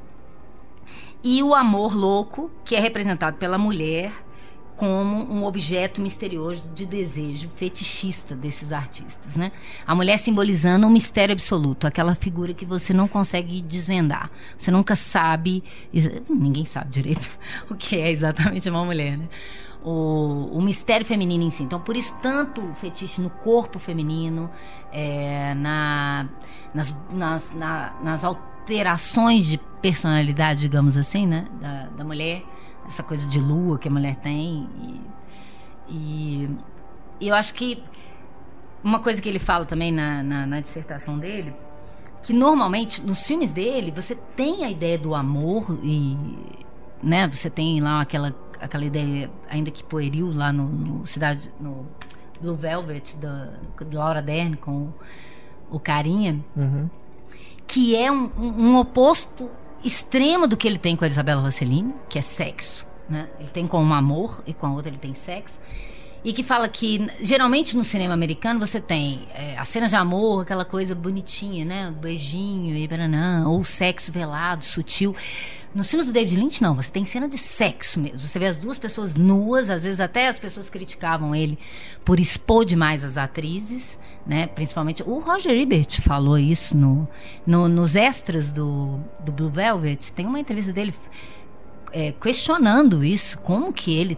E o amor louco, que é representado pela mulher como um objeto misterioso de desejo fetichista desses artistas, né? A mulher simbolizando um mistério absoluto, aquela figura que você não consegue desvendar. Você nunca sabe, ninguém sabe direito o que é exatamente uma mulher, né? O, o, mistério feminino em si. Então, por isso, tanto o fetiche no corpo feminino, é, na, nas, nas, na, nas alterações de personalidade, digamos assim, né? Da, da mulher essa coisa de lua que a mulher tem. E, e, e eu acho que uma coisa que ele fala também na, na, na, dissertação dele, que normalmente nos filmes dele você tem a ideia do amor e né, você tem lá aquela, aquela ideia, ainda que pueril, lá no, no Cidade. no Blue Velvet da, Laura Dern com o, o Carinha. Uhum. Que é um, um, um oposto extremo do que ele tem com a Isabela Rossellini, que é sexo. Né? Ele tem com um amor e com a outra ele tem sexo. e que fala que geralmente no cinema americano você tem é, a cena de amor, aquela coisa bonitinha, né? Beijinho e ou sexo velado, sutil. Nos filmes do David Lynch, não, você tem cena de sexo mesmo. Você vê as duas pessoas nuas, às vezes até as pessoas criticavam ele por expor demais as atrizes, né? Principalmente o Roger Ebert falou isso no, no nos extras do, do Blue Velvet. Tem uma entrevista dele é, questionando isso, como que ele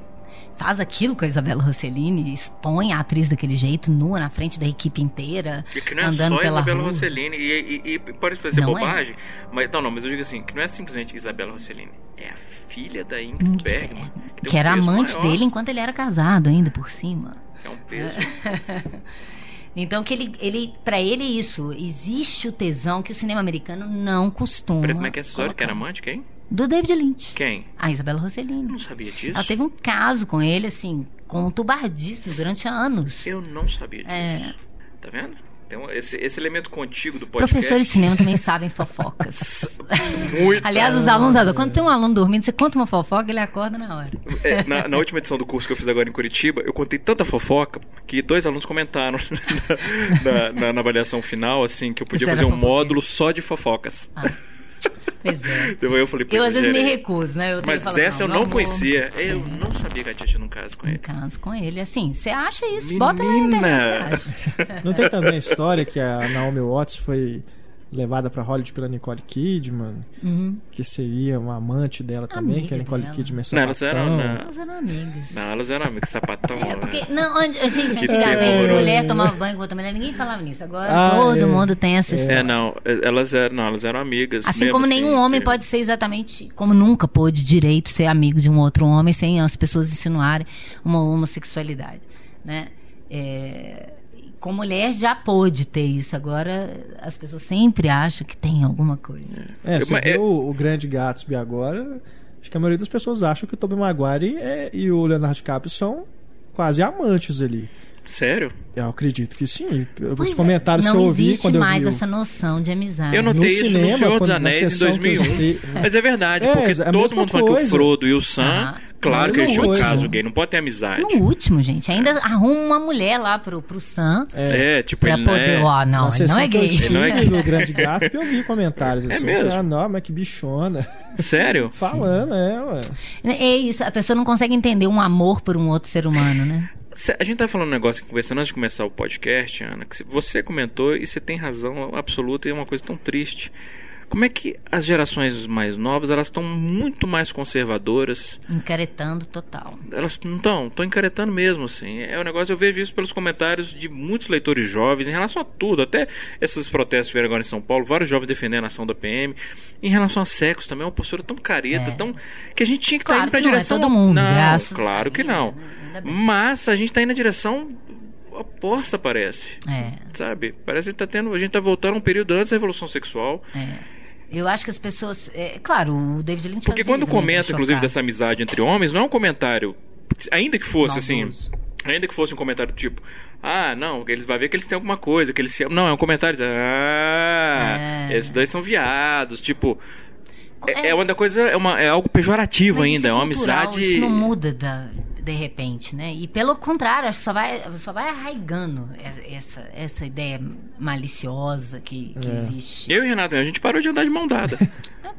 faz aquilo com a Isabela Rossellini, expõe a atriz daquele jeito, nua na frente da equipe inteira, e que não é andando só pela Isabela rua. Rossellini, e, e, e pode parecer Não é. bobagem, mas não, não, mas eu digo assim, que não é simplesmente Isabela Rossellini, é a filha da Ingrid Ingrid Bergman, Bergman, tem que um era amante maior, dele enquanto ele era casado ainda por cima. É um peso. Então que ele, ele para ele é isso, existe o tesão que o cinema americano não costuma. Peraí, como é que é essa história? Que era amante quem? Do David Lynch. Quem? A Isabela Eu Rossellini. não sabia disso. Ela teve um caso com ele assim, conturbadíssimo durante anos. Eu não sabia disso. É. Tá vendo? Um- esse, esse elemento contigo do podcast. Professores de cinema também sabem fofocas. Muito. Aliás, os alunos adoram. Quando tem um aluno dormindo, você conta uma fofoca, ele acorda na hora. É, na, na última edição do curso que eu fiz agora em Curitiba, eu contei tanta fofoca que dois alunos comentaram na, na- na avaliação final, assim, que eu podia fazer um módulo só de fofocas. Pois é. Então eu falei, Eu "Pois às vezes me gerente." recuso, né? Eu tenho que Mas falar, essa eu não amor, conhecia. Eu não sabia que a tia tinha um caso com ele. caso com ele, assim, você acha isso? Bota na Menina! internet, você acha. Não tem também a história que a Naomi Watts foi levada pra Hollywood pela Nicole Kidman, que seria uma amante dela também, Amiga que a Nicole dela. Kidman é Não, elas eram, sapatão. não. Elas eram amigas. Não, elas eram amigas, sapatão. É, né? porque, não, onde- gente, Que antigamente, terroroso. mulher tomava banho com outra mulher, ninguém falava nisso. Agora Ah, todo é. mundo tem essa história. É, não, elas eram, não, elas eram amigas. Assim mesmo como nenhum assim, homem que- pode ser exatamente, como nunca pôde direito ser amigo de um outro homem sem as pessoas insinuarem uma homossexualidade, né? É, com mulher já pôde ter isso, agora as pessoas sempre acham que tem alguma coisa. É, você Mas vê é- o, o grande Gatsby agora, acho que a maioria das pessoas acham que o Tobey Maguire é- e o Leonardo DiCaprio são quase amantes ali. Sério? Eu acredito que sim. Os é, comentários não que eu ouvi existe quando eu mais vi o- essa noção de amizade. Eu notei No isso no cinema, Senhor dos Anéis em sessão que eu 2001. estei- Mas é verdade, É, porque é todo mundo fala que o coisa. Frodo e o Sam, Ah, claro que eles no tinham um caso gay, não pode ter amizade. No último, gente, ainda arruma uma mulher lá pro, pro Sam É, tipo, pra ele não poder, é... ó, não, ele não é gay. Ele não é gay. do Grande Gatsby, eu vi comentários assim. mesmo? Ah, não, mas que bichona. Sério? Falando, é, ué. É isso, a pessoa não consegue entender um amor por um outro ser humano, né? A gente tá falando um negócio conversando antes de começar o podcast, Ana, que cê- você comentou e você tem razão absoluta e é uma coisa tão triste. Como é que as gerações mais novas, elas estão muito mais conservadoras, Encaretando total. elas não estão, estão encaretando mesmo, assim. É um negócio, eu vejo isso pelos comentários de muitos leitores jovens em relação a tudo, até esses protestos que vieram agora em São Paulo, vários jovens defendendo a ação da PM. Em relação a sexo também, é uma postura tão careta, É. tão. que a gente tinha que estar Claro indo pra que não é direção. todo mundo, não, graças claro a que não. né? Ainda bem. Mas a gente tá indo na direção oposta, parece. É, Sabe? Parece que tá tendo. A gente tá voltando a um período antes da Revolução Sexual. é. Eu acho que as pessoas. É, claro, o David Lynch Porque quando também, comenta, inclusive, dessa amizade entre homens, não é um comentário. Ainda que fosse assim. Ainda que fosse um comentário do tipo, ah, não, eles vai ver que eles têm alguma coisa, que eles se. Não, é um comentário de, ah, É. esses dois são viados, tipo. É, É. é uma coisa, é, uma, é algo pejorativo Mas ainda, isso é uma cultural, amizade. Isso não muda da- de repente, né? E pelo contrário, acho que só vai, só vai arraigando essa, essa ideia maliciosa que, que existe. Eu e Renato, a gente parou de andar de mão dada.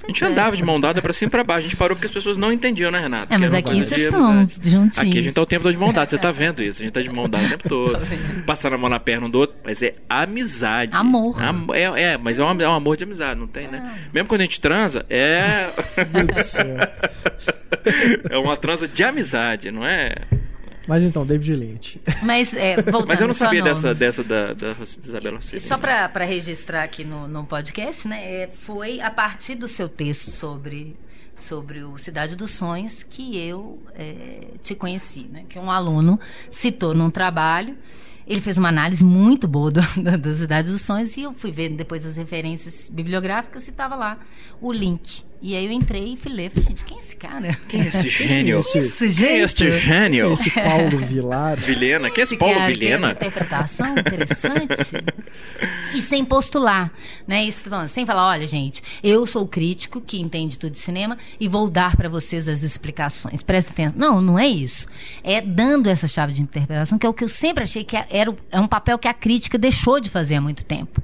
A gente É. andava de mão dada pra cima e pra baixo. A gente parou porque as pessoas não entendiam, né, Renato? É, mas aqui vocês estão amizade. juntinhos. Aqui a gente tá o tempo todo de mão dada, você tá vendo isso? A gente tá de mão dada o tempo todo. Passando a mão na perna um do outro. Mas é amizade. Amor. Am- é, é, mas é um, é um amor de amizade, não tem, né? Mesmo quando a gente transa, é. Meu Deus do céu. é uma transa de amizade, não é? Mas então, David Lynch. Mas, é, voltando Mas eu não sabia no- dessa, dessa da, da Isabela Rossellini. só para registrar aqui no, no podcast, né? é, foi a partir do seu texto sobre, sobre o Cidade dos Sonhos que eu é, te conheci, né? Que um aluno citou num trabalho. Ele fez uma análise muito boa do, do, do Cidade dos Sonhos e eu fui ver depois as referências bibliográficas e estava lá o link. E aí eu entrei e fui ler. Falei, gente, quem é esse cara? Quem é esse gênio? Esse- Isso, Quem é este gênio? Esse Paulo Vilar. Vilhena? Quem é esse Esse Paulo cara tem Vilhena? essa interpretação interessante. e sem postular, né? Isso, sem falar, olha, gente, eu sou o crítico que entende tudo de cinema. cinema e vou dar para vocês as explicações. Presta atenção. Não, não é isso. É dando essa chave de interpretação, que é o que eu sempre achei que era é um papel que a crítica deixou de fazer há muito tempo.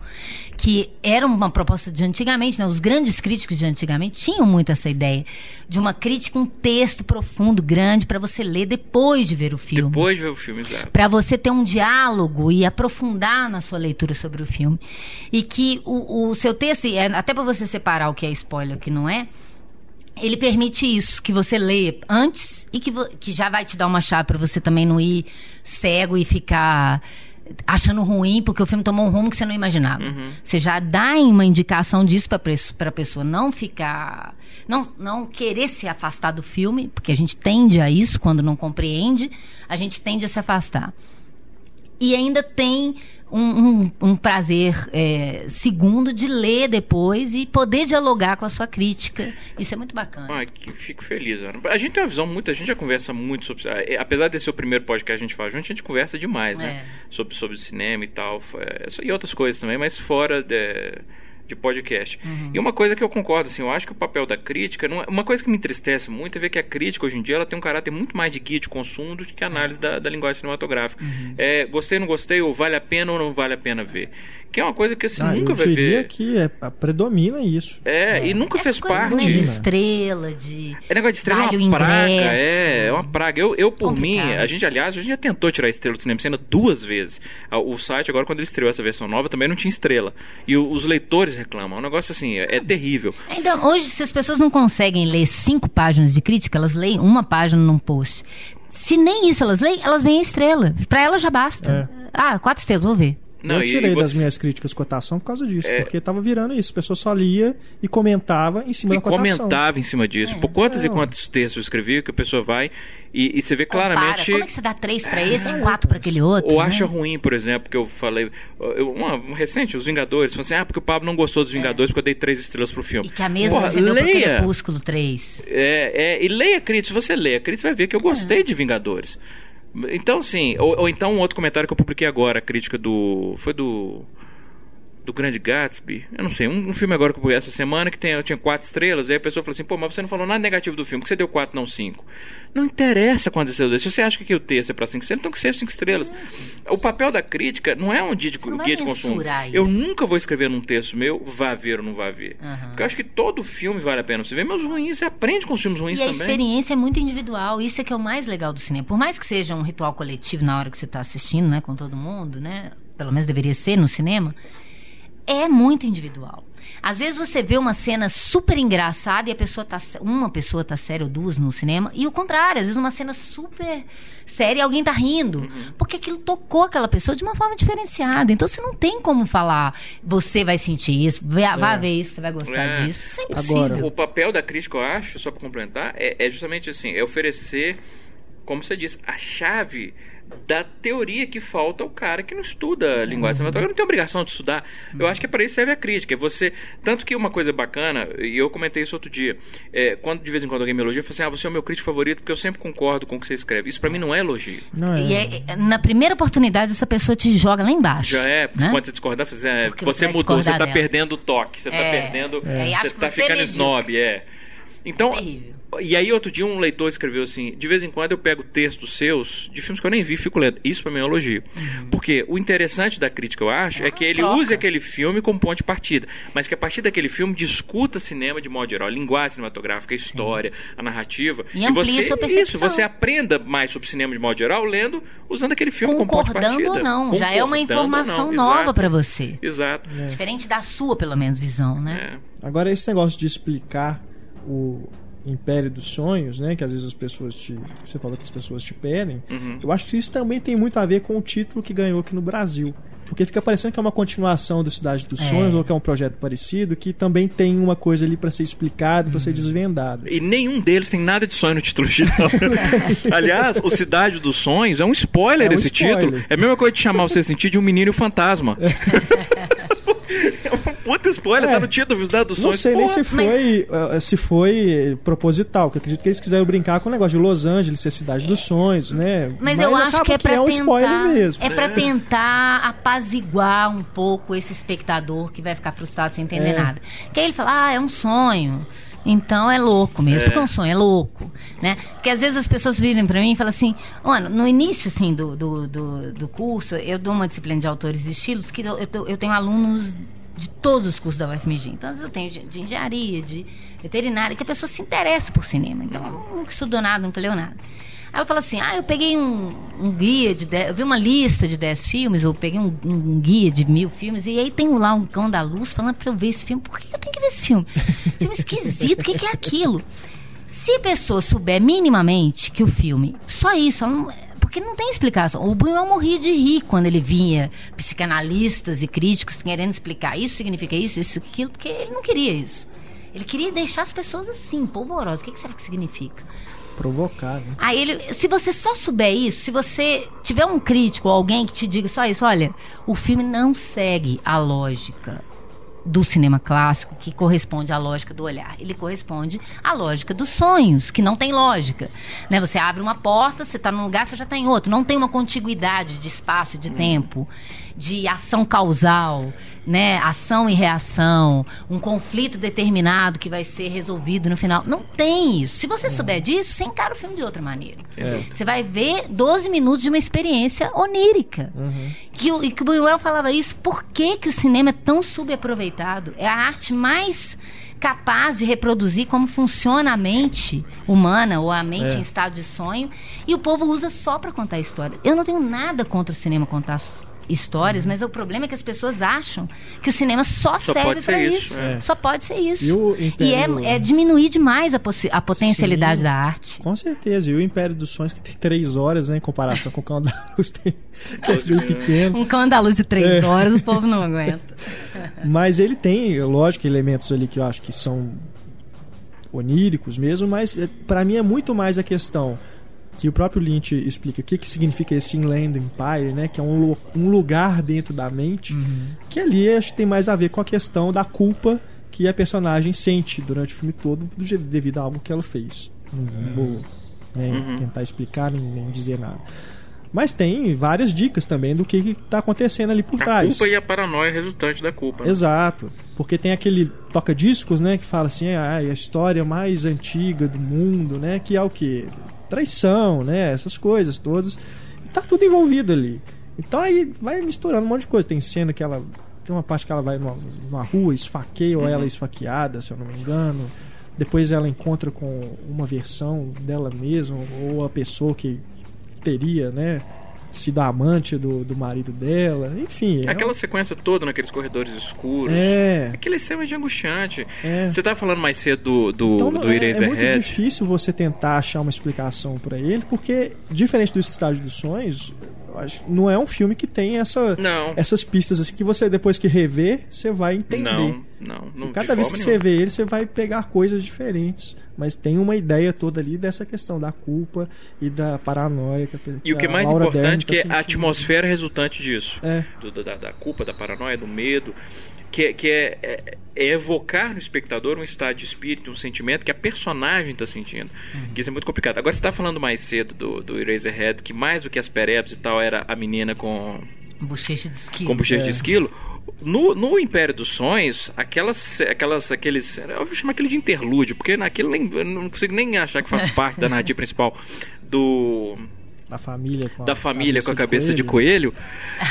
Que era uma proposta de antigamente, né? Os grandes críticos de antigamente tinham muito essa ideia de uma crítica, um texto profundo, grande, para você ler depois de ver o filme. Depois de ver o filme, exato. Para você ter um diálogo e aprofundar na sua leitura sobre o filme. E que o, o seu texto, até para você separar o que é spoiler e o que não é, ele permite isso, que você lê antes e que, que já vai te dar uma chave para você também não ir cego e ficar achando ruim porque o filme tomou um rumo que você não imaginava. Uhum. Você já dá uma indicação disso para a pessoa não ficar. Não, não querer se afastar do filme, porque a gente tende a isso quando não compreende, a gente tende a se afastar. E ainda tem um, um, um prazer é, segundo de ler depois e poder dialogar com a sua crítica. Isso é muito bacana. Ah, fico feliz, Ana. A gente tem uma visão, muita gente já conversa muito sobre. É, apesar desse ser o primeiro podcast que a gente faz junto, a gente conversa demais, né? É. Sobre, sobre cinema e tal. E outras coisas também, mas fora. De de podcast. Uhum. E uma coisa que eu concordo, assim, eu acho que o papel da crítica, não é, uma coisa que me entristece muito é ver que a crítica hoje em dia ela tem um caráter muito mais de guia de consumo do que análise da, da linguagem cinematográfica. Uhum. É, gostei, não gostei, ou vale a pena ou não vale a pena ver. Que é uma coisa que assim, ah, nunca vai ver. Eu diria que é, predomina isso. É, é. e nunca fez parte. Né, de estrela, de. É negócio de estrela é uma praga. É, é uma praga. Eu, eu por Complicado. mim, a gente, aliás, a gente já tentou tirar a estrela do cinema cena duas vezes. O site, agora, quando ele estreou essa versão nova, também não tinha estrela. E os leitores reclamam. É um negócio assim, é, é terrível. Então, hoje, se as pessoas não conseguem ler cinco páginas de crítica, elas leem uma página num post. Se nem isso elas leem, elas veem a estrela. Pra elas já basta. É. Ah, quatro estrelas, vou ver. Não, eu tirei você... das minhas críticas cotação por causa disso, é... porque tava virando isso. A pessoa só lia e comentava em cima e da cotação. comentava em cima disso. É. Por quantos é. e quantos textos eu escrevi que a pessoa vai e, e você vê claramente. Como é que você dá três para esse, é. quatro para aquele outro? Ou né? acha ruim, por exemplo, que eu falei. Eu, uma, uma, recente, Os Vingadores. Falei assim, ah, porque o Pablo não gostou dos é. Vingadores porque eu dei três estrelas pro filme. E que a mesma Porra, recebeu leia. pro Crepúsculo três. É, é, e leia a crítica. Se você lê a crítica, você vai ver que eu gostei de Vingadores. Então, sim, ou, ou, então um outro comentário que eu publiquei agora, a crítica do. Foi do do Grande Gatsby. Eu não sei, um, um filme agora que eu essa semana que tem, tinha quatro estrelas, aí a pessoa falou assim, pô, mas você não falou nada negativo do filme, que você deu quatro, não cinco. Não interessa quantas estrelas. Se você acha que o texto é para cinco estrelas, então que seja cinco estrelas. O papel da crítica não é um guia de, guia de consumo. Isso. Eu nunca vou escrever num texto meu, vá ver ou não vá ver. Uhum. Porque eu acho que todo filme vale a pena você ver, mas os ruins, você aprende com os filmes ruins e também. a experiência é muito individual, isso é que é o mais legal do cinema. Por mais que seja um ritual coletivo na hora que você está assistindo, né, com todo mundo, né, pelo menos deveria ser no cinema, é muito individual. Às vezes você vê uma cena super engraçada e a pessoa tá uma pessoa tá séria ou duas no cinema e o contrário, às vezes uma cena super séria e alguém tá rindo, uhum. porque aquilo tocou aquela pessoa de uma forma diferenciada. Então você não tem como falar, você vai sentir isso, vá, é. ver isso, você vai gostar é. disso. Isso é impossível. Agora, o papel da crítica, eu acho, só para complementar, é, é justamente assim, é oferecer, como você disse, a chave da teoria que falta ao cara que não estuda linguagem cinematográfica. Não tem obrigação de estudar. Eu acho que é para isso serve a crítica. É você, tanto que uma coisa bacana, e eu comentei isso outro dia, é, quando de vez em quando alguém me elogia, eu falo assim: ah, você é o meu crítico favorito porque eu sempre concordo com o que você escreve. Isso para mim não é elogio. Não é. E é, na primeira oportunidade, essa pessoa te joga lá embaixo. Já é, né? quando você discordar, você, é, você, você mudou, você tá dela. perdendo o toque, você tá é, perdendo. É. Você tá ficando snob, é. Então, é e aí, outro dia, um leitor escreveu assim: de vez em quando eu pego textos seus, de filmes que eu nem vi, fico lendo. Isso para mim é um elogio. Uhum. Porque o interessante da crítica, eu acho, é que ele troca. use aquele filme como ponto de partida. Mas que a partir daquele filme discuta cinema de modo geral, linguagem cinematográfica, a história, Sim. a narrativa. E, e você, isso, você aprenda mais sobre cinema de modo geral lendo, usando aquele filme como ponto de partida. ou não, já é uma informação nova para você. Exato. É. Diferente da sua, pelo menos, visão, né? É. Agora, esse negócio de explicar o Império dos Sonhos, né? Que às vezes as pessoas te. Você fala que as pessoas te pedem. Uhum. Eu acho que isso também tem muito a ver com o título que ganhou aqui no Brasil. Porque fica parecendo que é uma continuação do Cidade dos é. Sonhos, ou que é um projeto parecido, que também tem uma coisa ali para ser explicada, uhum. para ser desvendada. E nenhum deles tem nada de sonho no título original. Aliás, o Cidade dos Sonhos é um spoiler é um esse spoiler. título. É a mesma coisa de chamar você sentir de um menino fantasma. É um puta spoiler, é, tá no título, os dados Não sei nem se foi, mas... Eh, se foi proposital, porque acredito que eles quiseram brincar com o negócio de Los Angeles ser a cidade dos sonhos, né? Mas, mas eu acho que é pra é um tentar, mesmo. É pra tentar apaziguar um pouco esse espectador que vai ficar frustrado sem entender é. nada. Que aí ele fala, ah, é um sonho. Então é louco mesmo, é. porque é um sonho, é louco, né? Porque às vezes as pessoas viram para mim e falam assim, mano, no início assim do, do, do, do, curso, eu dou uma disciplina de autores e estilos que eu, eu, eu tenho alunos de todos os cursos da UFMG. Então, eu tenho de, engenharia, de veterinária, que a pessoa se interessa por cinema. Então, nunca estudou nada, nunca leu nada. Aí ela fala assim: ah, eu peguei um, um guia de. Dez, eu vi uma lista de 10 filmes, ou peguei um, um, guia de mil filmes, e aí tem lá um cão da luz falando pra eu ver esse filme. Por que eu tenho que ver esse filme? filme esquisito, o que, que, é aquilo? Se a pessoa souber minimamente que o filme, só isso, não, porque não tem explicação. O Buñuel morria de rir quando ele vinha psicanalistas e críticos querendo explicar isso significa isso, isso, aquilo, porque ele não queria isso. Ele queria deixar as pessoas assim, polvorosas. O que, que será que significa? provocar. Né? Aí ele, se você só souber isso, se você tiver um crítico ou alguém que te diga só isso, olha, o filme não segue a lógica do cinema clássico, que corresponde à lógica do olhar. Ele corresponde à lógica dos sonhos, que não tem lógica. Né? Você abre uma porta, você está num lugar, você já está em outro. Não tem uma contiguidade de espaço e de tempo de ação causal, né? Ação e reação, um conflito determinado que vai ser resolvido no final. Não tem isso. Se você souber disso, você encara o filme de outra maneira. É. Você vai ver 12 minutos de uma experiência onírica. Uhum. Que, e que o Buñuel falava isso. Por que, que o cinema é tão subaproveitado? É a arte mais capaz de reproduzir como funciona a mente humana ou a mente é. em estado de sonho e o povo usa só para contar história. Eu não tenho nada contra o cinema contar histórias, uhum. mas o problema é que as pessoas acham que o cinema só, só serve para isso. isso. É. Só pode ser isso. E, Império... e é, é, diminuir demais a, a potencialidade Sim, da arte. Com certeza. E o Império dos Sonhos, que tem três horas, né, em comparação com o Cão da Luz, tem, que é bem pequeno. Um Cão da Luz de três é. horas, o povo não aguenta. mas ele tem, lógico, elementos ali que eu acho que são oníricos mesmo, mas é, para mim é muito mais a questão que o próprio Lynch explica o que, que significa esse Inland Empire, né? Que é um, um lugar dentro da mente, uhum. que ali acho que tem mais a ver com a questão da culpa que a personagem sente durante o filme todo devido a algo que ela fez. Não vou né, uhum. tentar explicar nem, nem, dizer nada. Mas tem várias dicas também do que está acontecendo ali por a trás. A culpa e a paranoia resultante da culpa. Né? Exato. Porque tem aquele toca-discos, né? Que fala assim, ah, a história mais antiga do mundo, né? Que é o que? Traição, né? Essas coisas todas. E tá tudo envolvido ali. Então aí vai misturando um monte de coisa. Tem cena que ela. Tem uma parte que ela vai numa, numa rua, esfaqueia, ou ela é esfaqueada, se eu não me engano. Depois ela encontra com uma versão dela mesma, ou a pessoa que teria, né? Sido amante do, do marido dela, enfim. É Aquela é um... sequência toda naqueles corredores escuros. É. Aquele cena de angustiante. É. Você estava falando mais cedo do, do, então, do É, é muito difícil você tentar achar uma explicação para ele, porque, diferente do Estágio dos Sonhos, não é um filme que tem essa, essas pistas assim que você depois que rever você vai entender. Não, não. não cada vez que nenhuma. você vê ele você vai pegar coisas diferentes, mas tem uma ideia toda ali dessa questão da culpa e da paranoia. Que a, e o que é mais Laura importante tá que é a atmosfera resultante disso, é. Do, da, da culpa, da paranoia, do medo que, é, que é, é, é, evocar no espectador um estado de espírito, um sentimento que a personagem está sentindo. Uhum. Que isso é muito complicado. Agora, você está falando mais cedo do, do Eraserhead, que mais do que as perebs e tal, era a menina com... Bochecha de esquilo. Com bochecha é. de esquilo. No, no Império dos Sonhos, aquelas, aquelas, aqueles. Eu vou chamar aquele de interlúdio, porque naquele nem, eu não consigo nem achar que faz parte da narrativa principal do da família com a, da família com a cabeça de coelho, de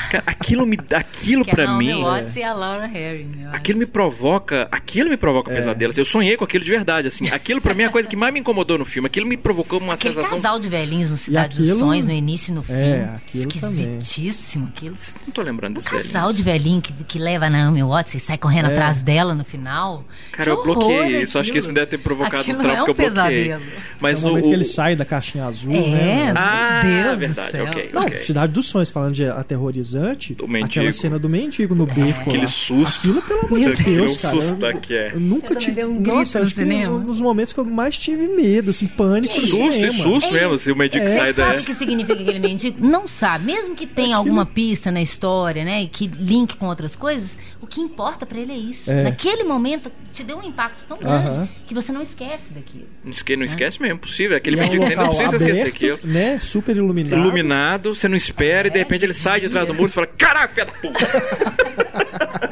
coelho? aquilo me aquilo para mim é, a Laura Harry, aquilo me provoca aquilo me provoca é. pesadelos eu sonhei com aquilo de verdade assim. Aquilo para mim é a coisa que mais me incomodou no filme aquilo me provocou uma Aquele sensação casal de velhinhos no Cidade aquilo... dos Sonhos no início e no é, fim. é, aquilo esquisitíssimo aquilo. Não tô lembrando desse um casal de velhinho que, que leva a Naomi Watts e sai correndo é. atrás dela no final. Cara eu bloqueei isso acho que isso me deve ter provocado aquilo um trauma é um que eu bloqueei. mas no, o momento que ele sai da caixinha azul né ah, Deus verdade, ok. Não, Cidade dos Sonhos, falando de aterrorizante, aquela cena do mendigo no beco. Aquele lá. susto. Aquilo, pelo amor de Deus, cara. Susto eu, que é. eu nunca tive. Um nossa, acho que um dos momentos que eu mais tive medo, assim, pânico. E susto, e susto mesmo, assim, o mendigo é. sai da. Sabe o que significa aquele mendigo? Não sabe. Mesmo que tenha Aquilo... alguma pista na história, né, e que link com outras coisas, o que importa para ele é isso. É. Naquele momento, te deu um impacto tão grande uh -huh. que você não esquece daquilo. Não esquece, não esquece mesmo, possível. Aquele mendigo, é um você não precisa aberto, esquecer aquilo. Né? Super iluminado. Iluminado, você não espera é, e de repente ele sai de trás do muro e fala: Caraca, filha da puta!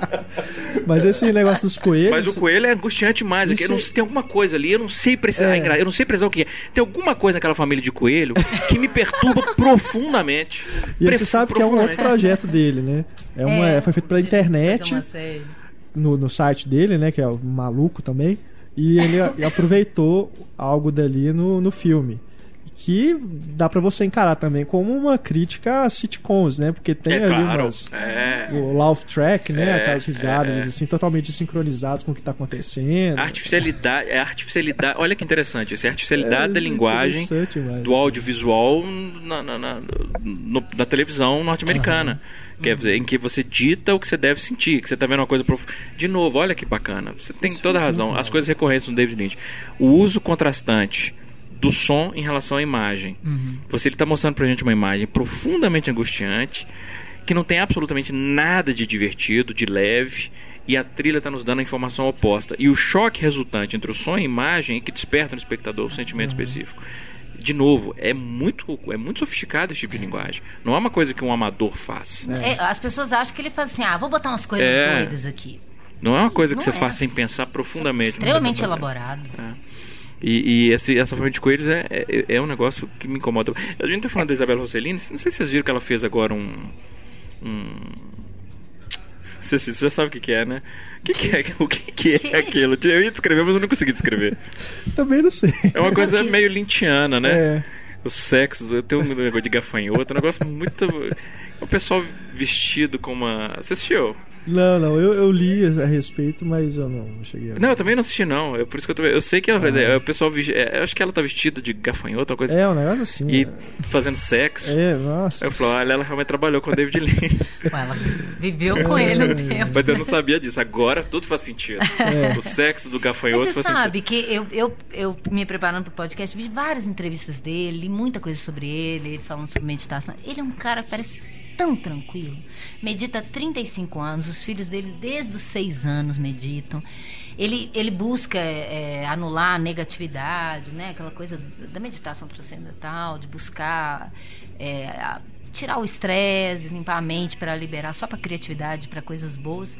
Mas esse negócio dos coelhos. Mas o coelho é angustiante mais. Isso... Não, tem alguma coisa ali, eu não sei precisar. É. Eu não sei precisar o que é. Tem alguma coisa naquela família de coelho que me perturba profundamente. E você sabe que é um outro projeto dele, né? É uma, é, foi feito pela internet. No, no site dele, né? Que é o maluco também. E ele aproveitou algo dali no, no filme que dá para você encarar também como uma crítica a sitcoms, né? Porque tem é, ali claro. umas, é. o laugh track, né? É, Aquelas risadas é. assim totalmente sincronizadas com o que está acontecendo. Artificialidade, é artificialidade. Olha que interessante, essa artificialidade da é linguagem do audiovisual na, na, na, na televisão norte-americana. Uhum. Quer dizer, em que você dita o que você deve sentir, que você está vendo uma coisa profunda. De novo, olha que bacana. Você tem Isso toda a razão. As coisas recorrentes no David Lynch. O uso contrastante do som em relação à imagem. Uhum. Você está mostrando pra gente uma imagem profundamente angustiante, que não tem absolutamente nada de divertido, de leve, e a trilha está nos dando a informação oposta. E o choque resultante entre o som e a imagem é que desperta no espectador um sentimento uhum. específico. De novo, é muito, é muito sofisticado esse tipo de linguagem. Não é uma coisa que um amador faz. É. É, as pessoas acham que ele faz assim, ah, vou botar umas coisas é. doidas aqui. Não é uma coisa que não você faz sem pensar profundamente. Extremamente elaborado. É. E, e esse, essa forma de coelhos é, é, é, um negócio que me incomoda. A gente tá falando da Isabela Rossellini, não sei se vocês viram que ela fez agora um. um... Você, você sabe o que, que é, né? O que, que é, o que, que é aquilo? Eu ia descrever, mas eu não consegui descrever. Também não sei. É uma coisa meio lintiana, né? É. Os sexos, tem um negócio de gafanhoto, um negócio muito. O pessoal vestido com uma. Você assistiu? Não, não, eu, eu li a respeito, mas eu não cheguei a... Não, eu também não assisti, não. Eu, por isso que eu, eu sei que ela, ah. é, o pessoal. É, eu acho que ela tá vestida de gafanhoto, uma coisa É, um negócio assim. E é. fazendo sexo. É, nossa. Eu falei, olha, ela realmente trabalhou com o David Lynch. ela viveu com ele um tempo. Mas eu não sabia disso. Agora tudo faz sentido. É. O sexo do gafanhoto faz sentido. Você sabe que eu, eu, eu me preparando pro podcast, vi várias entrevistas dele, li muita coisa sobre ele, ele falando sobre meditação. Ele é um cara que parece tão tranquilo. Medita há 35 anos, os filhos dele desde os 6 anos meditam. Ele, ele busca é, anular a negatividade, né? aquela coisa da meditação transcendental, de buscar é, a, tirar o estresse, limpar a mente para liberar só para criatividade, para coisas boas.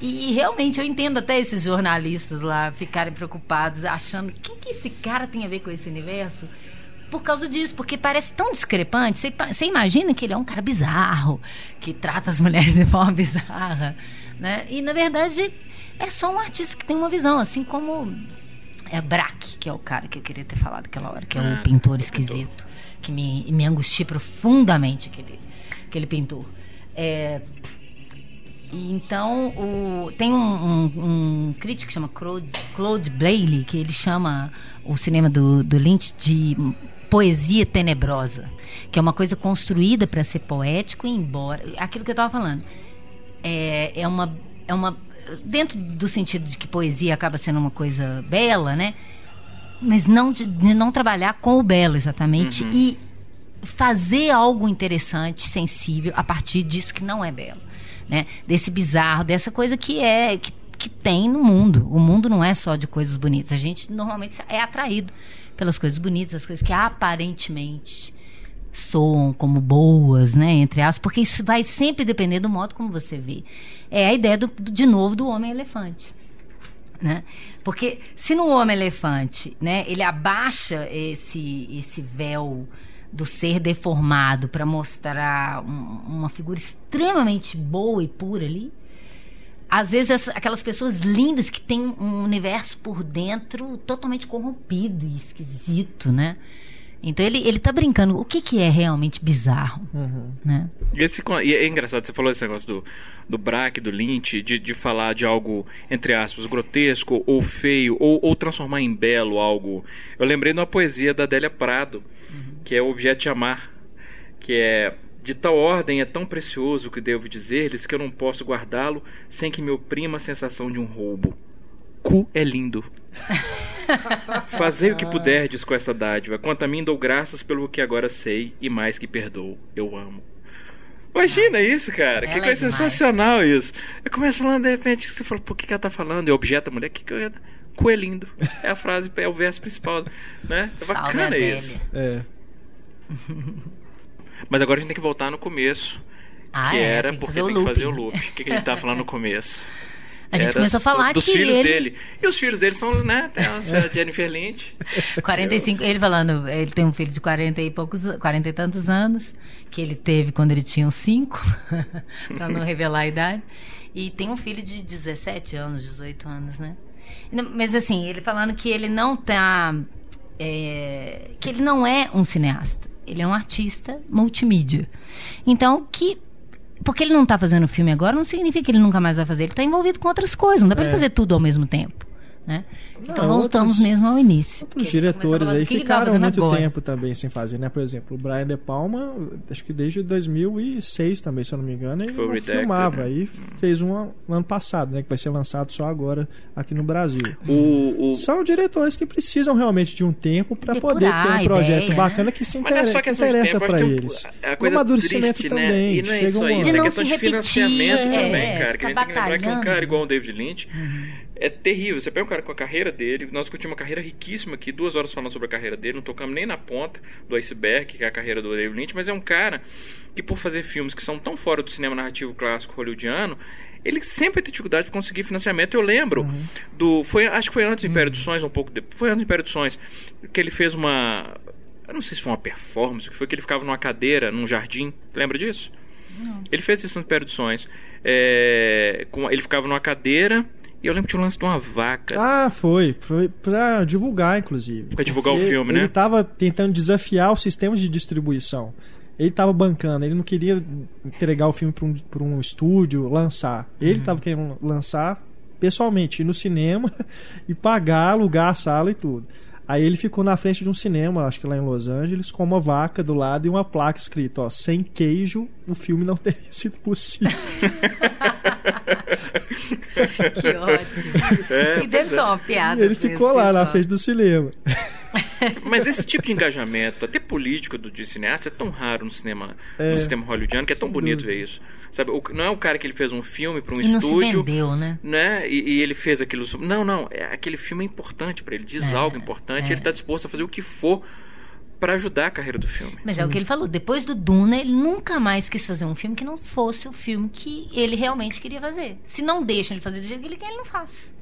E realmente eu entendo até esses jornalistas lá ficarem preocupados, achando o que, que esse cara tem a ver com esse universo por causa disso, porque parece tão discrepante. Você, você imagina que ele é um cara bizarro, que trata as mulheres de forma bizarra, né? E na verdade é só um artista que tem uma visão, assim como é Braque, que é o cara que eu queria ter falado aquela hora, que é o ah, pintor esquisito, que me, me angustia profundamente aquele, aquele pintor. É, então, o, tem um, um, um, crítico que chama Claude, Claude Blayley, que ele chama o cinema do, do Lynch de poesia tenebrosa, que é uma coisa construída para ser poético, embora aquilo que eu estava falando é, é uma é uma dentro do sentido de que poesia acaba sendo uma coisa bela, né? Mas não de, de não trabalhar com o belo exatamente uhum. e fazer algo interessante, sensível a partir disso que não é belo, né? Desse bizarro, dessa coisa que é que, que tem no mundo. O mundo não é só de coisas bonitas. A gente normalmente é atraído pelas coisas bonitas, as coisas que aparentemente soam como boas, né, entre aspas, porque isso vai sempre depender do modo como você vê. É a ideia do, de novo do homem elefante. Né? Porque se no homem elefante, né, ele abaixa esse esse véu do ser deformado para mostrar um, uma figura extremamente boa e pura ali, às vezes aquelas pessoas lindas que têm um universo por dentro totalmente corrompido e esquisito, né? Então ele, ele tá brincando. O que, que é realmente bizarro? Uhum. Né? E, esse, e é engraçado, você falou esse negócio do, do Braque, do Lynch, de, de falar de algo, entre aspas, grotesco ou feio, ou, ou transformar em belo algo. Eu lembrei de uma poesia da Adélia Prado, uhum. que é o Objeto de Amar, que é de tal ordem é tão precioso que devo dizer-lhes que eu não posso guardá-lo sem que me oprima a sensação de um roubo. Cu é lindo. Fazei o que puderdes com essa dádiva. Quanto a mim, dou graças pelo que agora sei e mais que perdoo. Eu amo. Imagina isso, cara. Ela que coisa é sensacional isso. Eu começo falando, de repente, você fala, por que, que ela tá falando? Eu objeto a mulher, que que eu é lindo. É a frase, é o verso principal, né? É bacana isso. É. Mas agora a gente tem que voltar no começo. Ah, que é, era porque tem que fazer o loop. O que, que a gente tava falando no começo? A gente começou a falar dos que filhos ele... dele. E os filhos dele são, né? Tem a Jennifer Lynch. 45, ele falando, ele tem um filho de 40 e poucos, 40 e tantos anos, que ele teve quando ele tinha uns 5, para não revelar a idade. E tem um filho de 17 anos, 18 anos, né? Mas assim, ele falando que ele não tá. É, que ele não é um cineasta. Ele é um artista multimídia. Então, que porque ele não está fazendo filme agora, não significa que ele nunca mais vai fazer. Ele está envolvido com outras coisas. Não dá para é. fazer tudo ao mesmo tempo. Né? Então não, voltamos outros, mesmo ao início. Outros diretores aí ficaram muito agora. tempo também sem fazer, né? Por exemplo, o Brian De Palma, acho que desde 2006 também, se eu não me engano, ele não filmava. Né? Aí fez um, um ano passado, né? Que vai ser lançado só agora aqui no Brasil. O, o... São diretores que precisam realmente de um tempo para poder ter um projeto ideia, bacana né? que se interessa, é que interessa para eles. É o amadurecimento triste, né? também. E não é Chega isso aí, um... é questão de financiamento é, também, cara. Que a gente tem que lembrar que um cara igual o David Lynch. Uhum é terrível. Você pega um cara com a carreira dele, nós discutimos uma carreira riquíssima aqui, duas horas falando sobre a carreira dele, não tocamos nem na ponta do iceberg, que é a carreira do David Lynch, mas é um cara que, por fazer filmes que são tão fora do cinema narrativo clássico hollywoodiano, ele sempre tem dificuldade de conseguir financiamento. Eu lembro uhum. do. Foi, acho que foi antes do Império uhum. dos Sonhos, um pouco depois. Foi antes do Império dos Sonhos, que ele fez uma. Eu não sei se foi uma performance, que foi que ele ficava numa cadeira, num jardim. Lembra disso? Não. Ele fez isso no Império dos Sonhos. É, com, ele ficava numa cadeira e eu lembro que tinha um lance de uma vaca. Ah, foi. Foi pra divulgar, inclusive. Pra divulgar o filme, né? Ele tava tentando desafiar os sistemas de distribuição. Ele tava bancando, ele não queria entregar o filme pra um, pra um estúdio, lançar. Ele uhum. tava querendo lançar pessoalmente, ir no cinema e pagar, alugar a sala e tudo. Aí ele ficou na frente de um cinema, acho que lá em Los Angeles, com uma vaca do lado e uma placa escrita, ó, sem queijo, o filme não teria sido possível. que ótimo. É, e deve ser uma piada. ele ficou lá na frente do cinema. Mas esse tipo de engajamento, até político do de cineasta, é tão raro no cinema, é, no sistema hollywoodiano, que é tão bonito ver isso. Sabe, o, não é o cara que ele fez um filme para um e estúdio, não se vendeu, né? né? E, e, ele fez aquilo. Não, não, é, aquele filme é importante para ele, diz é, algo importante, é. ele está disposto a fazer o que for para ajudar a carreira do filme. Mas Sim. é o que ele falou. Depois do Duna, ele nunca mais quis fazer um filme que não fosse o filme que ele realmente queria fazer. Se não deixam ele fazer do jeito que ele quer, ele não faz.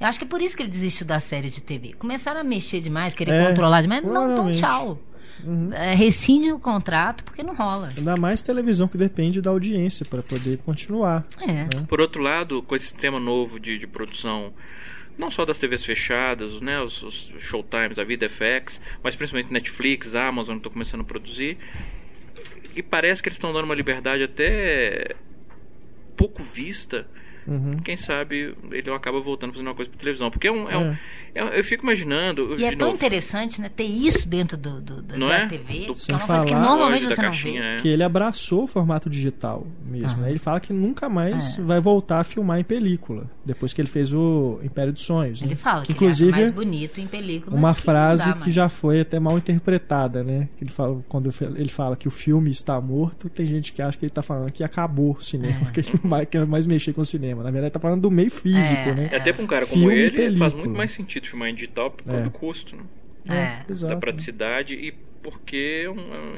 Eu acho que é por isso que ele desistiu da série de TV. Começaram a mexer demais, querer é, controlar demais. Não, então tchau. Uhum. É, rescinde o contrato porque não rola. Ainda mais televisão que depende da audiência para poder continuar. É. Né? Por outro lado, com esse sistema novo de, de produção não só das TVs fechadas, né, os, os Showtimes, a Vida FX, mas principalmente Netflix, Amazon estão começando a produzir. E parece que eles estão dando uma liberdade até pouco vista Uhum. Quem sabe ele acaba voltando a fazer uma coisa para televisão. Porque é um, é. um é. eu fico imaginando. E é tão novo, interessante, né? Ter isso dentro do, do, do da é? TV. Do, que é uma coisa que normalmente você não vê. É. Que ele abraçou o formato digital mesmo. Né? Ele fala que nunca mais é. vai voltar a filmar em película. Depois que ele fez o Império dos Sonhos. Ele né? fala que, inclusive, ele mais bonito em película. Uma frase que, que já foi até mal interpretada, né? Ele fala, quando ele fala que o filme está morto, tem gente que acha que ele está falando que acabou o cinema, é. que ele não quer mais mexer com o cinema. Na verdade, está falando do meio físico, é, né? É. Até para um cara como Filme ele, faz muito mais sentido filmar em digital por causa é. do custo, né? É. Da praticidade e porque,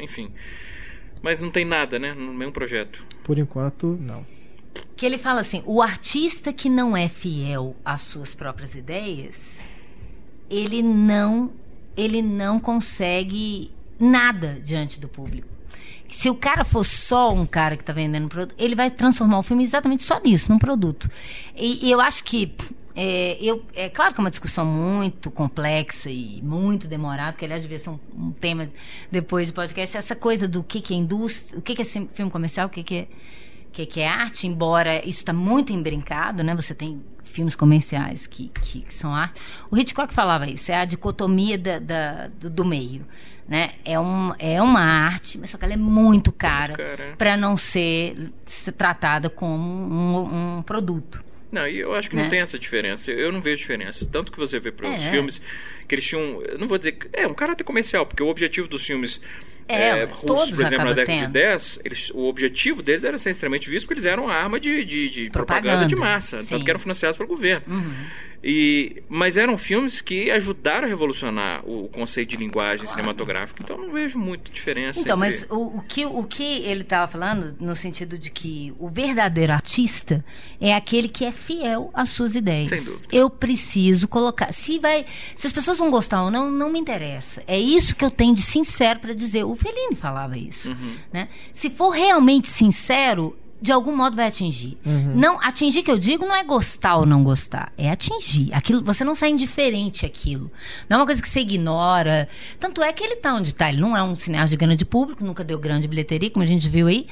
enfim. Mas não tem nada, né? No mesmo projeto. Por enquanto, não. Que ele fala assim: o artista que não é fiel às suas próprias ideias, ele não, ele não consegue nada diante do público se o cara for só um cara que está vendendo produto, ele vai transformar o filme exatamente só nisso, num produto. E, e eu acho que é, eu, é claro que é uma discussão muito complexa e muito demorada, que aliás devia ser um, um tema depois do podcast, essa coisa do que, que é indústria, o que, que é filme comercial, o que, que é que, que é arte, embora isso está muito embrincado, né? Você tem filmes comerciais que, que, que, são arte. O Hitchcock falava isso, é a dicotomia da, da do, do, meio. Né? É, um, é uma arte, mas só que ela é muito cara, cara. para não ser, ser, tratada como um, um produto. Não, e eu acho que né? não tem essa diferença. Eu não vejo diferença. Tanto que você vê para os é. filmes que eles tinham. Não vou dizer. É um caráter comercial, porque o objetivo dos filmes é, é, russos, por exemplo, na década tendo. de 10, eles, o objetivo deles era ser extremamente visto porque eles eram uma arma de, de, de propaganda. propaganda. de massa, Sim. tanto que eram financiados pelo governo. Uhum. E, mas eram filmes que ajudaram a revolucionar o, conceito de linguagem cinematográfica. Então não vejo muita diferença. Então, entre... mas o, o, que, o que ele estava falando, no sentido de que o verdadeiro artista é aquele que é fiel às suas ideias. Sem dúvida. Eu preciso colocar. Se vai. Se as pessoas vão gostar ou não, não me interessa. É isso que eu tenho de sincero para dizer. O Fellini falava isso. Uhum. Né? Se for realmente sincero, de algum modo vai atingir. Uhum. Não, atingir que eu digo não é gostar ou não gostar, é atingir. Aquilo, você não sai indiferente aquilo. Não é uma coisa que você ignora. Tanto é que ele está onde está. Ele não é um cineasta de grande público, nunca deu grande bilheteria, como a gente viu aí,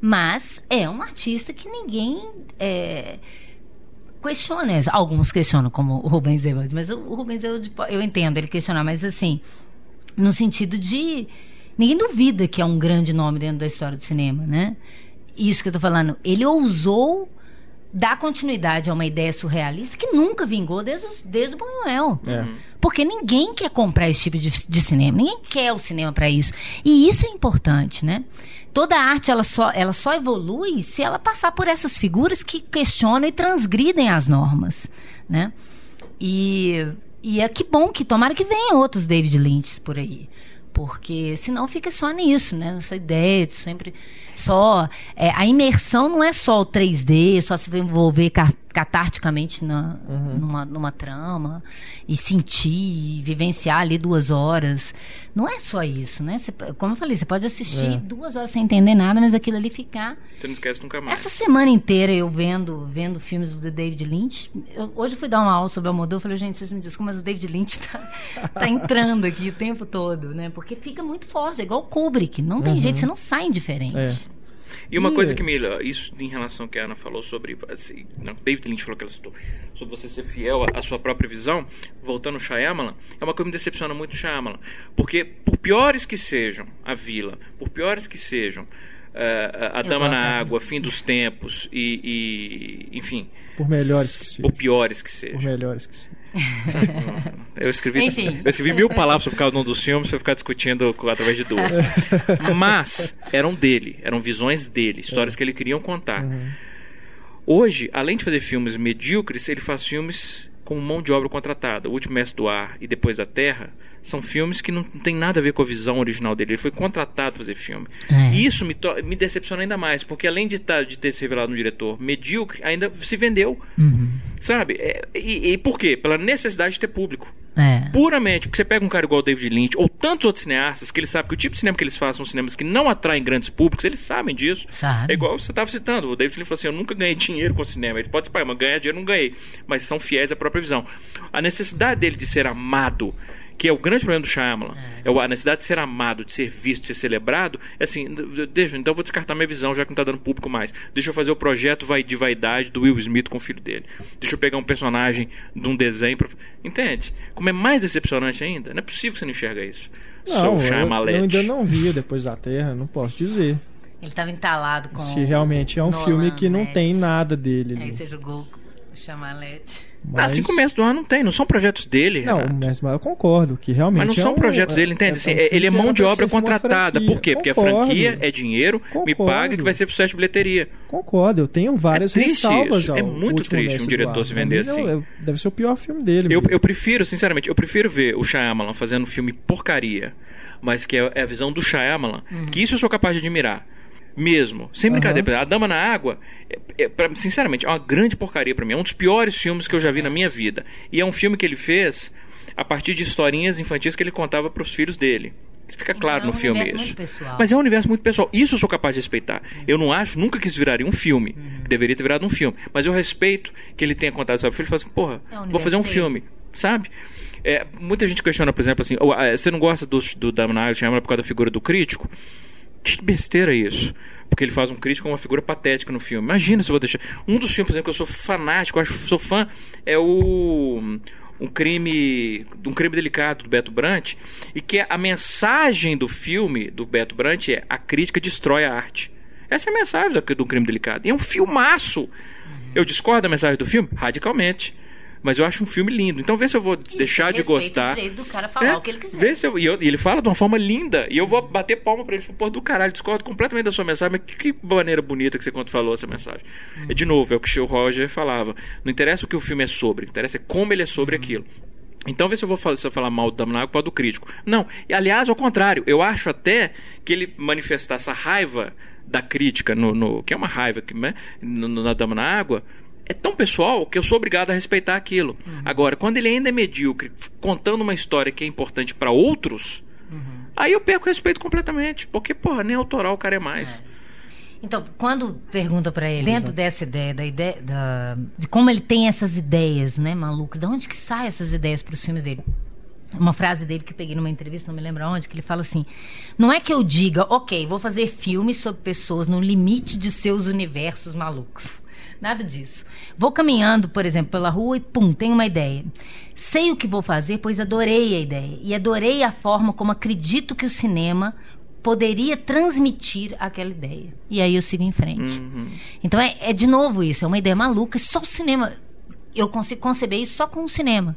mas é um artista que ninguém é, questiona. Alguns questionam, como o Rubens Evald, mas o Rubens Evald, eu entendo ele questionar, mas assim, no sentido de ninguém duvida que é um grande nome dentro da história do cinema, né? Isso que eu tô falando, ele ousou dar continuidade a uma ideia surrealista que nunca vingou desde, desde o Buñuel. É. Porque ninguém quer comprar esse tipo de, de cinema, ninguém quer o cinema para isso. E isso é importante, né? Toda arte ela só, ela só evolui se ela passar por essas figuras que questionam e transgridem as normas, né? E, e é que bom que tomara que venham outros David Lynch por aí. Porque senão fica só nisso, né? Essa ideia de sempre só. É, a imersão não é só o 3D, só se envolver catarticamente na, uhum. numa, numa trama e sentir, vivenciar ali duas horas. Não é só isso, né? Você, como eu falei, você pode assistir é. duas horas sem entender nada, mas aquilo ali ficar. Você não esquece nunca mais. Essa semana inteira eu vendo, vendo filmes do David Lynch. Eu, hoje eu fui dar uma aula sobre o Almodóvar, eu falei, gente, vocês me desculpem, mas o David Lynch tá, tá entrando aqui o tempo todo, né? Porque fica muito forte, é igual o Kubrick. Não tem uhum. jeito, você não sai indiferente. É. E uma coisa que me. Isso em relação ao que a Ana falou sobre. Assim, não, David Lynch falou que ela citou. Sobre você ser fiel à sua própria visão, voltando ao Shyamalan, é uma coisa que me decepciona muito o Shyamalan. Porque, por piores que sejam a vila, por piores que sejam uh, a Dama na Água, Fim dos Tempos e, e, enfim. Por melhores que sejam. Por piores que sejam. Por melhores que sejam. eu escrevi, Enfim. eu escrevi mil palavras sobre cada um dos filmes para ficar discutindo através de duas. Mas eram dele, eram visões dele, histórias é. que ele queria contar. Uhum. Hoje, além de fazer filmes medíocres, ele faz filmes com mão de obra contratada. O Último Mestre do Ar e Depois da Terra são filmes que não, não tem nada a ver com a visão original dele. Ele foi contratado para fazer filme. É. E isso me, me decepciona ainda mais, porque além de, tá, de ter se revelado um diretor medíocre, ainda se vendeu. Uhum. Sabe? É, e, e, por quê? Pela necessidade de ter público. É. Puramente, porque você pega um cara igual o David Lynch ou tantos outros cineastas que ele sabe que o tipo de cinema que eles fazem são cinemas que não atraem grandes públicos, eles sabem disso. Sabe. É igual você estava citando, o David Lynch falou assim: Eu nunca ganhei dinheiro com o cinema. Ele pode ser, mas ganhar dinheiro não ganhei. Mas são fiéis à própria visão. A necessidade dele de ser amado que é o grande problema do Shyamalan, é. é a necessidade de ser amado, de ser visto, de ser celebrado, é assim, deixa, então eu vou descartar minha visão, já que não está dando público mais. Deixa eu fazer o projeto de vaidade do Will Smith com o filho dele. Deixa eu pegar um personagem de um desenho. Pra... Entende? Como é mais decepcionante ainda, não é possível que você não enxerga isso. Não, eu, eu ainda não vi Depois da Terra, não posso dizer. Ele estava entalado com. Se realmente é um Nolan, filme que não tem nada dele. Aí você jogou o Chamalete. Mas... Ah, assim como o Mestre do Ar não tem, não são projetos dele. Não, Renato. do Ar eu concordo, que realmente. Mas não é são um, projetos dele, entende? É, assim, é, ele é mão de obra contratada. Por quê? Porque concordo. a franquia é dinheiro, concordo. me paga que vai ser sucesso de bilheteria. Concordo, eu tenho várias é ressalvas. É muito triste um diretor se vender assim. Não, deve ser o pior filme dele. Eu, eu, prefiro, sinceramente, eu prefiro ver o Shyamalan fazendo um filme porcaria, mas que é, é a visão do Shyamalan, uhum. que isso eu sou capaz de admirar mesmo. Sem brincadeira. Uhum. A Dama na Água, é, é, pra, sinceramente, é uma grande porcaria para mim. É um dos piores filmes que eu já vi na minha vida. E é um filme que ele fez a partir de historinhas infantis que ele contava para os filhos dele. Fica então, claro é um no filme isso. Mas é um universo muito pessoal. Isso eu sou capaz de respeitar. Uhum. Eu não acho nunca que isso viraria um filme. Uhum. Deveria ter virado um filme. Mas eu respeito que ele tenha contado sobre o filho e fala assim, porra, é vou fazer um filme. Sabe? É, muita gente questiona, por exemplo, assim, você não gosta do, do Dama na Água por causa da figura do crítico? Que besteira é isso? Porque ele faz um crítico com uma figura patética no filme. Imagina se eu vou deixar. Um dos filmes, por exemplo, que eu sou fanático, acho sou fã, é o um crime um crime delicado do Beto Brant e que a mensagem do filme do Beto Brant é a crítica destrói a arte essa é a mensagem do, do crime delicado e é um filmaço eu discordo da mensagem do filme radicalmente Mas eu acho um filme lindo. Então vê se eu vou Isso, deixar de gostar. O direito do cara falar é, o que ele quiser. Vê se eu, e, eu, e ele fala de uma forma linda. E eu vou bater palma pra ele. Pô, do caralho, discordo completamente da sua mensagem. Mas que, que maneira bonita que você quando falou essa mensagem. Uhum. De novo, é o que o Roger falava. Não interessa o que o filme é sobre, interessa como ele é sobre uhum. aquilo. Então, vê se eu vou falar, se eu falar mal do Dama na Água para do crítico. Não, e aliás, ao contrário, eu acho até que ele manifestar essa raiva da crítica, no, no que é uma raiva que, né, no, na Dama na Água, é tão pessoal que eu sou obrigado a respeitar aquilo. Uhum. Agora, quando ele ainda é medíocre, contando uma história que é importante para outros, uhum. aí eu perco o respeito completamente. Porque, porra, nem autoral o cara é mais. É. Então, quando pergunta para ele, dentro dessa ideia, da ideia da, de como ele tem essas ideias, né, maluco, de onde que saem essas ideias para os filmes dele? Uma frase dele que eu peguei numa entrevista, não me lembro onde, que ele fala assim: Não é que eu diga, ok, vou fazer filmes sobre pessoas no limite de seus universos malucos. Nada disso. Vou caminhando, por exemplo, pela rua e pum, tenho uma ideia. Sei o que vou fazer, pois adorei a ideia. E adorei a forma como acredito que o cinema poderia transmitir aquela ideia. E aí eu sigo em frente. Uhum. Então é, é, de novo isso, é uma ideia maluca, só o cinema. Eu consigo conceber isso só com o cinema.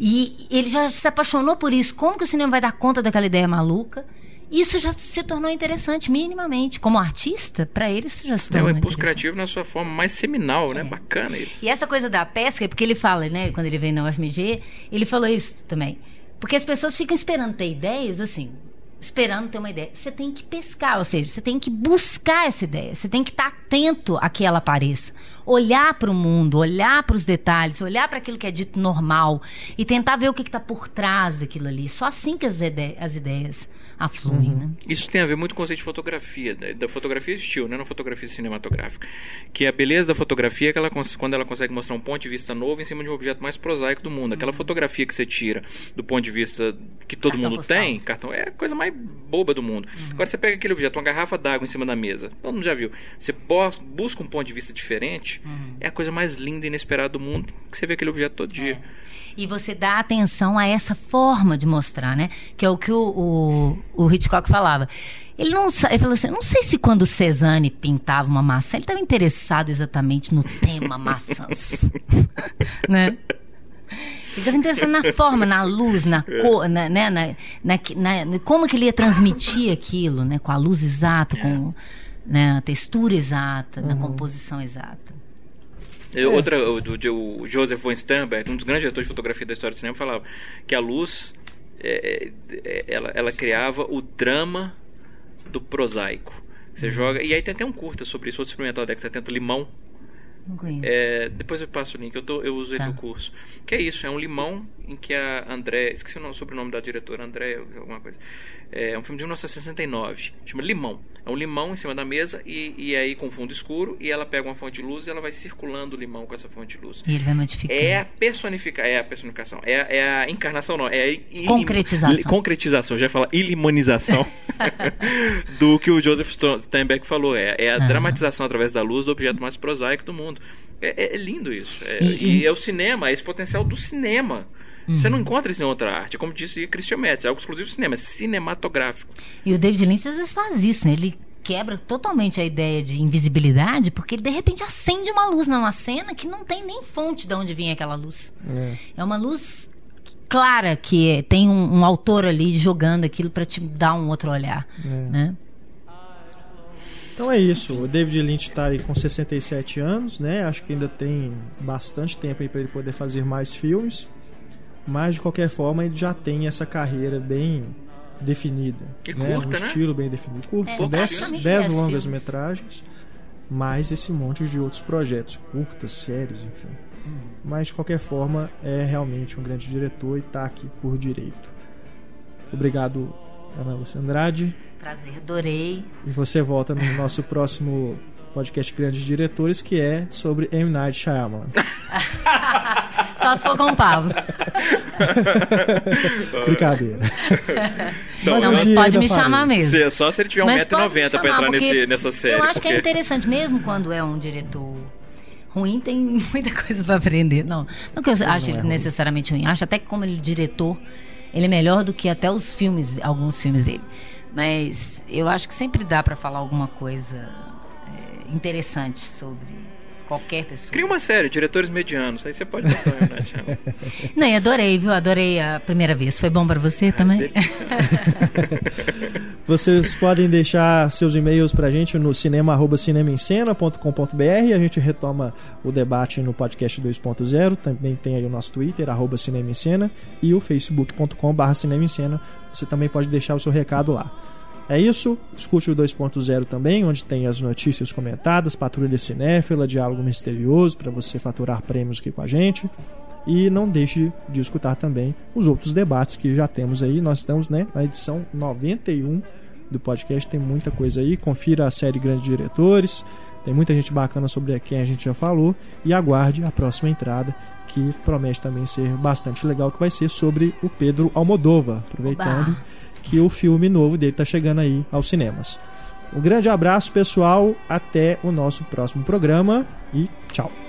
E ele já se apaixonou por isso. Como que o cinema vai dar conta daquela ideia maluca? Isso já se tornou interessante, minimamente. Como artista, para ele isso já se tornou É um impulso criativo na sua forma mais seminal, né? é. Bacana isso. E essa coisa da pesca, é porque ele fala, né? Quando ele vem na UFMG, ele falou isso também. Porque as pessoas ficam esperando ter ideias, assim, esperando ter uma ideia. Você tem que pescar, ou seja, você tem que buscar essa ideia. Você tem que estar atento a que ela apareça. Olhar para o mundo, olhar para os detalhes, olhar para aquilo que é dito normal e tentar ver o que está por trás daquilo ali. Só assim que as, ide as ideias afluem. Uhum. Né? Isso tem a ver muito com o conceito de fotografia, da fotografia estilo, né? não fotografia cinematográfica. Que a beleza da fotografia é que ela, quando ela consegue mostrar um ponto de vista novo em cima de um objeto mais prosaico do mundo. Aquela uhum. fotografia que você tira do ponto de vista que todo cartão mundo postal. tem, cartão, é a coisa mais boba do mundo. Uhum. Agora você pega aquele objeto, uma garrafa d'água em cima da mesa, todo mundo já viu. Você busca um ponto de vista diferente, uhum. é a coisa mais linda e inesperada do mundo que você vê aquele objeto todo dia. É e você dá atenção a essa forma de mostrar, né? Que é o que o, o, o Hitchcock falava. Ele não ele falou assim, não sei se quando Cezanne pintava uma maçã, ele estava interessado exatamente no tema maçãs, né? Ele estava interessado na forma, na luz, na cor, na, né, na, na, na, como que ele ia transmitir aquilo, né? Com a luz exata, com né, a textura exata, uhum. na composição exata. É. Outra, o, o, Joseph von Sternberg, um dos grandes diretores de fotografia da história do cinema, falava que a luz é, é, ela, ela criava o drama do prosaico. Você uhum. joga. E aí tem até um curta sobre isso, outro experimental da década 70, Limão. É, depois eu passo o link, eu, tô, eu uso tá. no curso. Que é isso, é um limão em que a André. Esqueci o nome, sobrenome da diretora, André, alguma coisa. É um filme de 1969, chama Limão. É um limão em cima da mesa e, e aí com fundo escuro e ela pega uma fonte de luz e ela vai circulando o limão com essa fonte de luz. E ele vai modificando. É a personificação, é a personificação, é, é a encarnação não, é a concretização. concretização, já ia falar ilimonização do que o Joseph Steinbeck falou, é, é a ah. dramatização através da luz do objeto mais prosaico do mundo. É, é, é lindo isso. É, e, e, é o cinema, é esse potencial do cinema. Uhum. Você não encontra isso em outra arte. Como disse Christian Metz, é algo exclusivo do cinema, é cinematográfico. E o David Lynch às vezes faz isso, né? Ele quebra totalmente a ideia de invisibilidade, porque ele de repente acende uma luz numa cena que não tem nem fonte de onde vinha aquela luz. É, é uma luz clara que tem um, um, autor ali jogando aquilo para te dar um outro olhar, é. né? Então é isso. O David Lynch está aí com 67 anos, né? Acho que ainda tem bastante tempo aí para ele poder fazer mais filmes. Mas de qualquer forma ele já tem essa carreira bem definida. E né? curta, um né? estilo bem definido. Curto, é, são 10 longas metragens, mais esse monte de outros projetos, curtas, séries, enfim. Hum. Mas de qualquer forma é realmente um grande diretor e está aqui por direito. Obrigado, Ana Lúcia Andrade. Prazer, adorei. E você volta no nosso próximo podcast Grandes Diretores, que é sobre M. Night Shyamalan. Só se for com o Pablo. Brincadeira. Então, não, mas pode me chamar mesmo. Se, só se ele tiver 1,90m pra entrar nesse, nessa série. Eu acho porque... que é interessante, mesmo quando é um diretor ruim, tem muita coisa para aprender. Não, não que eu ache ele é necessariamente ruim. Acho até que como ele é diretor, ele é melhor do que até os filmes, alguns filmes dele. Mas eu acho que sempre dá para falar alguma coisa é, interessante sobre Qualquer pessoa. Cria uma série, diretores medianos. Aí você pode botar né, Não, e adorei, viu? Adorei a primeira vez. Foi bom para você ah, também? Vocês podem deixar seus e-mails pra gente no cinema.cinemaencena.com.br. A gente retoma o debate no podcast 2.0. Também tem aí o nosso Twitter, arroba Cinema em Cena, e o facebook.com.br Cinema em Cena. Você também pode deixar o seu recado lá. É isso, escute o 2.0 também, onde tem as notícias comentadas, Patrulha Cinéfila, Diálogo Misterioso, para você faturar prêmios aqui com a gente. E não deixe de escutar também os outros debates que já temos aí. Nós estamos né, na edição 91 do podcast, tem muita coisa aí. Confira a série Grandes Diretores, tem muita gente bacana sobre quem a gente já falou. E aguarde a próxima entrada, que promete também ser bastante legal, que vai ser sobre o Pedro Almodova. Aproveitando. Oba que o filme novo dele está chegando aí aos cinemas. Um grande abraço, pessoal. Até o nosso próximo programa e tchau.